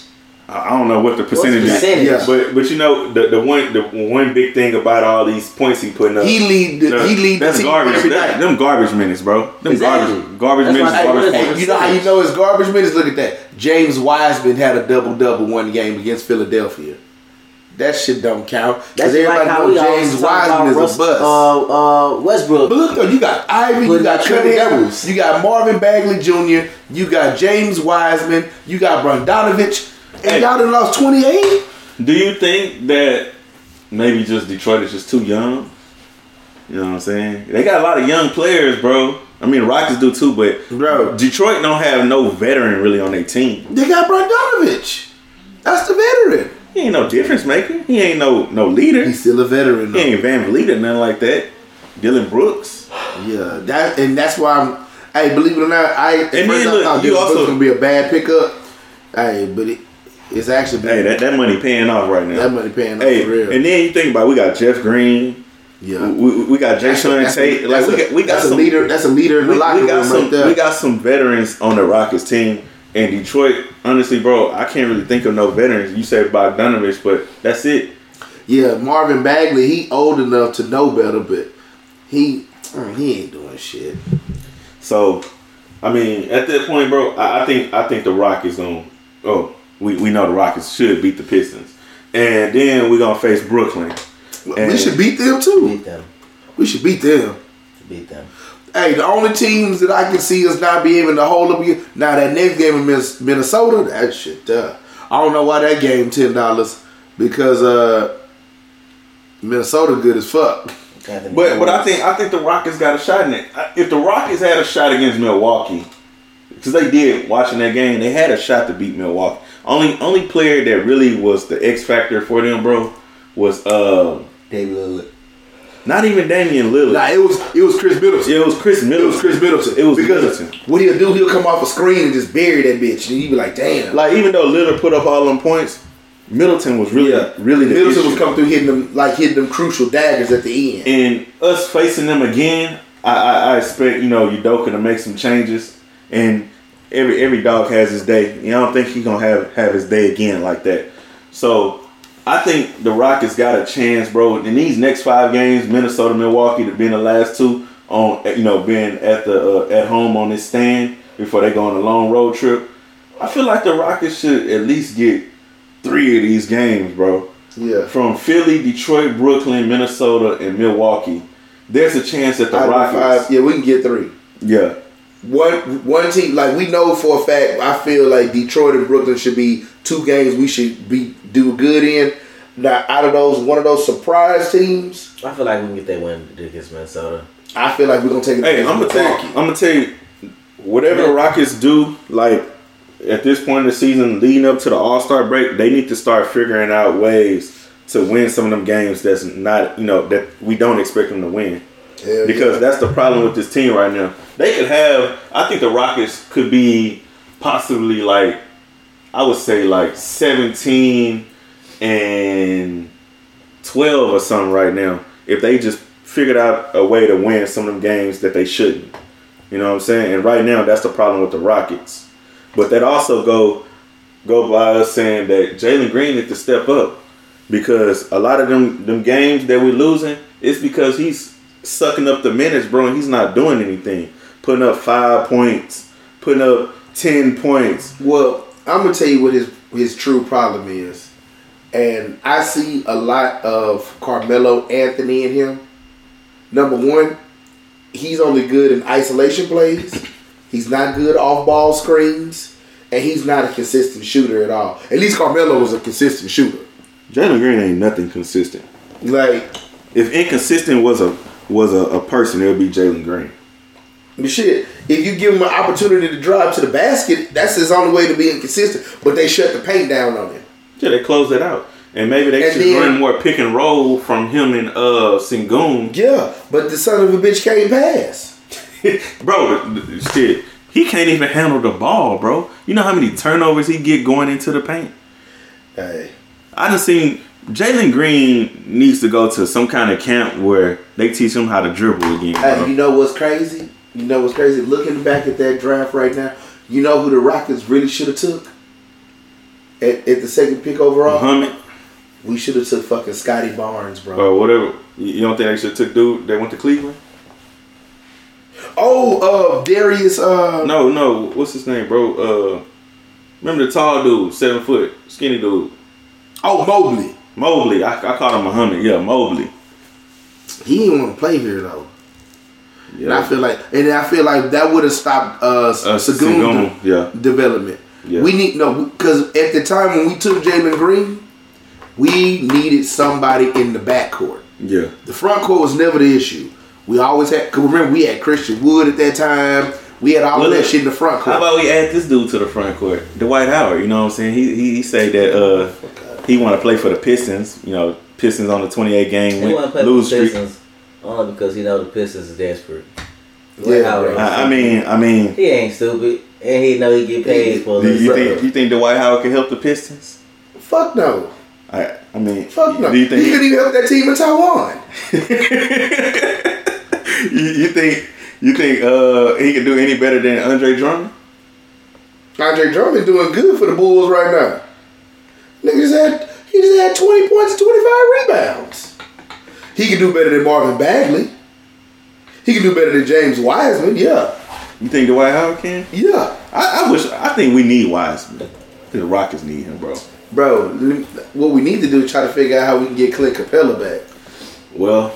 Speaker 1: I I don't know what the percentage is,
Speaker 3: percentage?
Speaker 2: Yeah.
Speaker 1: but but you know the the one the one big thing about all these points he putting up.
Speaker 2: He lead. The,
Speaker 1: No,
Speaker 2: he lead.
Speaker 1: That's
Speaker 2: the team
Speaker 1: garbage.
Speaker 2: every
Speaker 1: That-
Speaker 2: night.
Speaker 1: them garbage minutes, bro. Them
Speaker 3: Exactly.
Speaker 1: garbage garbage
Speaker 3: That's
Speaker 1: minutes.
Speaker 3: why
Speaker 1: Garbage
Speaker 3: Hey,
Speaker 1: points.
Speaker 2: You know how you know his garbage minutes? Look at that. James Wiseman had a double double one game against Philadelphia. That shit don't count because
Speaker 3: That's like
Speaker 2: everybody
Speaker 3: how
Speaker 2: knows James Wiseman is
Speaker 3: Russ,
Speaker 2: a bust.
Speaker 3: uh, uh, Westbrook.
Speaker 2: But look though, you got Ivey, you got
Speaker 3: up triple
Speaker 2: Cunningham, you got Marvin Bagley Jr., you got James Wiseman, you got Bogdanovic, and
Speaker 1: Hey.
Speaker 2: y'all done lost twenty eight.
Speaker 1: Do you think that maybe just Detroit is just too young? You know what I'm saying? They got a lot of young players, bro. I mean, Rockets do too, but
Speaker 2: Bro.
Speaker 1: Detroit don't have no veteran really on their team.
Speaker 2: They got Bogdanovic. That's the veteran.
Speaker 1: He ain't no difference maker. He ain't no no leader.
Speaker 2: He's still a veteran
Speaker 1: He ain't VanVleet or nothing like that. Dillon Brooks.
Speaker 2: Yeah, that and that's why I'm. Hey, believe it or not, I
Speaker 1: And then look, you
Speaker 2: was
Speaker 1: also-
Speaker 2: gonna be a bad pickup. Hey, but it, it's actually
Speaker 1: Hey, that, that money paying off right now.
Speaker 2: that money paying off
Speaker 1: Hey,
Speaker 2: for real.
Speaker 1: and then you think about it, we got Jeff Green.
Speaker 2: yeah,
Speaker 1: We, we, got
Speaker 2: Jae'Sean
Speaker 1: Tate. Like we got we got some
Speaker 2: a leader. That's a leader in the
Speaker 1: we,
Speaker 2: locker
Speaker 1: we got
Speaker 2: room
Speaker 1: some
Speaker 2: right there.
Speaker 1: we got some veterans on the Rockets team. And Detroit, honestly, bro, I can't really think of no veterans. You said Bogdanovic, but that's it.
Speaker 2: yeah, Marvin Bagley. He old enough to know better, but he mm, he ain't doing shit.
Speaker 1: So, I mean, at that point, bro, I, I think I think the Rockets gonna. Oh, we, we know the Rockets should beat the Pistons, and then we're gonna face Brooklyn.
Speaker 2: we should beat them too.
Speaker 3: Beat them.
Speaker 2: We should beat them.
Speaker 3: Beat them.
Speaker 2: Hey, the only teams that I can see us not be able to hold up against now that next game in Minnesota, that shit. Uh, I don't know why that game ten dollars because uh, Minnesota good as fuck.
Speaker 1: But but I think I think the Rockets got a shot in it. If the Rockets had a shot against Milwaukee, because they did watching that game, they had a shot to beat Milwaukee. Only only player that really was the X factor for them, bro, was uh
Speaker 3: David Lillard.
Speaker 1: not even Damian Lillard.
Speaker 2: Nah, it was it was Khris Middleton.
Speaker 1: it was Khris
Speaker 2: It
Speaker 1: Middleton.
Speaker 2: was Khris Middleton.
Speaker 1: It was
Speaker 2: because
Speaker 1: Middleton.
Speaker 2: what he'll do, he'll come off a screen and just bury that bitch, and you be like, damn.
Speaker 1: Like even though Lillard put up all them points, Middleton was really really the
Speaker 2: Middleton was coming through hitting them like hitting them crucial daggers at the end.
Speaker 1: and us facing them again, I, I, I expect you know Udoka to make some changes, and every every dog has his day. You know, I don't think he's gonna have have his day again like that. So I think the Rockets got a chance, bro. In these next five games, Minnesota, Milwaukee, to being the last two on you know being at the uh, at home on this stand before they go on a long road trip. I feel like the Rockets should at least get three of these games, bro
Speaker 2: Yeah.
Speaker 1: from Philly, Detroit, Brooklyn, Minnesota, and Milwaukee, there's a chance that the Rockets,
Speaker 2: five, yeah, we can get three.
Speaker 1: yeah,
Speaker 2: One one team like we know for a fact. I feel like Detroit and Brooklyn should be two games we should be do good in. Now out of those, one of those surprise teams,
Speaker 3: I feel like we can get that win against Minnesota.
Speaker 2: I feel like we're gonna take it.
Speaker 1: Hey, I'm gonna tell you, I'm gonna tell you, whatever the Rockets do, like at this point in the season, leading up to the All Star break, they need to start figuring out ways to win some of them games. That's not, you know, that we don't expect them to win.
Speaker 2: Hell
Speaker 1: because
Speaker 2: yeah.
Speaker 1: that's the problem with this team right now. They could have. I think the Rockets could be possibly like, I would say like seventeen and twelve or something right now if they just figured out a way to win some of them games that they shouldn't. You know what I'm saying? And right now, that's the problem with the Rockets. But that also go go by us saying that Jalen Green needs to step up because a lot of them them games that we're losing it's because he's sucking up the minutes, bro, and he's not doing anything. Putting up five points, putting up ten points.
Speaker 2: Well, I'm gonna tell you what his his true problem is, and I see a lot of Carmelo Anthony in him. Number one, he's only good in isolation plays. He's not good off ball screens, and he's not a consistent shooter at all. At least Carmelo was a consistent shooter.
Speaker 1: Jalen Green ain't nothing consistent.
Speaker 2: Like
Speaker 1: If inconsistent was a was a, a person, it would be Jalen Green.
Speaker 2: But shit, if you give him an opportunity to drive to the basket, that's his only way to be inconsistent. But they shut the paint down on him.
Speaker 1: Yeah, they closed it out. And maybe they
Speaker 2: And
Speaker 1: should
Speaker 2: then-
Speaker 1: run more pick and roll from him and uh Sengun.
Speaker 2: Yeah, but the son of a bitch can't pass.
Speaker 1: bro, shit. He can't even handle the ball, bro. You know how many turnovers he get going into the paint?
Speaker 2: Hey,
Speaker 1: I just seen Jalen Green needs to go to some kind of camp where they teach him how to dribble again.
Speaker 2: hey, you know what's crazy? You know what's crazy? Looking back at that draft right now, you know who the Rockets really should have took? at, at the second pick overall,
Speaker 1: Muhammad
Speaker 2: we should have took fucking Scotty Barnes, bro.
Speaker 1: or whatever. You don't think they should have took dude that went to Cleveland?
Speaker 2: Oh, uh, Darius. Uh,
Speaker 1: No, no. What's his name, bro? Uh, remember the tall dude, seven foot, skinny dude,
Speaker 2: Oh, Mobley.
Speaker 1: Mobley. I, I called him Muhammad. Yeah, Mobley.
Speaker 2: He didn't want to play here though. And I feel like, and I feel like that would have stopped uh,
Speaker 1: Uh, yeah.
Speaker 2: development.
Speaker 1: Yeah.
Speaker 2: We need no because at the time when we took Jalen Green, we needed somebody in the backcourt.
Speaker 1: Yeah.
Speaker 2: The front court was never the issue. We always had. Cause remember, we had Christian Wood at that time. We had all
Speaker 1: Well,
Speaker 2: of that shit in the front court.
Speaker 1: How about we add this dude to the front court, Dwight Howard? You know what I'm saying? He he, he said that uh he want to play for the Pistons. You know, Pistons on the 28 game
Speaker 3: He
Speaker 1: win,
Speaker 3: play for
Speaker 1: lose
Speaker 3: the
Speaker 1: streak.
Speaker 3: Pistons only because he know the Pistons is desperate.
Speaker 2: Yeah,
Speaker 3: Howard.
Speaker 1: I, I mean, I mean,
Speaker 3: he ain't stupid, and he know he get paid for
Speaker 1: do
Speaker 3: this.
Speaker 1: you think you think Dwight Howard can help the Pistons?
Speaker 2: Fuck no.
Speaker 1: I I mean,
Speaker 2: Fuck no.
Speaker 1: Do you think
Speaker 2: he
Speaker 1: think
Speaker 2: couldn't even help that team in Taiwan.
Speaker 1: you, you think you think uh he can do any better than Andre Drummond?
Speaker 2: Andre Drummond doing good for the Bulls right now. Nigga just had he just had twenty points and twenty five rebounds. He can do better than Marvin Bagley. He can do better than James Wiseman. Yeah,
Speaker 1: You think Dwight Howard can?
Speaker 2: yeah,
Speaker 1: I, I wish. I think we need Wiseman. The Rockets need him, bro.
Speaker 2: bro. What we need to do is try to figure out how we can get Clint Capela back.
Speaker 1: Well,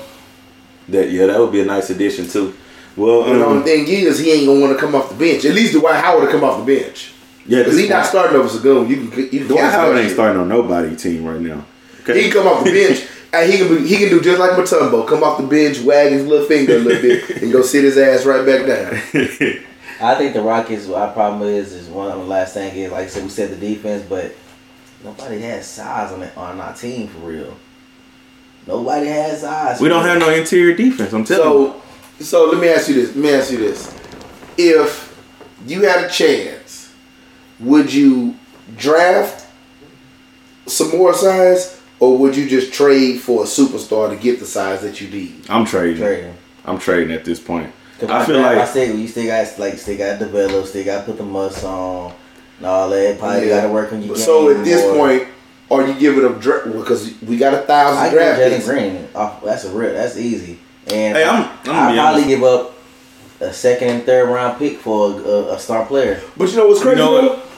Speaker 1: that yeah, that would be a nice addition too. Well,
Speaker 2: And the
Speaker 1: um,
Speaker 2: only thing is, he ain't gonna want to come off the bench. At least Dwight Howard to come off the bench.
Speaker 1: Yeah,
Speaker 2: Because
Speaker 1: this
Speaker 2: he not starting over Sengun. You can you can
Speaker 1: Dwight
Speaker 2: cancel
Speaker 1: Howard ain't starting on nobody team right now.
Speaker 2: He can come off the bench. And he can be, he can do just like Mutombo. Come off the bench, wag his little finger a little bit, and go sit his ass right back down.
Speaker 3: I think the Rockets. Our problem is is one of the last thing is like I said we said the defense, but nobody has size on it on our team for real. Nobody has size.
Speaker 1: we don't
Speaker 3: real.
Speaker 1: have no interior defense. I'm telling you.
Speaker 2: So, so let me ask you this. Let me ask you this: If you had a chance, would you draft some more size, or would you just trade for a superstar to get the size that you need?
Speaker 1: I'm trading.
Speaker 3: Trading.
Speaker 1: I'm trading at this point. I feel
Speaker 3: draft,
Speaker 1: like
Speaker 3: I still you still got like still got to develop, still got to put the muscle on, and all that. Probably
Speaker 2: Yeah.
Speaker 3: got to work on your game.
Speaker 2: So at this
Speaker 3: more.
Speaker 2: point, are you giving up draft because we got a thousand
Speaker 3: give
Speaker 2: draft
Speaker 3: Jalen
Speaker 2: picks?
Speaker 3: Green. Off, that's a real. That's easy. And
Speaker 1: Hey, I'm- I'm
Speaker 3: I probably
Speaker 1: honest.
Speaker 3: give up a second and third round pick for a, a, a star player.
Speaker 2: But you know what's crazy?
Speaker 1: You know
Speaker 2: though?
Speaker 1: what?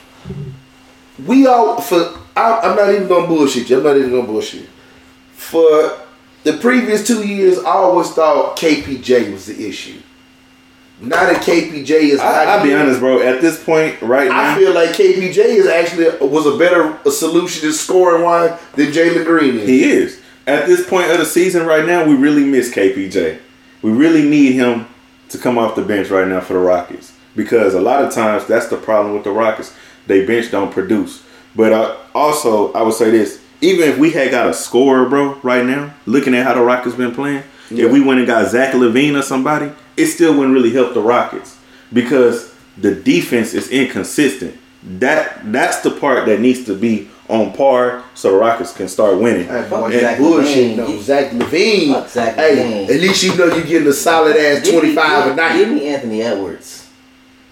Speaker 2: We all for I, I'm not even gonna bullshit you. I'm not even gonna bullshit. For the previous two years, I always thought KPJ was the issue. Not that KPJ is,
Speaker 1: I, I'll be honest, bro. At this point, right now,
Speaker 2: I feel like KPJ is actually was a better solution to scoring wise than Jalen Green is.
Speaker 1: he is. At this point of the season, right now, we really miss KPJ. We really need him to come off the bench right now for the Rockets because a lot of times that's the problem with the Rockets. They bench don't produce. But uh, also, I would say this: even if we had got a scorer, bro, right now, looking at how the Rockets been playing,
Speaker 2: Yeah.
Speaker 1: if we went and got Zach LaVine or somebody, it still wouldn't really help the Rockets because the defense is inconsistent. That that's the part that needs to be on par so the Rockets can start winning.
Speaker 2: Hey,
Speaker 3: Fuck
Speaker 2: boy,
Speaker 3: Zach
Speaker 2: bullshit.
Speaker 3: LaVine.
Speaker 2: No, Zach LaVine.
Speaker 3: Fuck Zach
Speaker 2: hey,
Speaker 3: LaVine.
Speaker 2: at least you know you're getting a solid ass
Speaker 3: Give me-
Speaker 2: 25 a
Speaker 3: give-
Speaker 2: night.
Speaker 3: Give me Anthony Edwards.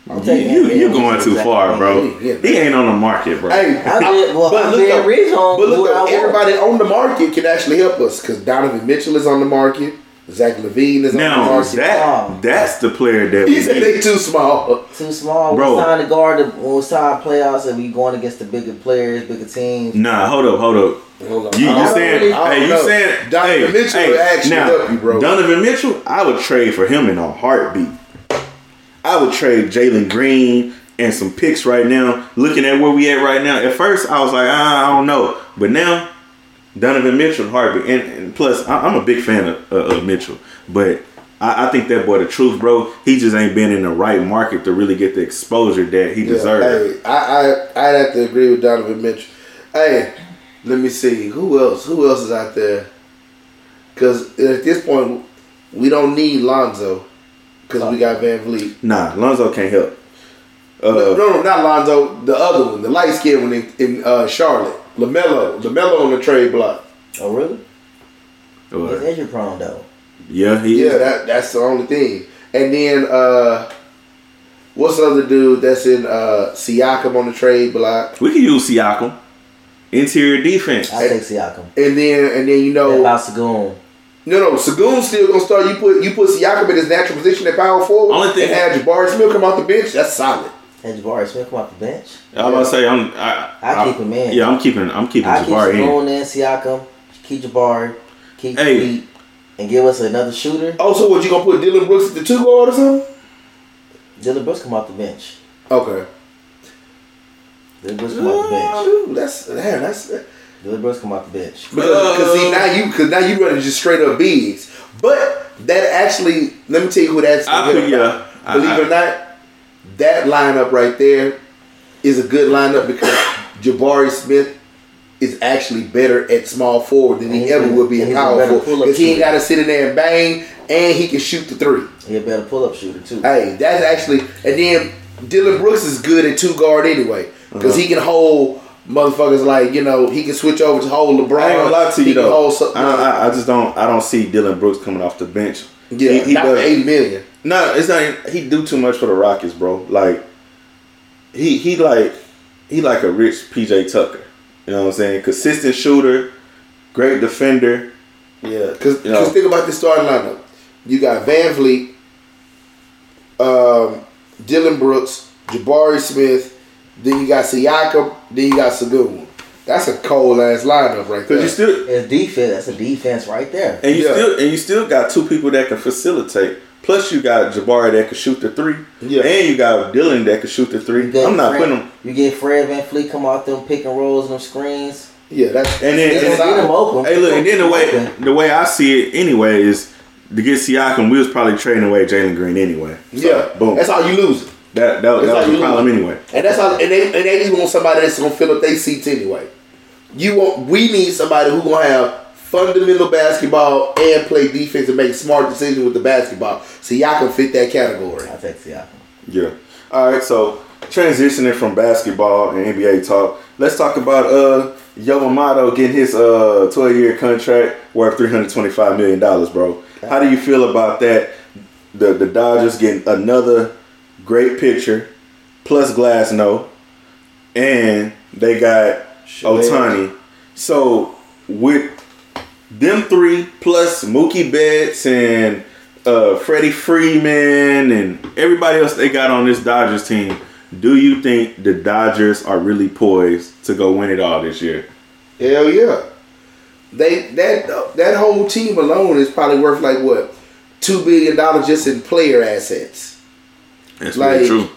Speaker 3: Oh, I'm
Speaker 1: You,
Speaker 3: taking
Speaker 1: you, you
Speaker 3: Edwards
Speaker 1: going too
Speaker 3: Zach
Speaker 1: far, bro. He ain't on the market, bro.
Speaker 2: Hey,
Speaker 3: I'm well,
Speaker 2: but look
Speaker 3: being
Speaker 2: though,
Speaker 3: rich
Speaker 2: But look,
Speaker 3: what I
Speaker 2: though, everybody on the market can actually help us because Donovan Mitchell is on the market. Zach LaVine is on the
Speaker 1: now that that's the player that
Speaker 2: he
Speaker 1: we
Speaker 2: said
Speaker 1: need.
Speaker 2: they too small.
Speaker 3: Too small.
Speaker 1: Bro.
Speaker 3: Bro. It's time to guard the when it's time playoffs and we going against the bigger players, bigger teams.
Speaker 1: Nah, hold up, hold up.
Speaker 2: Hold on.
Speaker 1: You,
Speaker 2: I
Speaker 1: you saying?
Speaker 2: I
Speaker 1: hey, you saying?
Speaker 2: Donovan
Speaker 1: hey,
Speaker 2: Mitchell
Speaker 1: hey,
Speaker 2: would actually
Speaker 1: now,
Speaker 2: help you, bro.
Speaker 1: Donovan Mitchell, I would trade for him in a heartbeat. I would trade Jalen Green and some picks right now. Looking at where we at right now, at first I was like, ah, I don't know, but now Donovan Mitchell, Harvey, and, and plus I, I'm a big fan of, uh, of Mitchell, but. I, I think that boy, the truth, bro, he just ain't been in the right market to really get the exposure that he
Speaker 2: Yeah,
Speaker 1: deserves.
Speaker 2: Hey, I, I I'd have to agree with Donovan Mitchell. Hey, let me see who else. Who else is out there? Because at this point, we don't need Lonzo because we got VanVleet.
Speaker 1: Nah, Lonzo can't help. Uh,
Speaker 2: no, no, not Lonzo. The other one, the light skinned one in, in uh, Charlotte, Lamelo. Lamelo on the trade block.
Speaker 3: Oh really?
Speaker 1: uh,
Speaker 3: He's injury prone though.
Speaker 1: yeah, he
Speaker 2: Yeah,
Speaker 1: is.
Speaker 2: that that's the only thing. And then uh, what's the other dude that's in uh, Siakam on the trade block?
Speaker 1: We can use Siakam. interior defense.
Speaker 3: I take Siakam.
Speaker 2: And then and then you
Speaker 3: What
Speaker 2: know
Speaker 3: about Sengun?
Speaker 2: no no Sengun's still gonna start. You put you put Siakam in his natural position at power forward
Speaker 1: Only thing-
Speaker 2: and have Jabari Smith come off the bench. That's solid.
Speaker 3: And Jabari Smith come off the bench.
Speaker 1: I'm about to say I'm. I,
Speaker 3: I keep him in.
Speaker 1: Yeah, I'm keeping. I'm keeping
Speaker 3: I keep
Speaker 1: Jabari in.
Speaker 3: Sengun in, Siakam, keep Jabari, keep
Speaker 1: Hey.
Speaker 3: Pete, and give us another shooter.
Speaker 2: Oh, also, what you gonna put Dillon Brooks at the two guard or something?
Speaker 3: Dillon Brooks come off the bench.
Speaker 2: Okay.
Speaker 3: Dillon Brooks come off the bench.
Speaker 2: Ooh, that's man, that's
Speaker 3: Dillon Brooks come off the bench.
Speaker 2: because cause see now you because now you running just straight up bigs. But that actually, let me tell you who that's.
Speaker 1: I put yeah.
Speaker 2: Believe
Speaker 1: I-
Speaker 2: it or not, that lineup right there is a good lineup because Jabari Smith is actually better at small forward than
Speaker 3: And
Speaker 2: he
Speaker 3: he's
Speaker 2: ever
Speaker 3: a-
Speaker 2: would be
Speaker 3: and
Speaker 2: at power forward. Because he ain't got to sit in there and bang, and he can shoot the three.
Speaker 3: He a better pull up shooter too.
Speaker 2: Hey, that's actually, and then Dillon Brooks is good at two guard anyway because
Speaker 1: Uh-huh.
Speaker 2: he can hold motherfuckers like you know he can switch over to hold LeBron.
Speaker 1: I ain't gonna lie to you though.
Speaker 2: hold some-
Speaker 1: I, I, I just don't. I don't see Dillon Brooks coming off the bench.
Speaker 2: yeah,
Speaker 1: he, he
Speaker 2: not for
Speaker 1: does.
Speaker 2: eighty million.
Speaker 1: No, it's not. even- He do too much for the Rockets, bro. Like he he like he like a rich PJ Tucker. You know what I'm saying? Consistent shooter, great defender.
Speaker 2: Yeah, because
Speaker 1: You know.
Speaker 2: think about the starting lineup. You got VanVleet, um, Dillon Brooks, Jabari Smith, then you got Siakam, then you got Sengun. That's a cold ass lineup right there.
Speaker 1: Cause you still
Speaker 3: It's defense. That's a defense right there.
Speaker 1: and you
Speaker 2: Yeah.
Speaker 1: still and you still got two people that can facilitate. Plus you got Jabari that could shoot the three.
Speaker 2: Yeah.
Speaker 1: And you got Dillon that could shoot the three.
Speaker 3: You get
Speaker 1: I'm not
Speaker 3: Fred,
Speaker 1: putting him.
Speaker 3: You get Fred VanVleet come out them pick and rolls and them screens.
Speaker 2: yeah, that's
Speaker 1: And then-
Speaker 3: They
Speaker 2: that's
Speaker 3: them open.
Speaker 1: Hey, look, and then the way the way I see it anyway is to get Siakam, we was probably trading away Jalen Green anyway. So,
Speaker 2: Yeah,
Speaker 1: boom.
Speaker 2: That's how you lose.
Speaker 1: that that,
Speaker 2: that's
Speaker 1: that
Speaker 2: how
Speaker 1: was the
Speaker 2: you
Speaker 1: problem
Speaker 2: lose.
Speaker 1: anyway.
Speaker 2: And that's how and they and they just want somebody that's gonna fill up their seats anyway. You want we need somebody who gonna have fundamental basketball and play defense and make smart decisions with the basketball. So y'all can fit that category.
Speaker 3: I take Siakam.
Speaker 1: Yeah. All right. So transitioning from basketball and NBA talk, let's talk about uh Yamamoto getting his uh 12 year contract worth 325 million dollars, bro. How do you feel about that? The the Dodgers getting another great pitcher plus Glasnow, and they got Ohtani. So with them three plus Mookie Betts and uh, Freddie Freeman and everybody else they got on this Dodgers team, do you think the Dodgers are really poised to go win it all this year?
Speaker 2: Hell yeah. They that that whole team alone is probably worth like what two billion dollars just in player assets.
Speaker 1: That's
Speaker 2: Like-
Speaker 1: really true.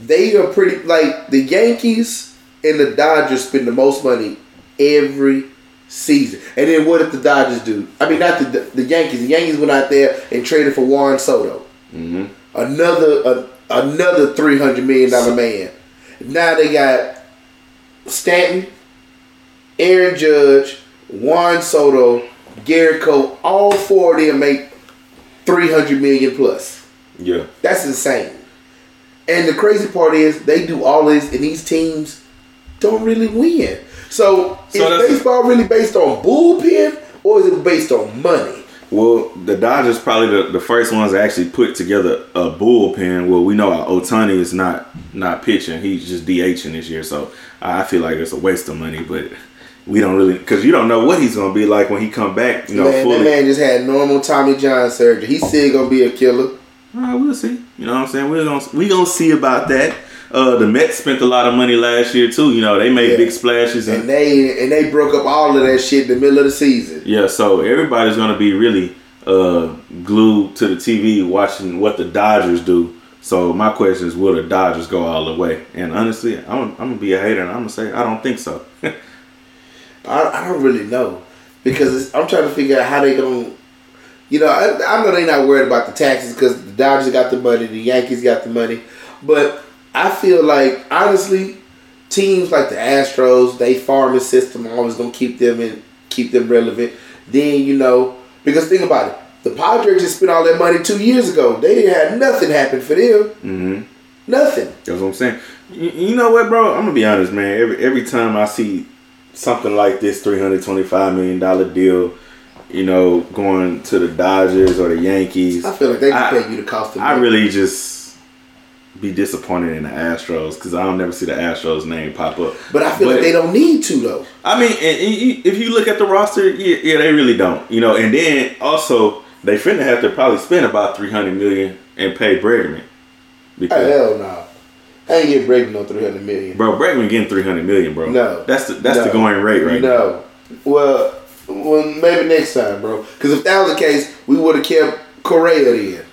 Speaker 2: They are pretty like the Yankees and the Dodgers spend the most money every season. And then what did the Dodgers do? I mean, not the the Yankees. The Yankees went out there and traded for Juan Soto,
Speaker 1: hmm
Speaker 2: another uh, another three hundred million dollar man. Now they got Stanton, Aaron Judge, Juan Soto, Gerrit Cole. All four of them make three hundred million plus.
Speaker 1: Yeah.
Speaker 2: That's insane. And the crazy part is they do all this, and these teams don't really win. So,
Speaker 1: So
Speaker 2: is baseball really based on bullpen, or is it based on money?
Speaker 1: Well, the Dodgers probably the, the first ones to actually put together a bullpen. Well, we know Ohtani is not not pitching; he's just DHing this year. So I feel like it's a waste of money. But we don't really because you don't know what he's gonna be like when he come back. You know,
Speaker 2: man, that man just had normal Tommy John surgery. He's still gonna be a killer.
Speaker 1: All right, we'll see. You know what I'm saying? We're gonna we gonna see about that. Uh, the Mets spent a lot of money last year too. You know, they made
Speaker 2: Yeah.
Speaker 1: big splashes and
Speaker 2: And they and they broke up all of that shit in the middle of the season.
Speaker 1: Yeah, so everybody's gonna be really uh, glued to the TV watching what the Dodgers do. So my question is, will the Dodgers go all the way? And honestly, I'm, I'm gonna be a hater and I'm gonna say I don't think so.
Speaker 2: I, I don't really know because it's, I'm trying to figure out how they gonna. You know, I, I know they're not worried about the taxes because the Dodgers got the money, the Yankees got the money, but I feel like honestly, teams like the Astros, they farming system always gonna keep them in, keep them relevant. Then you know, because think about it, the Padres just spent all that money two years ago. They didn't have nothing happen for them,
Speaker 1: hmm
Speaker 2: nothing.
Speaker 1: That's what I'm saying. You, you know what, bro? I'm gonna be honest, man. Every every time I see something like this, 325 million dollar deal, you know, going to the Dodgers or the Yankees,
Speaker 2: I feel like they can pay you the cost of.
Speaker 1: I
Speaker 2: money.
Speaker 1: really just be disappointed in the Astros because I don't never see the Astros name pop up.
Speaker 2: But I feel like they don't need to though.
Speaker 1: I mean, and, and if you look at the roster, yeah, yeah, they really don't. You know, and then also they finna have to probably spend about three hundred million and pay Bregman because
Speaker 2: Hell no. I ain't getting Brady no three hundred million.
Speaker 1: bro, Bregman getting three hundred million, bro.
Speaker 2: No.
Speaker 1: that's the that's the going rate right now.
Speaker 2: No. Well, well, maybe next time, bro. Because if that was the case, we would have kept Correa then.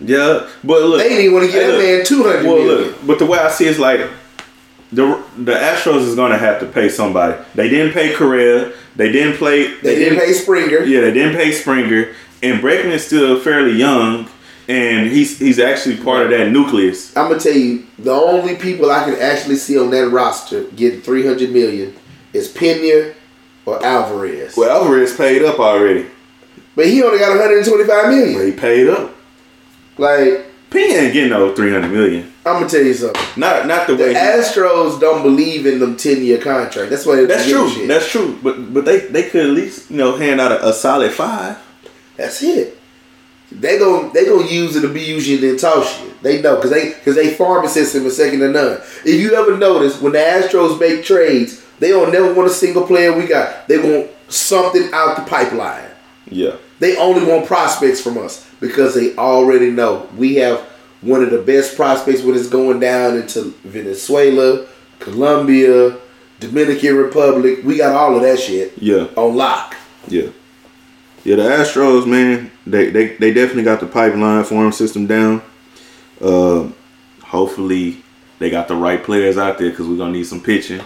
Speaker 1: Yeah, but look,
Speaker 2: They didn't even want to give that man two hundred
Speaker 1: Well,
Speaker 2: million.
Speaker 1: look, but the way I see it's like the the Astros is gonna have to pay somebody. They didn't pay Correa. They didn't play.
Speaker 2: They didn't pay Springer.
Speaker 1: Yeah, they didn't pay Springer, and Bregman is still fairly young, and he's he's actually part of that nucleus.
Speaker 2: I'm gonna tell you, the only people I can actually see on that roster getting 300 million is Pena or Alvarez.
Speaker 1: Well, Alvarez paid up already.
Speaker 2: but he only got one
Speaker 1: hundred twenty five
Speaker 2: million.
Speaker 1: Well, he paid up.
Speaker 2: Like,
Speaker 1: Pena ain't getting no three hundred million.
Speaker 2: I'm gonna tell you something.
Speaker 1: Not not the
Speaker 2: The
Speaker 1: way. he-
Speaker 2: Astros don't believe in them 10 year contract. That's why
Speaker 1: that's true. That's true. But but they they could at least you know hand out a, a solid five.
Speaker 2: That's it. They gon' they gonna use it to be using and talk shit. They know because they because they farming system is second to none. If you ever notice when the Astros make trades, they don't never want a single player we got. They want something out the pipeline.
Speaker 1: Yeah.
Speaker 2: They only want prospects from us because they already know we have one of the best prospects when it's going down into Venezuela, Colombia, Dominican Republic. We got all of that shit
Speaker 1: Yeah.
Speaker 2: on lock.
Speaker 1: Yeah. Yeah, the Astros, man, they they, they definitely got the pipeline farm system down. Uh, hopefully, they got the right players out there because we're gonna need some pitching.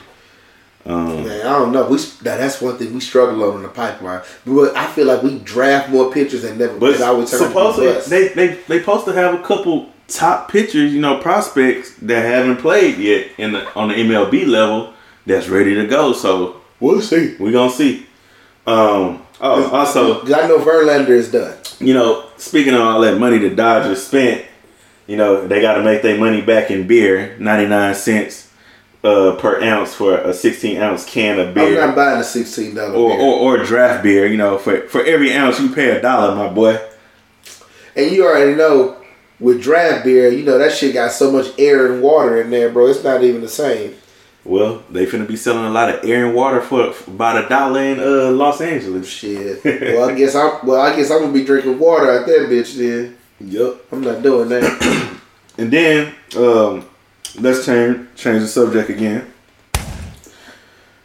Speaker 1: Um,
Speaker 2: Man, I don't know. We that's one thing we struggle on in the pipeline. But I feel like we draft more pitchers than never.
Speaker 1: but
Speaker 2: I would turn
Speaker 1: supposedly they they they supposed to have a couple top pitchers, you know, prospects that haven't played yet in the on the MLB level that's ready to go. So
Speaker 2: We'll see.
Speaker 1: We're gonna see. Um, oh, also,
Speaker 2: I know Verlander is done.
Speaker 1: you know, speaking of all that money the Dodgers spent, you know, they got to make their money back in beer, 99 cents uh, per ounce for a 16 ounce can of beer.
Speaker 2: I'm not buying a sixteen dollar
Speaker 1: Or,
Speaker 2: beer.
Speaker 1: or, or draft beer, you know, for, for every ounce you pay a dollar, my boy.
Speaker 2: and you already know with draft beer, you know that shit got so much air and water in there, bro. It's not even the same.
Speaker 1: Well, they finna be selling a lot of air and water for, for about a dollar in uh, Los Angeles.
Speaker 2: Shit. well, I guess I'm. Well, I guess I'm gonna be drinking water out that bitch. Then
Speaker 1: Yup.
Speaker 2: I'm not doing that.
Speaker 1: And then um, let's change change the subject again.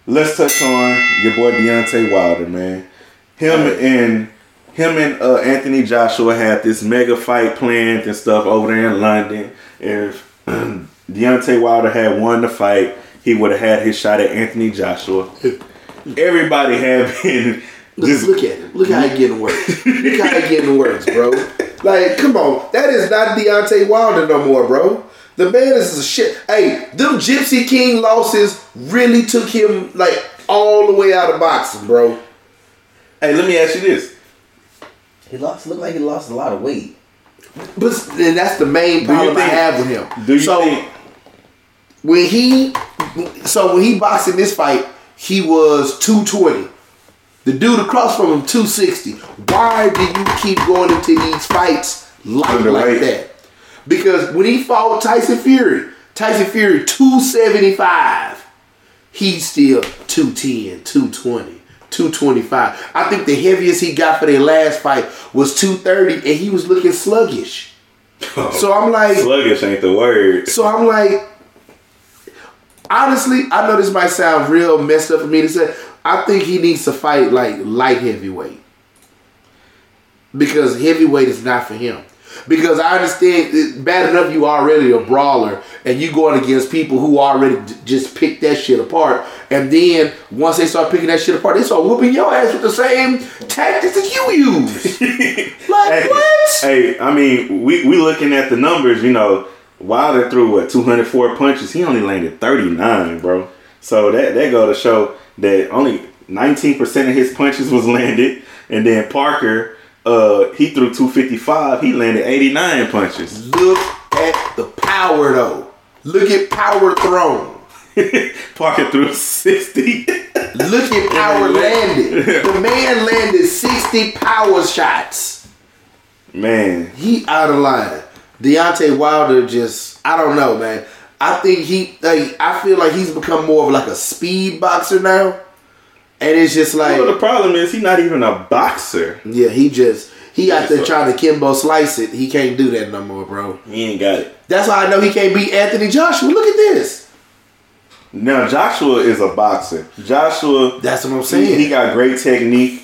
Speaker 1: Let's touch on your boy Deontay Wilder, man. Him and him and uh, Anthony Joshua had this mega fight planned and stuff over there in London. If Deontay Wilder had won the fight, he would have had his shot at Anthony Joshua. Everybody had been
Speaker 2: Look,
Speaker 1: just
Speaker 2: look at him. Look how it getting worse. look how it getting worse, bro. Like, come on. That is not Deontay Wilder no more, bro. The man is a shit. Hey, them Gypsy King losses really took him like all the way out of boxing, bro.
Speaker 1: Hey, let me ask you this.
Speaker 3: He lost. Looked like he lost a lot of weight.
Speaker 2: But and that's the main
Speaker 1: you
Speaker 2: problem I have with him.
Speaker 1: Do you
Speaker 2: so
Speaker 1: think
Speaker 2: when he so when he boxed in this fight, he was 220. The dude across from him 260. Why do you keep going into these fights light like that? Because when he fought Tyson Fury, Tyson Fury 275, he's still 210, 220. 225. I think the heaviest he got for their last fight was 230 and he was looking sluggish. So I'm like
Speaker 1: sluggish ain't the word?
Speaker 2: so I'm like, honestly, I know this might sound real messed up for me to say. I think he needs to fight like light heavyweight because heavyweight is not for him. Because I understand bad enough you already a brawler and you going against people who already d- just pick that shit apart. And then once they start picking that shit apart, they start whooping your ass with the same tactics that you use. like
Speaker 1: Hey,
Speaker 2: what?
Speaker 1: Hey, I mean, we we looking at the numbers. You know, Wilder threw what 204 punches. He only landed 39, bro. So that that go to show that only 19 percent of his punches was landed, and then Parker, uh, he threw 255. He landed 89 punches.
Speaker 2: Look at the power though. Look at power thrown.
Speaker 1: Parker threw 60.
Speaker 2: Look at power landed. The man landed 60 power shots.
Speaker 1: Man,
Speaker 2: He out of line. Deontay Wilder just I don't know, man. I think he like I feel like he's become more of like a speed boxer now. And it's just like
Speaker 1: Well, the problem is he's not even a boxer.
Speaker 2: Yeah, he just he out there trying to Kimbo slice it. He can't do that no more, bro.
Speaker 1: He ain't got it.
Speaker 2: That's why I know he can't beat Anthony Joshua. Look at this.
Speaker 1: Now Joshua is a boxer. Joshua,
Speaker 2: That's what I'm
Speaker 1: he,
Speaker 2: saying.
Speaker 1: he got great technique,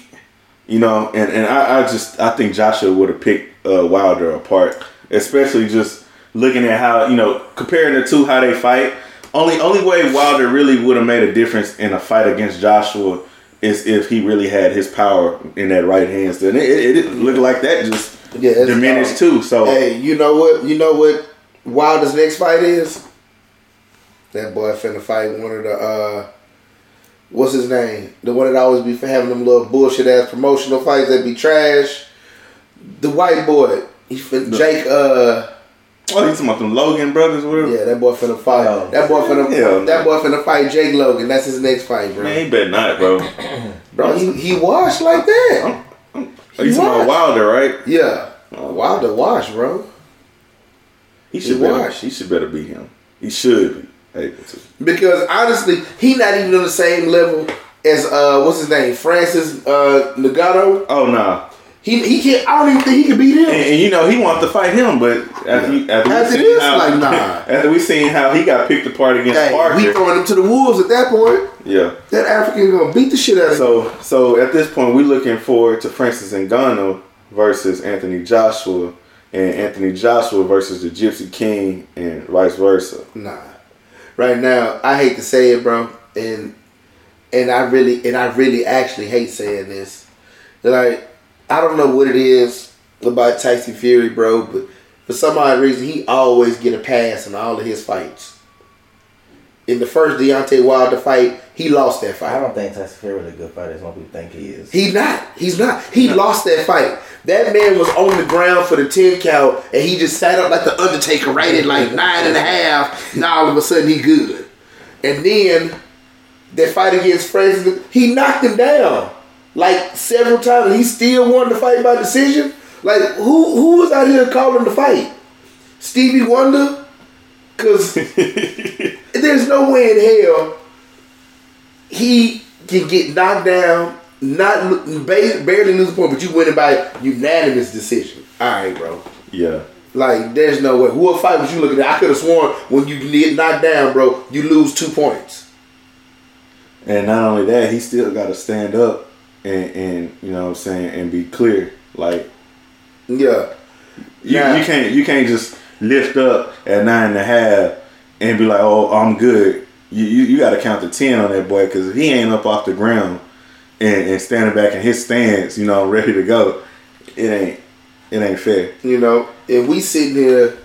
Speaker 1: you know, and, and I, I just I think Joshua would have picked uh, Wilder apart, especially just looking at how you know comparing the two how they fight. Only only way Wilder really would have made a difference in a fight against Joshua is if he really had his power in that right hand. Still, and it, it, it looked like that just
Speaker 2: Yeah,
Speaker 1: diminished too. So
Speaker 2: Hey, you know what? You know what Wilder's next fight is? That boy finna fight one of the uh what's his name? The one that always be having them little bullshit ass promotional fights that be trash. The white boy. He fin- Jake uh
Speaker 1: oh, he's talking about them Logan brothers, whatever.
Speaker 2: yeah, that boy finna fight.
Speaker 3: Oh.
Speaker 2: that boy finna
Speaker 1: Hell no.
Speaker 2: that boy finna fight Jake Logan. That's his next fight, bro.
Speaker 1: Man, he better not, bro.
Speaker 2: Bro, he he washed like that.
Speaker 1: Oh, you talking about Wilder, right?
Speaker 2: Yeah. Wilder wash, bro.
Speaker 1: He should
Speaker 2: He
Speaker 1: better,
Speaker 2: washed.
Speaker 1: he should better beat him. He should be able to.
Speaker 2: Because honestly, he not even on the same level as uh what's his name? Francis uh.
Speaker 1: Oh no,
Speaker 2: He he can't I don't even think he can beat him.
Speaker 1: and, and you know he wants to fight him, but after, he, after,
Speaker 2: After
Speaker 1: we seen
Speaker 2: this,
Speaker 1: how,
Speaker 2: like, nah.
Speaker 1: after we seen how he got picked apart against
Speaker 2: Hey,
Speaker 1: Parker,
Speaker 2: we throwing him to the wolves at that point.
Speaker 1: yeah.
Speaker 2: That African gonna beat the shit out of him.
Speaker 1: So so at this point, we looking forward to Francis Ngannou versus Anthony Joshua, and Anthony Joshua versus the Gypsy King, and vice versa.
Speaker 2: Nah. Right now, I hate to say it, bro, and and I really and I really actually hate saying this. Like, I don't know what it is about Tyson Fury, bro, but for some odd reason he always get a pass in all of his fights. In the first Deontay Wilder fight, he lost that fight.
Speaker 3: I don't think Tyson Fury is a good fighter as some people think he is.
Speaker 2: He's not. He's not. He lost that fight. That man was on the ground for the 10 count and he just sat up like the Undertaker right at like nine and a half. Now all of a sudden he good. And then that fight against Francis, he knocked him down like several times. and He still won the fight by decision. Like who who was out here calling the fight? Stevie Wonder? Cause there's no way in hell he can get knocked down, not barely lose a point, but you win it by unanimous decision. All right, bro.
Speaker 1: Yeah.
Speaker 2: Like, there's no way. What fight was you looking at? I could have sworn when you get knocked down, bro, you lose two points.
Speaker 1: And not only that, he still got to stand up and, and you know what I'm saying and be clear. Like
Speaker 2: Yeah.
Speaker 1: you, you can't you can't just lift up at nine and a half and be like, oh, I'm good. You you, you got to count to ten on that boy because he ain't up off the ground and, and standing back in his stance, you know, ready to go, it ain't it ain't fair.
Speaker 2: You know, if we sitting here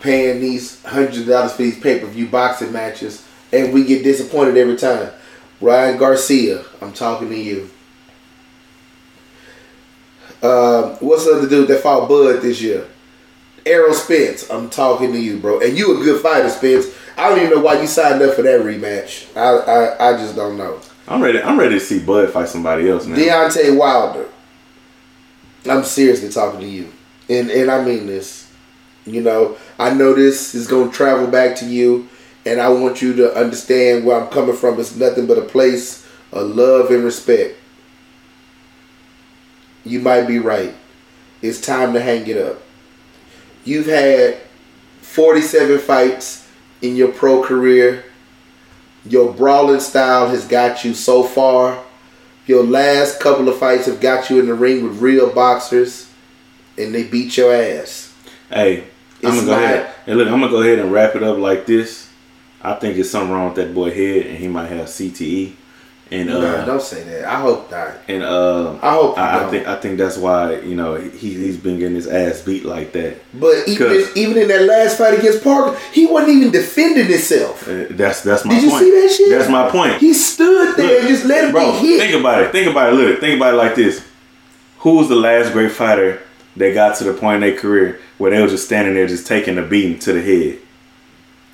Speaker 2: paying these hundreds of dollars for these pay per view boxing matches and we get disappointed every time, Ryan Garcia, I'm talking to you. Um, what's the other dude that fought Bud this year? Errol Spence, I'm talking to you, bro. And you a good fighter, Spence. I don't even know why you signed up for that rematch. I I, I just don't know.
Speaker 1: I'm ready. I'm ready to see Bud fight somebody else now.
Speaker 2: Deontay Wilder. I'm seriously talking to you. And and I mean this. You know, I know this is gonna travel back to you and I want you to understand where I'm coming from. It's nothing but a place of love and respect. You might be right. It's time to hang it up. You've had 47 fights in your pro career. Your brawling style has got you so far. Your last couple of fights have got you in the ring with real boxers, and they beat your ass.
Speaker 1: Hey, I'm gonna go
Speaker 2: not-
Speaker 1: ahead. Hey, look, I'm gonna go ahead and wrap it up like this. I think it's something wrong with that boy head, and he might have CTE. And uh,
Speaker 2: Nah, don't say that. I hope not.
Speaker 1: and uh,
Speaker 2: I hope you
Speaker 1: I, I think I think that's why you know he he's been getting his ass beat like that.
Speaker 2: But even even in that last fight against Parker, he wasn't even defending himself.
Speaker 1: Uh, That's that's my
Speaker 2: Did you
Speaker 1: point.
Speaker 2: see that shit?
Speaker 1: That's my point.
Speaker 2: He stood there and just let him
Speaker 1: Bro,
Speaker 2: get hit.
Speaker 1: think about it. Think about it. Look, think about it like this. Who was the last great fighter that got to the point in their career where they were just standing there, just taking a beating to the head?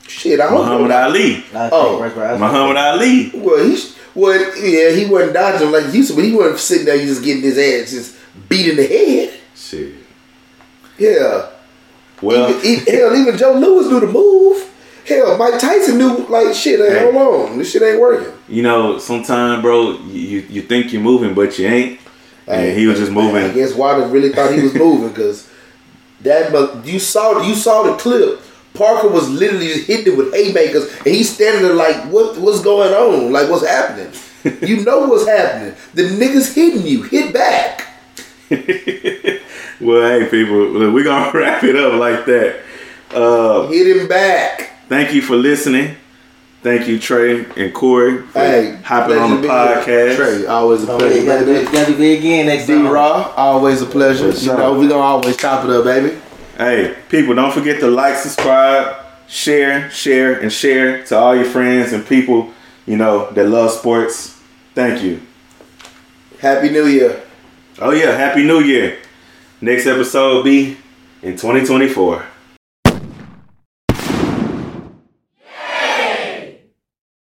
Speaker 2: Shit, I hope
Speaker 1: Muhammad
Speaker 2: not.
Speaker 1: Ali.
Speaker 3: Not
Speaker 2: Oh,
Speaker 3: Frank West, right?
Speaker 1: Muhammad Ali.
Speaker 2: Well, he sh- well, yeah, he wasn't dodging like he used to, but he wasn't sitting there just getting his ass just beat in the head.
Speaker 1: Shit.
Speaker 2: Yeah.
Speaker 1: Well,
Speaker 2: even, even- hell, even Joe Louis knew the move. Hell, Mike Tyson knew like shit. Hey,
Speaker 1: Hey.
Speaker 2: hold on, this shit ain't working.
Speaker 1: you know, sometimes, bro, you you think you're moving, but you ain't. And he was just moving.
Speaker 2: I guess Wilder really thought he was moving because that you saw you saw the clip. Parker was literally hitting it with haymakers, and he's standing there like, "What? What's going on? Like, what's happening? you know what's happening? The niggas hitting you. Hit back."
Speaker 1: Well, hey, people, look, we're gonna wrap it up like that. Uh,
Speaker 2: Hit him back.
Speaker 1: thank you for listening. Thank you, Trey and Corey, for
Speaker 2: Hey,
Speaker 1: hopping on the
Speaker 2: pleasure being
Speaker 1: podcast.
Speaker 2: Trey, always a
Speaker 3: Oh,
Speaker 2: pleasure,
Speaker 3: yeah, gotta,
Speaker 2: baby.
Speaker 3: do- gotta do it again next
Speaker 2: D
Speaker 3: time.
Speaker 2: Raw, always a pleasure. You know, we gonna always chop it up, baby.
Speaker 1: Hey, people, don't forget to like, subscribe, share, share, and share to all your friends and people you know that love sports. Thank you.
Speaker 2: Happy New Year.
Speaker 1: Oh yeah, Happy New Year. Next episode will be in 2024.